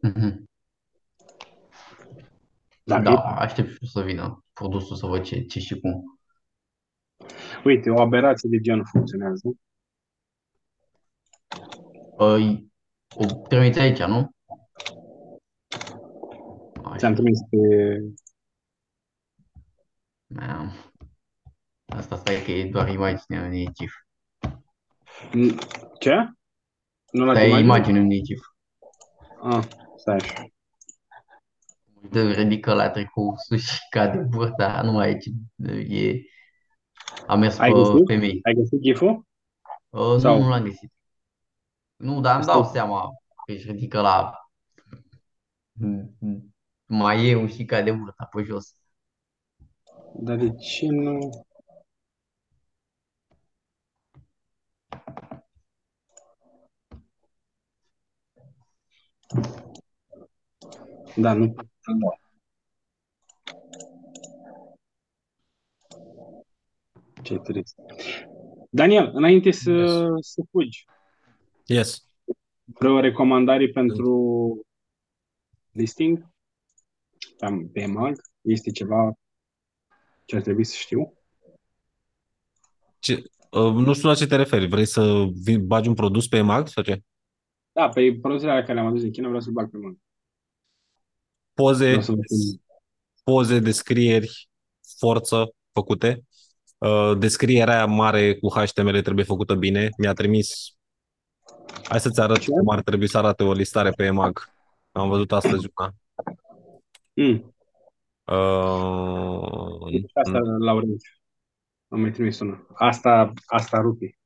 Mhm. Da, Da, aștept și eu să vină produsul să văd ce, ce și cum. Uite, o aberație de genul funcționează. Păi, o trimiți aici, nu? Ți-am trimis pe... Mam. Asta stai că e doar imagine, nu e GIF. Ce? Nu la Dar e imagine? imagine, nu e GIF. Ah, stai așa. Dă, ridică la tricou sus și cade burta, nu mai aici. E... A mers Ai pe găsit? femei. Ai găsit GIF-ul? Uh, Sau- Nu, nu l-am găsit. Nu, dar îmi Asta- dau seama că își ridică la... Mai e un și cade burta pe jos. Dar de ce nu... Da, nu pot să dau. Ce trist. Daniel, înainte să, Yes. să fugi, Yes. vreo recomandare pentru listing pe, pe mag? Este ceva ce ar trebui să știu? Ce, uh, nu știu la ce te referi. Vrei să vi- bagi un produs pe EMAG sau ce? Da, pe produsele alea care le-am adus din China vreau să bag pe mag. Poze, Vreau să văd cum- poze, descrieri, forță făcute. Uh, descrierea aia mare cu HTML trebuie făcută bine. Mi-a trimis... Hai să-ți arăt Ce? cum ar trebui să arate o listare pe EMAG. Am văzut astăzi una. Mm. Uh, Și asta, Laurențiu. Am mai trimis una. Asta, asta rupi.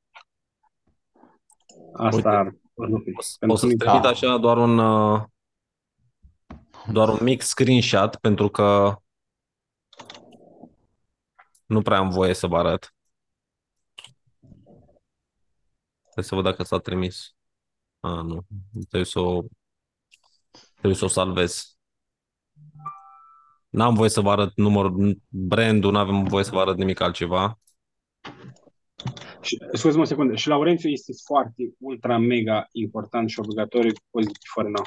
Asta ar rupi. o, să- o Pentru să-ți mine- trimit așa doar un uh, doar un mic screenshot pentru că nu prea am voie să vă arăt. Hai să văd dacă s-a trimis. A, nu. Trebuie să o trebuie să o salvez. N-am voie să vă arăt numărul, brandul, n-avem voie să vă arăt nimic altceva. Și, scuze-mă o secundă. Și Laurențiu este foarte, ultra, mega important și obligatoriu poze de before and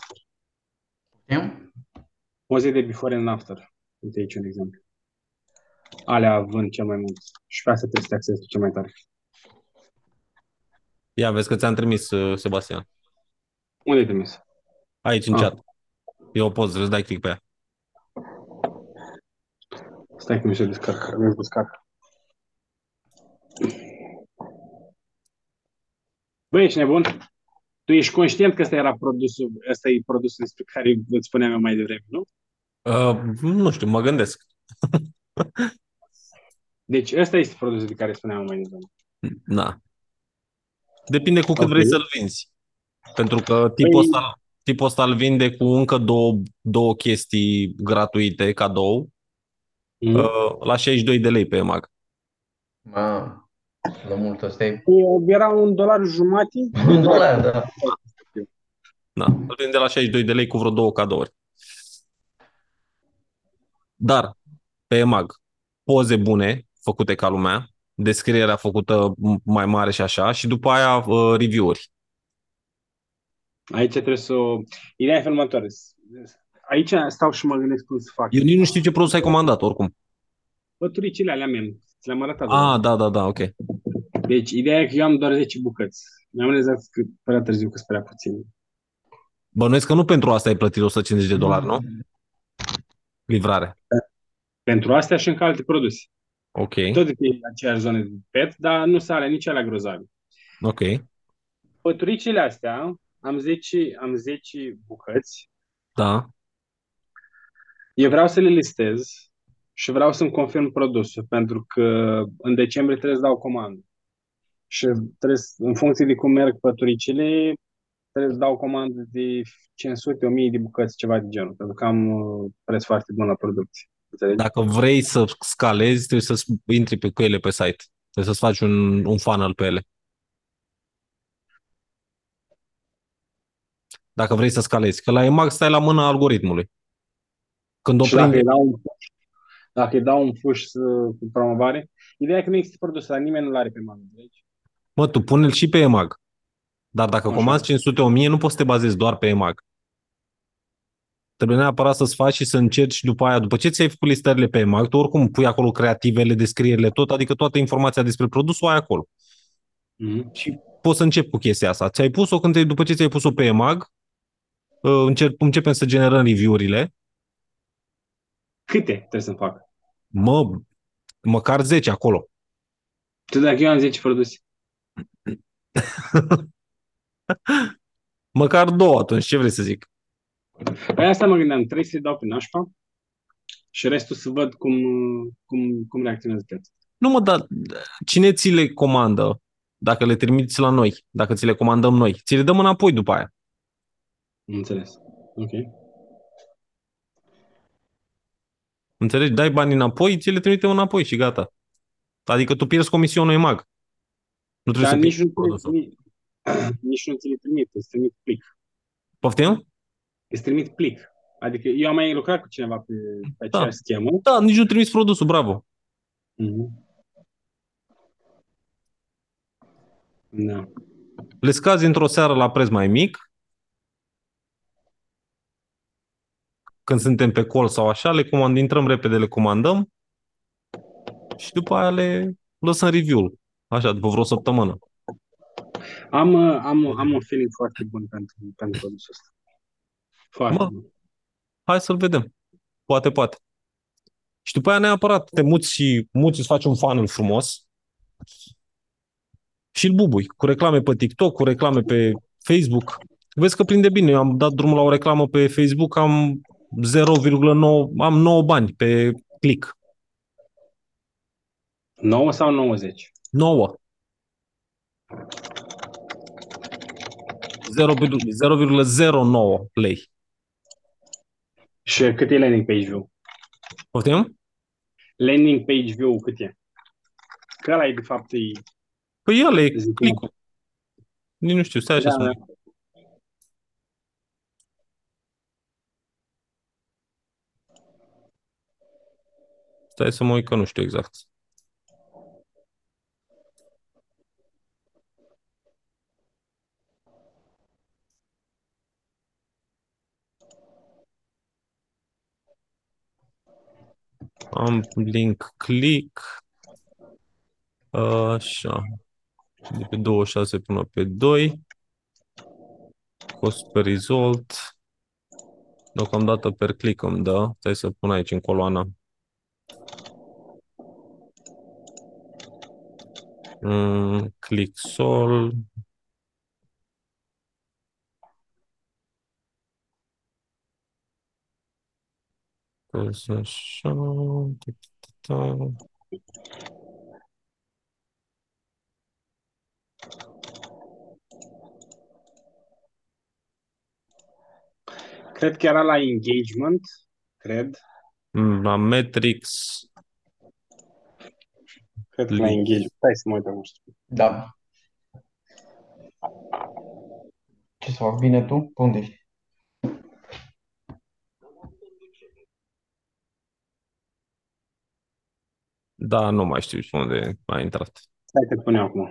after. Știu? Poze de before and after. Uite aici un exemplu. Alea vând cel mai mult. Și pe asta trebuie să te accesezi cel mai tare. Ia, vezi că ți-am trimis, uh, Sebastian. Unde ai trimis? Aici, în Ah. chat. E o poză, îți dai click pe ea. Stai că mi se descarcă. Mi se descarcă. Băi, ești nebun? Tu ești conștient că ăsta era produsul, ăsta e produsul despre care îți spuneam eu mai devreme, nu? Uh, nu știu, mă gândesc. Deci ăsta este produsul de care spuneam eu mai devreme. Da. Depinde cu cât Ok. vrei să-l vinzi. Pentru că tipul Păi- ăsta, tipul ăsta îl vinde cu încă două, două chestii gratuite, cadou, Mm. uh, la 62 de lei pe EMAG. Mă, la mult ăsta e Era un dolar jumate. un dolar, da. Da, îl vinde la 62 de lei cu vreo două cadouri. Dar, pe EMAG, poze bune, făcute ca lumea, descrierea făcută m- mai mare și așa, și după aia uh, review-uri. Aici trebuie să o... Ideea e felul următoare. Aici stau și mă gândesc cum să fac. Eu nici nu știu ce produs ai comandat, oricum. Păturicile alea mem. Ți le-am arătat. Ah, da, da, da, ok. Deci, ideea e că eu am doar 10 bucăți. Mi-am realizat că prea târziu că sunt prea puțin. Bănuiesc că nu pentru asta ai plătit 150 de dolari, nu? Livrare. Pentru astea și încă alte produse. Ok, Tot de pe aceeași zonă de pet, dar nu sunt alea nici alea grozave. ok. Păturicile astea, am 10, am 10 bucăți. Da. Eu vreau să le listez și vreau să-mi confirm produsul, pentru că în decembrie trebuie să dau comandă. Și trebuie, să- în funcție de cum merg păturicile, trebuie să dau comandă de 500, 1000 de bucăți, ceva de genul, pentru că am uh, preț foarte bun la producție. Înțelegi? Dacă vrei să scalezi, trebuie să intri pe cu ele pe site. Trebuie să-ți faci un, un funnel pe ele. Dacă vrei să scalezi. Că la EMAG stai la mâna algoritmului. Când o Și dacă prinde, îi dau un push, dacă îi dau un push să- cu promovare, ideea e că nu există produs, dar nimeni nu-l are pe mână, înțelegi? mă, tu pune-l și pe EMAG. Dar dacă Așa. comanzi 500 1000, nu poți să te bazezi doar pe EMAG. Trebuie neapărat să-ți faci și să încerci după aia, după ce ți-ai făcut listările pe EMAG, tu oricum pui acolo creativele, descrierile, tot, adică toată informația despre produs o ai acolo. Mhm. Și poți să începi cu chestia asta. Ți-ai pus-o când te, după ce ți-ai pus-o pe EMAG, uh, încep, începem să generăm review-urile. Câte trebuie să fac? Mă, măcar 10 acolo. Tu dacă eu am 10 produse. Măcar două atunci, ce vrei să zic? Păi asta mă gândeam, trebuie să-i dau pe nașpa și restul să văd cum, cum, cum reacționează piața. Nu mă, dar cine ți le comandă dacă le trimiți la noi, dacă ți le comandăm noi? Ți le dăm înapoi după aia. Am înțeles. Ok. Înțelegi? Dai banii înapoi, ți le trimitem înapoi și gata. Adică tu pierzi comisionul EMAG. Nu trebuie Dar să nici pierzi nu, produsul. nici, nici nu ți le trimit, îți trimit plic. Poftim? Îți trimit plic. Adică eu am mai lucrat cu cineva pe, pe Da. aceeași schemă. Da, nici nu trimiți produsul, bravo. Mhm. Da. Le scazi într-o seară la preț mai mic, când suntem pe col sau așa, le comand, intrăm repede, le comandăm și după aia le lăsăm review-ul. Așa, după vreo săptămână. Am, uh, am, am un feeling foarte bun pentru, pentru produsul ăsta. Foarte Mă. bun. Hai să-l vedem. Poate, poate. Și după aia neapărat te muți și muți, îți faci un funnel frumos și îl bubui cu reclame pe TikTok, cu reclame pe Facebook. Vezi că prinde bine. Eu am dat drumul la o reclamă pe Facebook, am 0,9, am 9 bani pe click. 9 sau 90? 9. 0,09 lei. Și cât e landing page view? Poftim? Landing page view cât e? Că ăla e de fapt e... Păi ăla e Zic click Nici nu știu, stai așa Da, să mă da. uit. Stai să mă uit că nu știu exact. Am link click. Așa. De pe 26 până pe 2. Cost per result. Deocamdată per click îmi dă. Stai să pun aici în coloană. Mm, click sol. Așa. ta, ta, ta. Cred că era la engagement, cred. Mm, La Matrix. Cred că la Link. engagement. Stai să mă uit acum. Da. Ce să fac? Bine tu? Pe unde ești? Da, nu mai știu și unde a intrat. Stai că pun eu acum.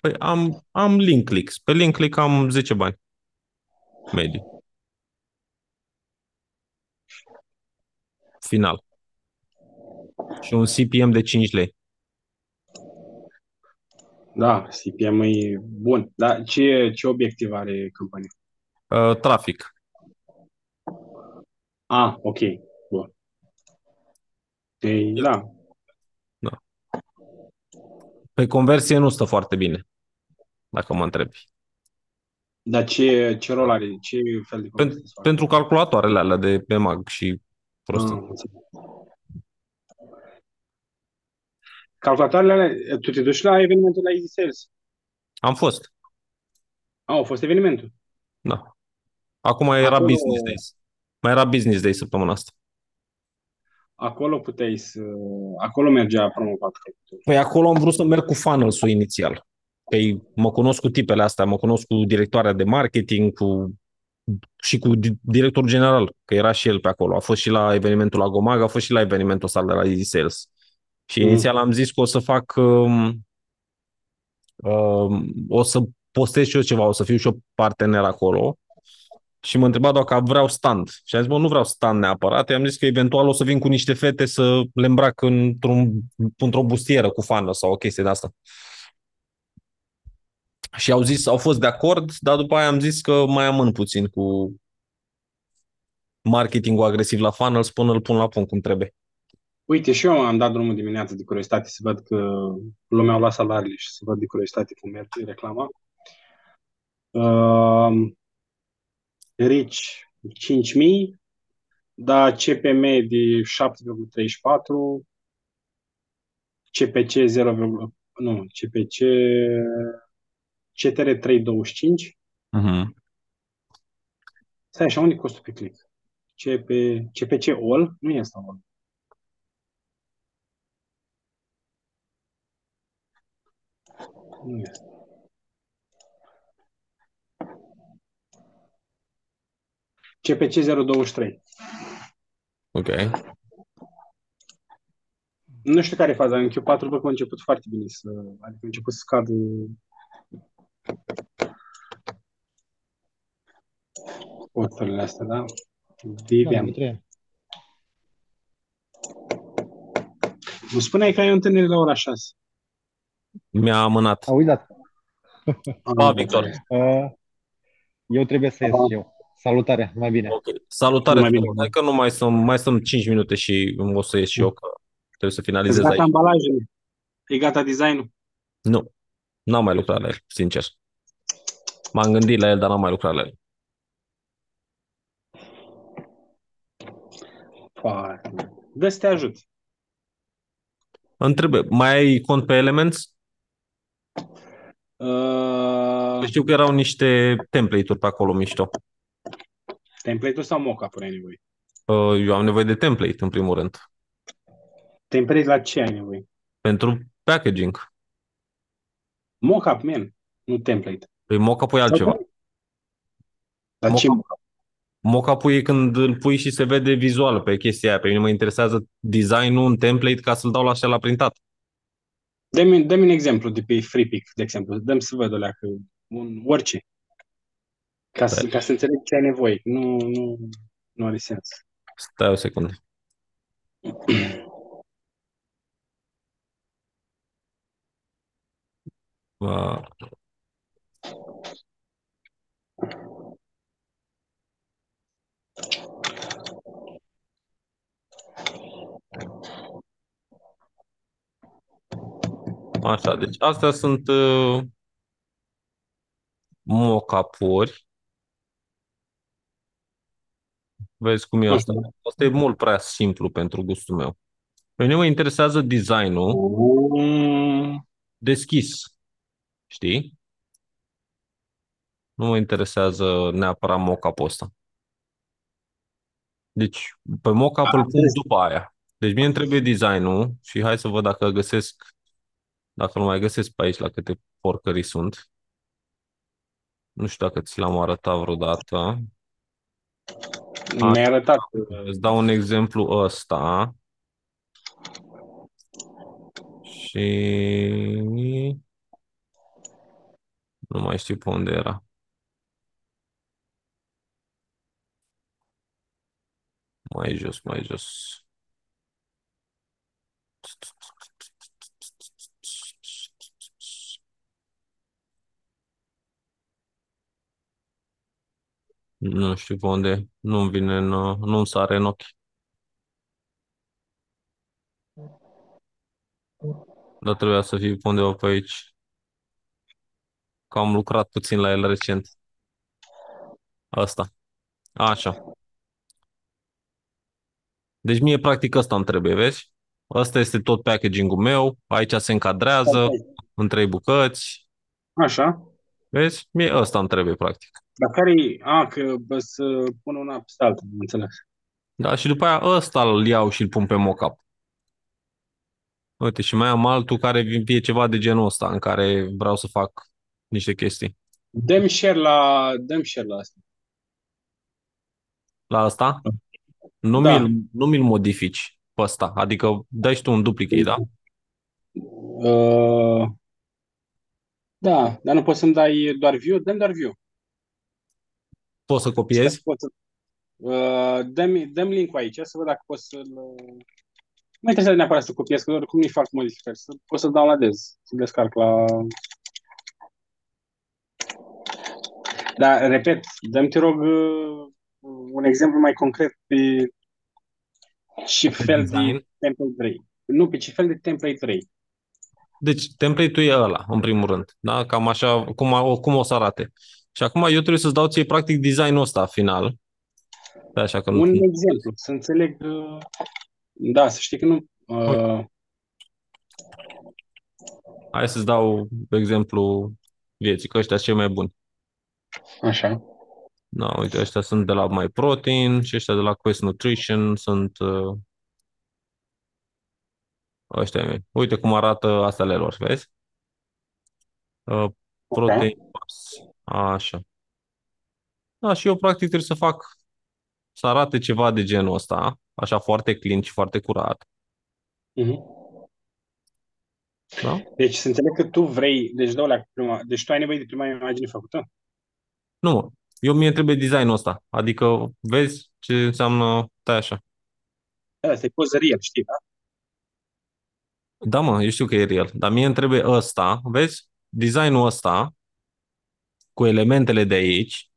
Păi am, am link clicks. Pe link click am 10 bani. Mediu. Final. Și un CPM de 5 lei. Da, CPM e bun. Dar ce, ce obiectiv are campania? Uh, trafic. Ah, ok. Bun. Ei, da. Pe conversie nu stă foarte bine. Dacă mă întrebi. Dar ce, ce rol are? Ce fel de Pen- conversie se fac? pentru calculatoarele alea de pe mag și prostii. Ah, înțeleg. Calculatoarele alea, tu te duci la evenimentul la Easy Sales? Am fost. Ah, a fost evenimentul. Da. Acum era Acolo- business days. Mai era business day săptămâna asta. Acolo puteai să... Acolo mergea promovat calculatorul. Păi acolo am vrut să merg cu funnels-ul inițial. Păi mă cunosc cu tipele astea, mă cunosc cu directoarea de marketing, cu și cu di- directorul general, că era și el pe acolo. A fost și la evenimentul la Gomag, a fost și la evenimentul ăsta de la Easy Sales. Și Mm. inițial am zis că o să fac um, uh, o să postez și eu ceva, o să fiu și eu partener acolo. Și mă întreba dacă vreau stand. Și am zis, bă, nu vreau stand neapărat. I-am zis că eventual o să vin cu niște fete să le îmbrac într-un, într-o bustieră cu fană sau o chestie de asta. Și au zis, au fost de acord, dar după aia am zis că mai amân puțin cu marketingul agresiv la funnels până îl pun la punct cum trebuie. Uite, și eu am dat drumul dimineața de curiozitate să văd că lumea au luat salariile și să văd de curiozitate cum merge reclama. Uh, Rich 5.000, dar CPM de 7,34, CPC 0, nu, CPC CTR 325. Uh-huh. Stai așa, unde e costul pe click? CP, CPC All? Nu este All. Nu este. CPC 023. Ok. Nu știu care e faza. În Q4 văd că a început foarte bine să... Adică a început să scadă costurile astea, da? Vivian. Da, Nu spuneai că ai o întâlnire la ora 6. Mi-a amânat. A uitat. Pa, Victor. Uh, eu trebuie să ies și eu. Salutare, mai bine. Ok. Salutare, Mai bine. Hai că nu mai sunt, mai sunt 5 minute și o să ies și eu, că trebuie să E finalizez gata aici. ambalajele. E gata designul. Nu, n-am mai lucrat la el, sincer. M-am gândit la el, dar n-am mai lucrat la el. Foarte bine. Dă să te ajut. Îmi trebuie, mai ai cont pe Elements? Uh, Știu că erau niște template-uri pe acolo mișto. template-ul sau mock-up-uri ai nevoie? Uh, Eu am nevoie de template, în primul rând, Template la ce ai nevoie? pentru packaging. Mock-up, man. Nu template. Păi mock-up-ul e altceva. Dar ce Mock-up. Mock-up-ul e când îl pui și se vede vizual pe chestia aia. Pe mine mă interesează design-ul în template ca să-l dau la așa la printat. Dă-mi, dă-mi un exemplu de pe FreePic, de exemplu. Dăm să văd o leacă, un orice. Ca să, Stai. ca să înțeleg ce ai nevoie. Nu, nu, nu are sens. Stai o secundă. Uh, Așa, deci astea sunt uh, mock-up-uri. Vezi cum e Nu asta? știu. Asta e mult prea simplu pentru gustul meu. Pe mine mă interesează designul Mm, deschis. Știi? Nu mă interesează neapărat mock-up-ul ăsta. Deci, pe mock-up îl pun după aia. Deci mie îmi trebuie designul și hai să văd dacă găsesc, dacă îl mai găsesc pe aici la câte porcării sunt. Nu știu dacă ți l-am arătat vreodată. Mi-ai arătat. Îți dau un exemplu ăsta. Și nu mai știu pe unde era. Mai jos, mai jos. Nu știu pe unde. Nu-mi vine, în, nu-mi sare în ochi. Dar trebuia să fie pe undeva pe aici. Că am lucrat puțin la el recent. Asta. Așa. Deci mie practic ăsta îmi trebuie, vezi? Ăsta este tot packaging-ul meu. Aici se încadrează în trei bucăți. Așa. Vezi? Mie ăsta îmi trebuie practic. Dar care e? A, că bă, să pun una peste alta, am înțeles. Da, și după aia ăsta îl iau și îl pun pe mock-up. Uite, și mai am altul care e ceva de genul ăsta, în care vreau să fac niște chestii. Dăm share la, dăm share la asta. La asta? Nu Da. mi-l, nu mi-l modifici pe ăsta. Adică dai și tu un duplicate, da? Uh, Da, dar nu poți să-mi dai doar view? Dăm doar view. Poți să Și copiezi? dacă pot să... Uh, dăm, dăm link-ul aici să văd dacă pot să-l... Nu mă interesează neapărat să copiez, că oricum nu-i fac modificări. Să, pot să downloadez, să descarc la... Dar, repet, dăm te rog uh, un exemplu mai concret pe ce Pe fel design? de template vrei. Nu, pe ce fel de template vrei. Deci, template-ul e ăla, în primul rând. Da? Cam așa, cum, a- cum o să arate. Și acum eu trebuie să-ți dau ție, practic, designul ăsta final. Da, așa că nu... Un exemplu, să înțeleg... uh, Da, să știi că nu... Uh, Hai să-ți dau exemplu vieții, că ăștia sunt cei mai buni. Așa. Da, uite, ăștia sunt de la MyProtein și ăștia de la Quest Nutrition sunt uh, ăștia mei. Uite cum arată astea lor, vezi? Uh, protein bars. Așa. Da, și eu practic trebuie să fac să arate ceva de genul ăsta, așa foarte clean și foarte curat. Mhm. Da? Deci să înțeleg că tu vrei, deci dă la prima, deci tu ai nevoie de prima imagine făcută? Nu, mă. Eu mie trebuie designul ăsta. Adică vezi ce înseamnă tai așa. Da, asta e poză real, știi, da? Da, mă, eu știu că e real, dar mie îmi trebuie ăsta, vezi? Designul ăsta cu elementele de aici,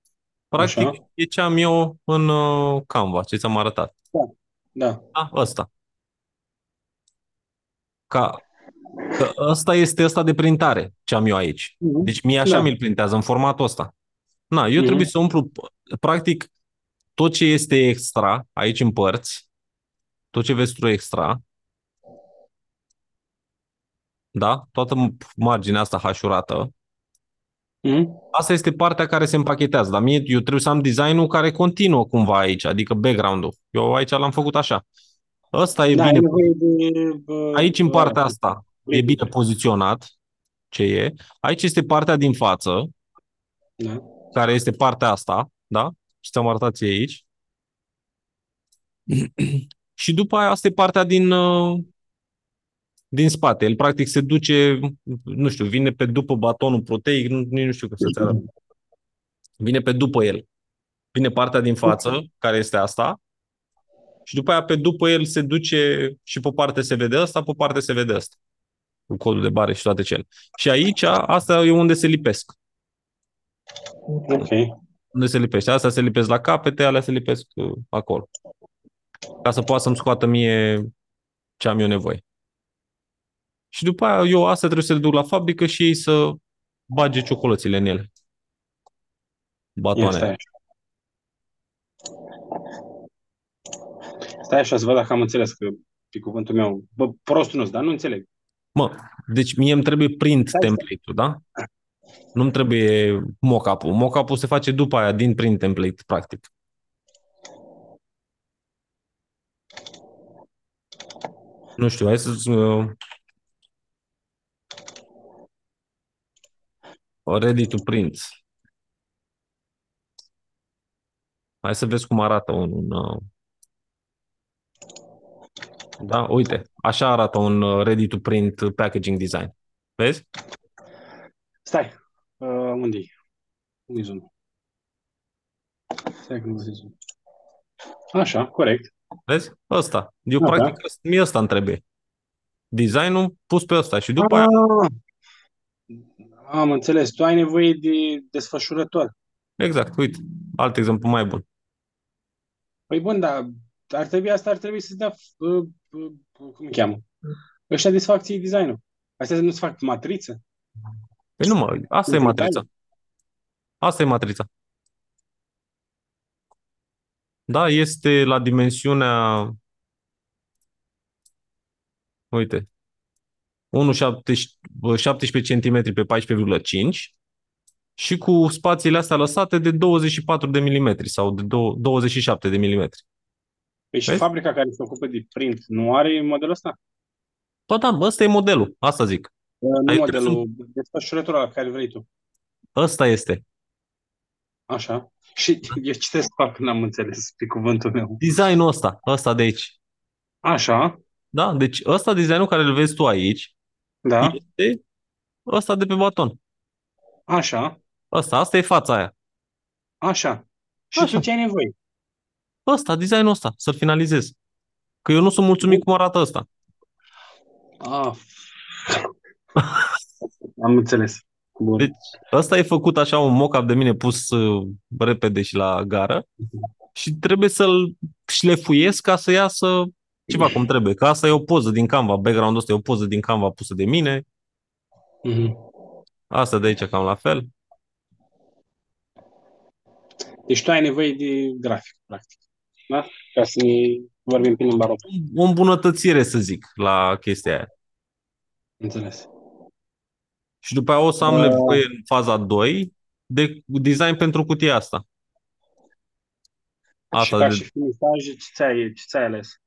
practic Așa. e ce am eu în uh, Canva, ce ți-am arătat. Da. Da, ăsta. Ca, că ăsta este ăsta de printare, ce am eu aici. Mhm. Deci mie așa Da. mi-l printează, în formatul ăsta. Na, eu Mhm. trebuie să umplu, practic, tot ce este extra, aici în părți, tot ce vezi tu extra, da? Toată marginea asta hașurată, Mhm. Asta este partea care se împachetează, dar mie eu trebuie să am designul care continuă cumva aici, adică background-ul. Eu aici l-am făcut așa. Ăsta e Da, ai bine. nevoie de... bă, Aici în bă, partea asta e bine poziționat ce e. Aici este partea din față, Da. Care este partea asta, da? Și ți-am arătat ție aici. Și după aia asta e partea din, uh, din spate. El practic se duce, nu știu, vine pe după batonul proteic, nu, nici nu știu cum să-ți arăt. Vine pe după el. Vine partea din față, care este asta, și după aia pe după el se duce și pe parte se vede asta, pe parte se vede asta. Cu codul de bare și toate cele. Și aici, asta e unde se lipesc. Ok. Unde se lipește. Asta se lipesc la capete, alea se lipesc uh, acolo. Ca să poată să-mi scoată mie ce am eu nevoie. Și după aia eu asta trebuie să le duc la fabrică și ei să bage ciocolățile în ele. Ia Batoane. stai așa. Stai așa să văd dacă am înțeles că pe cuvântul meu, bă, prostul nu dar nu înțeleg. Mă, deci mie îmi trebuie print Stai, stai. template-ul, da? Nu-mi trebuie mock-up-ul. Mock-up-ul se face după aia din print template, practic. Nu știu, hai să uh, ready to print. Hai să vezi cum arată un, un uh, da, uite, așa arată un uh, ready to print packaging design. Vezi? Stai. Uh, unde-i? Unde-i zoom? Stai că nu găsesc zoom. Așa, corect. Vezi? Ăsta. Eu Da, practic mie ăsta îmi trebuie. Designul pus pe ăsta și după aia Ah, am înțeles. Tu ai nevoie de desfășurător. Exact, uite, alt exemplu mai bun. Păi bun, dar ar trebui asta, ar trebui să-ți dea, uh, uh, cum îi cheamă? Ăștia desfac ție designul. Astea nu-ți fac matriță? Păi nu mă, asta e În matrița. detalii? Asta e matrița. Da, este la dimensiunea, uite, 1,17 cm pe 14,5 și cu spațiile astea lăsate de 24 de milimetri sau de dou- 27 de milimetri. Păi și Vezi? fabrica care se ocupă de print nu are modelul ăsta? Bă, da, bă, ăsta e modelul, asta zic. Uh, Nu Aici modelul, desfășurătorul la care vrei tu. Ăsta este. Așa. Și eu citesc fac când am înțeles pe cuvântul meu. Designul ăsta, ăsta de aici. Așa, Da, deci ăsta designul care îl vezi tu aici da. este ăsta de pe baton. Așa, Ăsta, asta e fața aia. așa. Și Așa. tu ce ai nevoie? Ăsta, designul ăsta, să-l finalizez. Că eu nu sunt mulțumit cum arată ăsta. Ah. Am înțeles. Bun. Deci, ăsta e făcut așa un mock-up de mine pus uh, repede și la gară și trebuie să-l șlefuiesc ca să iasă ceva cum trebuie. Că asta e o poză din Canva, background-ul ăsta e o poză din Canva pusă de mine, Mhm. asta de aici cam la fel. Deci tu ai nevoie de grafic, practic. Da? Ca să ne vorbim prin limba română. O îmbunătățire, să zic, la chestia aia. Înțeles. Și după aia o să am Uh. nevoie în faza 2 de design pentru cutia asta. și Asta ca de, și finisaje, ce ți-ai, ce ți-ai ales?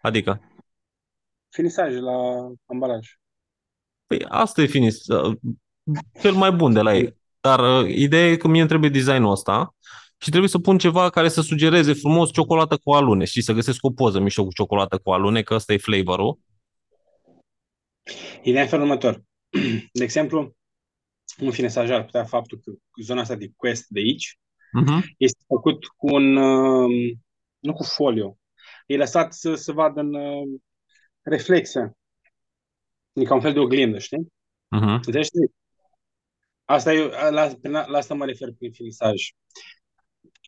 adică, Finisaje la ambalaj. păi asta e finis, uh, cel mai bun de la ei. Dar uh, ideea e că mie îmi trebuie designul ăsta și trebuie să pun ceva care să sugereze frumos ciocolată cu alune și să găsesc o poză mișto cu ciocolată cu alune, că ăsta e flavorul. Ideea în felul următor. De exemplu, un finisaj ar putea faptul că zona asta de quest de aici Mhm. este făcut cu un, um, nu cu folio, e lăsat să se vadă în uh, reflexe. E ca un fel de oglindă, știi? Mhm. Deci, asta e, la, prin a- la asta mă refer prin finisaj.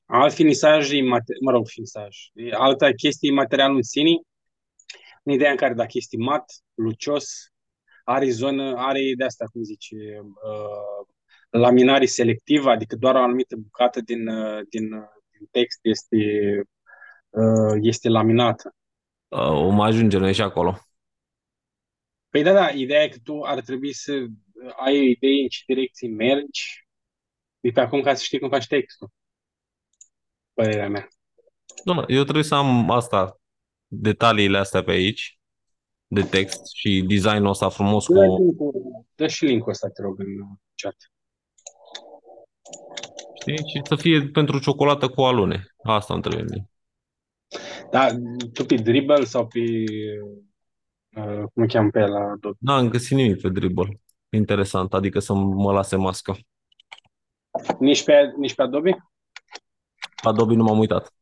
Alt finisaj, e mate- mă rog, finisaj. E alta chestie e materialul în sine, în ideea în care dacă este mat, lucios, are zonă, are de asta, cum zice, uh, laminare selectivă, adică doar o anumită bucată din, uh, din, uh, din text este, uh, este laminată. Uh, o mă ajunge noi și acolo. Păi da, da, ideea e că tu ar trebui să ai o idee în ce direcții mergi de pe acum ca să știi cum faci textul. Părerea mea. Doamne, eu trebuie să am asta, detaliile astea pe aici, de text și designul ăsta frumos cu... Dă, link-ul- dă și link-ul ăsta, te rog, în chat. Știi? Și să fie pentru ciocolată cu alune. Asta îmi trebuie mie. Da, tu pe Dribble sau pe, uh, cum îl cheamă pe ăla, Adobe? N-am găsit nimic pe Dribble. Interesant, adică să mă lase mască. Nici pe, nici pe Adobe? Adobe nu m-am uitat.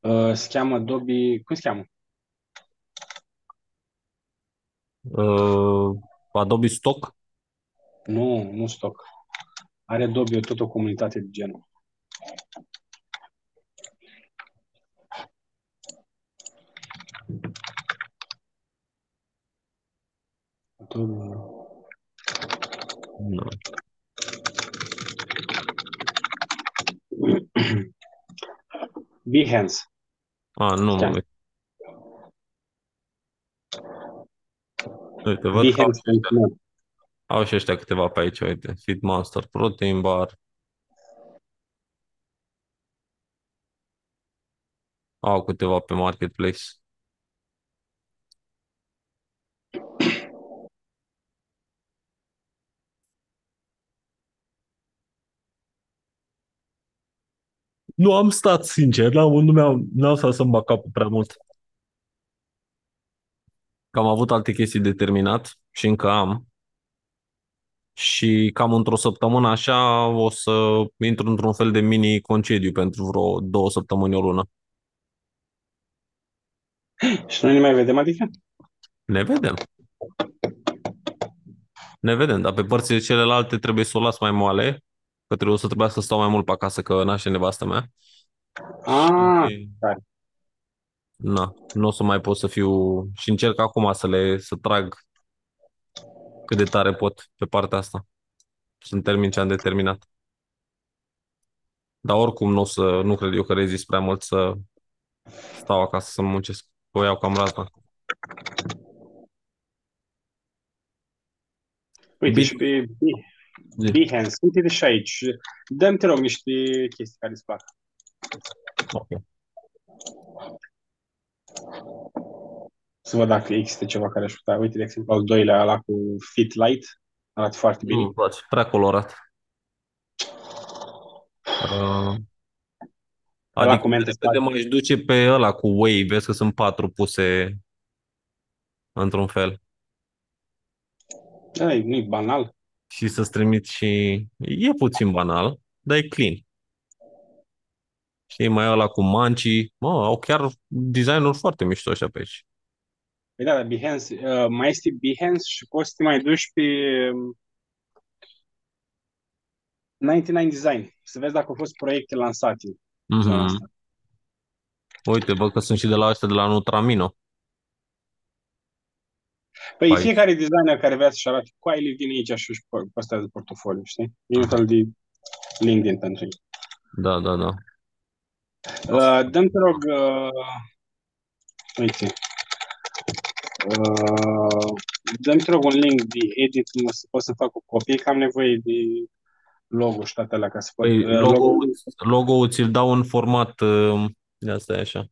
Uh, se cheamă Adobe, cum se cheamă? Uh, Adobe Stock? Nu, nu stock. Are Adobe tot o comunitate de genul. Adobe. Nu. Behance. A, nu mă Chiar. uit. Uite, văd că au și ăștia, Behance.net. au și ăștia câteva pe aici, uite. Feedmaster, Protein Bar. Au câteva pe Marketplace. Nu am stat, sincer, n-am, nu mi-am, n-am stat să-mi bag capul prea mult. Că am avut alte chestii de terminat și încă am. Și cam într-o săptămână așa o să intru într-un fel de mini concediu pentru vreo două săptămâni, o lună. Și noi ne mai vedem, adică? Ne vedem. Ne vedem, dar pe părțile celelalte trebuie să o las mai moale, că trebuie să trebuiască să stau mai mult pe acasă, că naște nevastă mea. Ah, Și, tare. Na, nu o să mai pot să fiu... Și încerc acum să le să trag cât de tare pot pe partea asta. Să termin ce am determinat. Dar oricum nu o să, nu cred eu că rezist prea mult să stau acasă să muncesc. O iau cam razna. Uite, Bine. și pe Zi. Behance, uite și aici. Dăm, te rog, niște chestii care îți plac. Ok. Să văd dacă există ceva care aș putea. Uite, de exemplu, al doilea, ăla cu Fit Light. Arată foarte Nu bine. îmi place, prea colorat. Uh, Ăla adică cu mente repede m-aș duce pe ăla cu Wave, vezi că sunt patru puse într-un fel. Da, nu-i banal. și să-ți trimit și... E puțin banal, dar e clean. Știi, mai ăla cu mancii. Mă, au chiar designuri foarte mișto așa pe aici. Păi da, dar Behance, uh, mai este Behance și poți să te mai duci pe um, 99 Design, să vezi dacă au fost proiecte lansate în zona Mhm. asta. Uite, văd că sunt și de la ăștia de la Nutramino. Păi Hai. fiecare designer care vrea să-și arate coaile vine aici și își po- postează portofoliu, știi? E un fel de LinkedIn pentru ei. Da, da, da. Uh, dăm te rog, uh, uite, uh, dăm te rog un link de edit, mă, să pot să fac o copie, că am nevoie de logo și toate alea ca să pot. Păi, uh, logo, logo ți-l dau în format, uh, de asta e așa.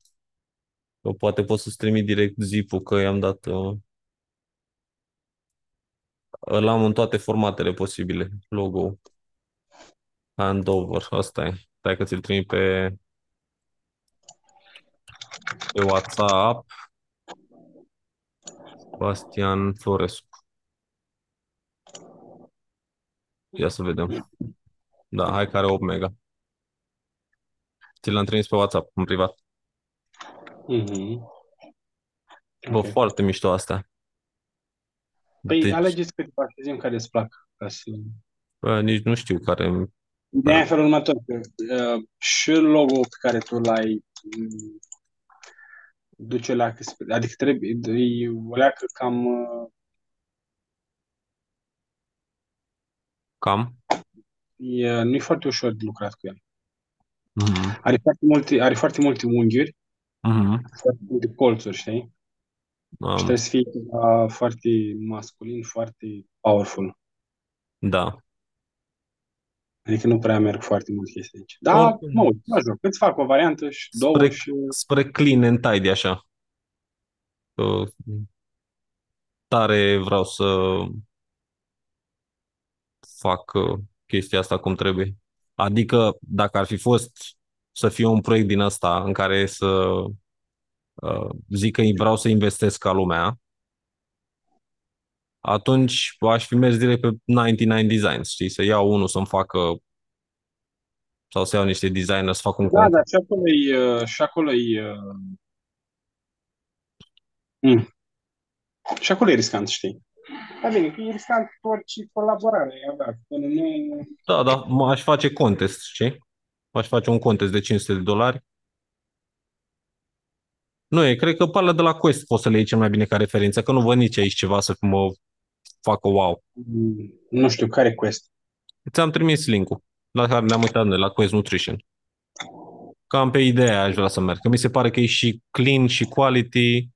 Că poate pot să-ți trimit direct zip-ul, că i-am dat, uh, îl am în toate formatele posibile, logo. Handover, asta e. Stai că ți-l trimit pe, pe WhatsApp. Bastian Florescu. Ia să vedem. Da, hai că are 8 mega. Ți l-am trimis pe WhatsApp, în privat. Mhm. Bă, Ok. foarte mișto astea. Păi Deci, alegeți câteva și zim care îți plac. Ca să... bă, nici nu știu care... Ideea e în felul următor, că uh, și logo pe care tu l-ai mm, duce la... Adică trebuie, e o leacă cam... uh, Cam? E, nu e foarte ușor de lucrat cu el. Mhm. Are foarte multe, are foarte multe unghiuri, Mhm. foarte multe colțuri, știi? Și Am, trebuie să fie ceva foarte masculin, foarte powerful. da. Adică nu prea merg foarte mult chestii aici. Da, Oricum. mă uit, mă joc. Îți fac o variantă și două Spre, și... spre clean and tidy, așa. Că tare vreau să fac uh, chestia asta cum trebuie. Adică, dacă ar fi fost să fie un proiect din ăsta în care să uh, zic că vreau să investesc ca lumea, atunci aș fi mers direct pe 99 Designs, știi? Să iau unul să-mi facă sau să iau niște designer să fac un Da, cont. dar și acolo e... uh, Și acolo e... uh, Mm. Și acolo e riscant, știi? Da, bine, că e riscant orice colaborare, da, până nu... Da, da, mă aș face contest, știi? Aș face un contest de 500 de dolari. Nu e, cred că pe alea de la Quest poți să le iei cel mai bine ca referință, că nu văd nici aici ceva să mă facă wow. Mm, Nu știu, care quest? Ți-am trimis link-ul la care ne-am uitat noi, la Quest Nutrition. Cam pe ideea aia aș vrea să merg, că mi se pare că e și clean și quality,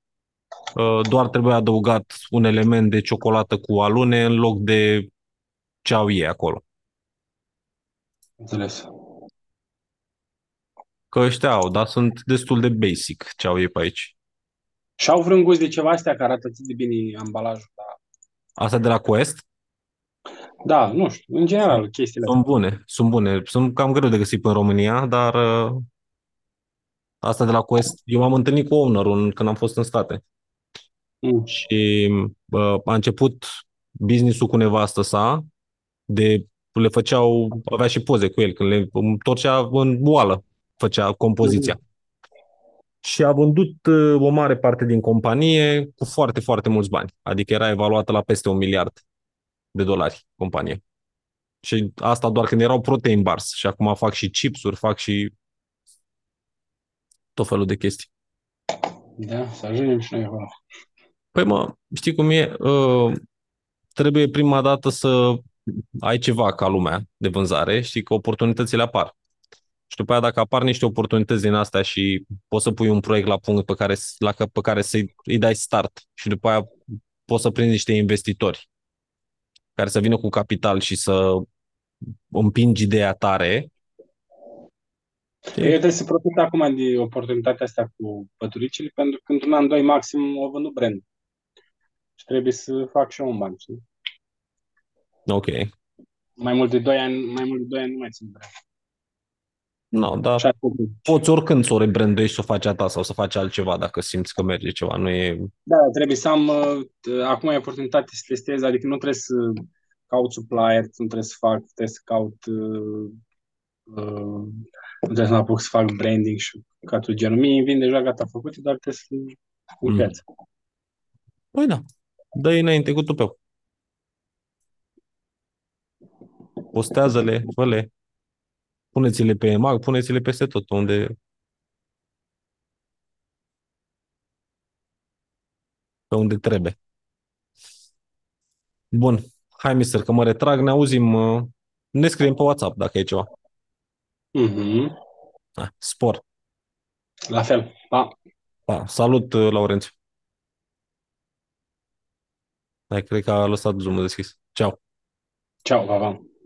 uh, doar trebuie adăugat un element de ciocolată cu alune în loc de ce au ei acolo. Înțeles. Că ăștia au, dar sunt destul de basic ce au ei pe aici. Și au vreun gust de ceva astea care arată atât de bine ambalajul, da. Asta de la Quest Da, nu știu, în general, chestiile sunt bune, sunt bune. Sunt cam greu de găsit în România, dar uh, asta de la Quest, eu m-am întâlnit cu owner-ul când am fost în state. Mm. Și uh, a început business-ul cu nevastă sa, de le făceau, avea și poze cu el, când le întorcea în boală, făcea compoziția. Și a vândut uh, o mare parte din companie cu foarte, foarte mulți bani. Adică era evaluată la peste un miliard de dolari companie. Și asta doar când erau protein bars. Și acum fac și chipsuri, fac și tot felul de chestii. Da, să ajungem și noi acolo. Păi mă, știi cum e? Uh, trebuie prima dată să ai ceva ca lumea de vânzare, știi că oportunitățile apar. Și după aia dacă apar niște oportunități din astea și poți să pui un proiect la punct pe care, la, pe care să-i îi dai start și după aia poți să prinzi niște investitori care să vină cu capital și să împingi ideea tare, Eu trebuie să profit acum de oportunitatea asta cu păturicile, pentru că într-un an, doi maxim, o vândut brand. Și trebuie să fac și eu un bani, știi? ok. Mai mult de doi ani, mai mult de doi ani nu mai țin brand. No, dar Și atât. poți oricând să o rebranduiești, să o faci a ta sau să faci altceva dacă simți că merge ceva. Nu e... Da, trebuie să am, uh, acum e oportunitate să testez, adică nu trebuie să caut supplier, nu trebuie să fac, trebuie să caut, uh, uh, nu trebuie să mă apuc să fac branding și catul genul. Mie îmi vin deja gata făcute, dar trebuie să în Mm. piață. Păi da, dă-i înainte cu tupeu. Postează-le, fă-le. Puneți-le pe mag, puneți-le peste tot unde pe unde trebuie. Bun. Hai, mister, că mă retrag, ne auzim, uh, ne scriem pe WhatsApp dacă e ceva. Mhm. Da, spor. La fel. Pa. Pa. Salut, uh, Laurențiu. Hai, cred că a lăsat zoom deschis. Ceau. Ciao, pa, pa.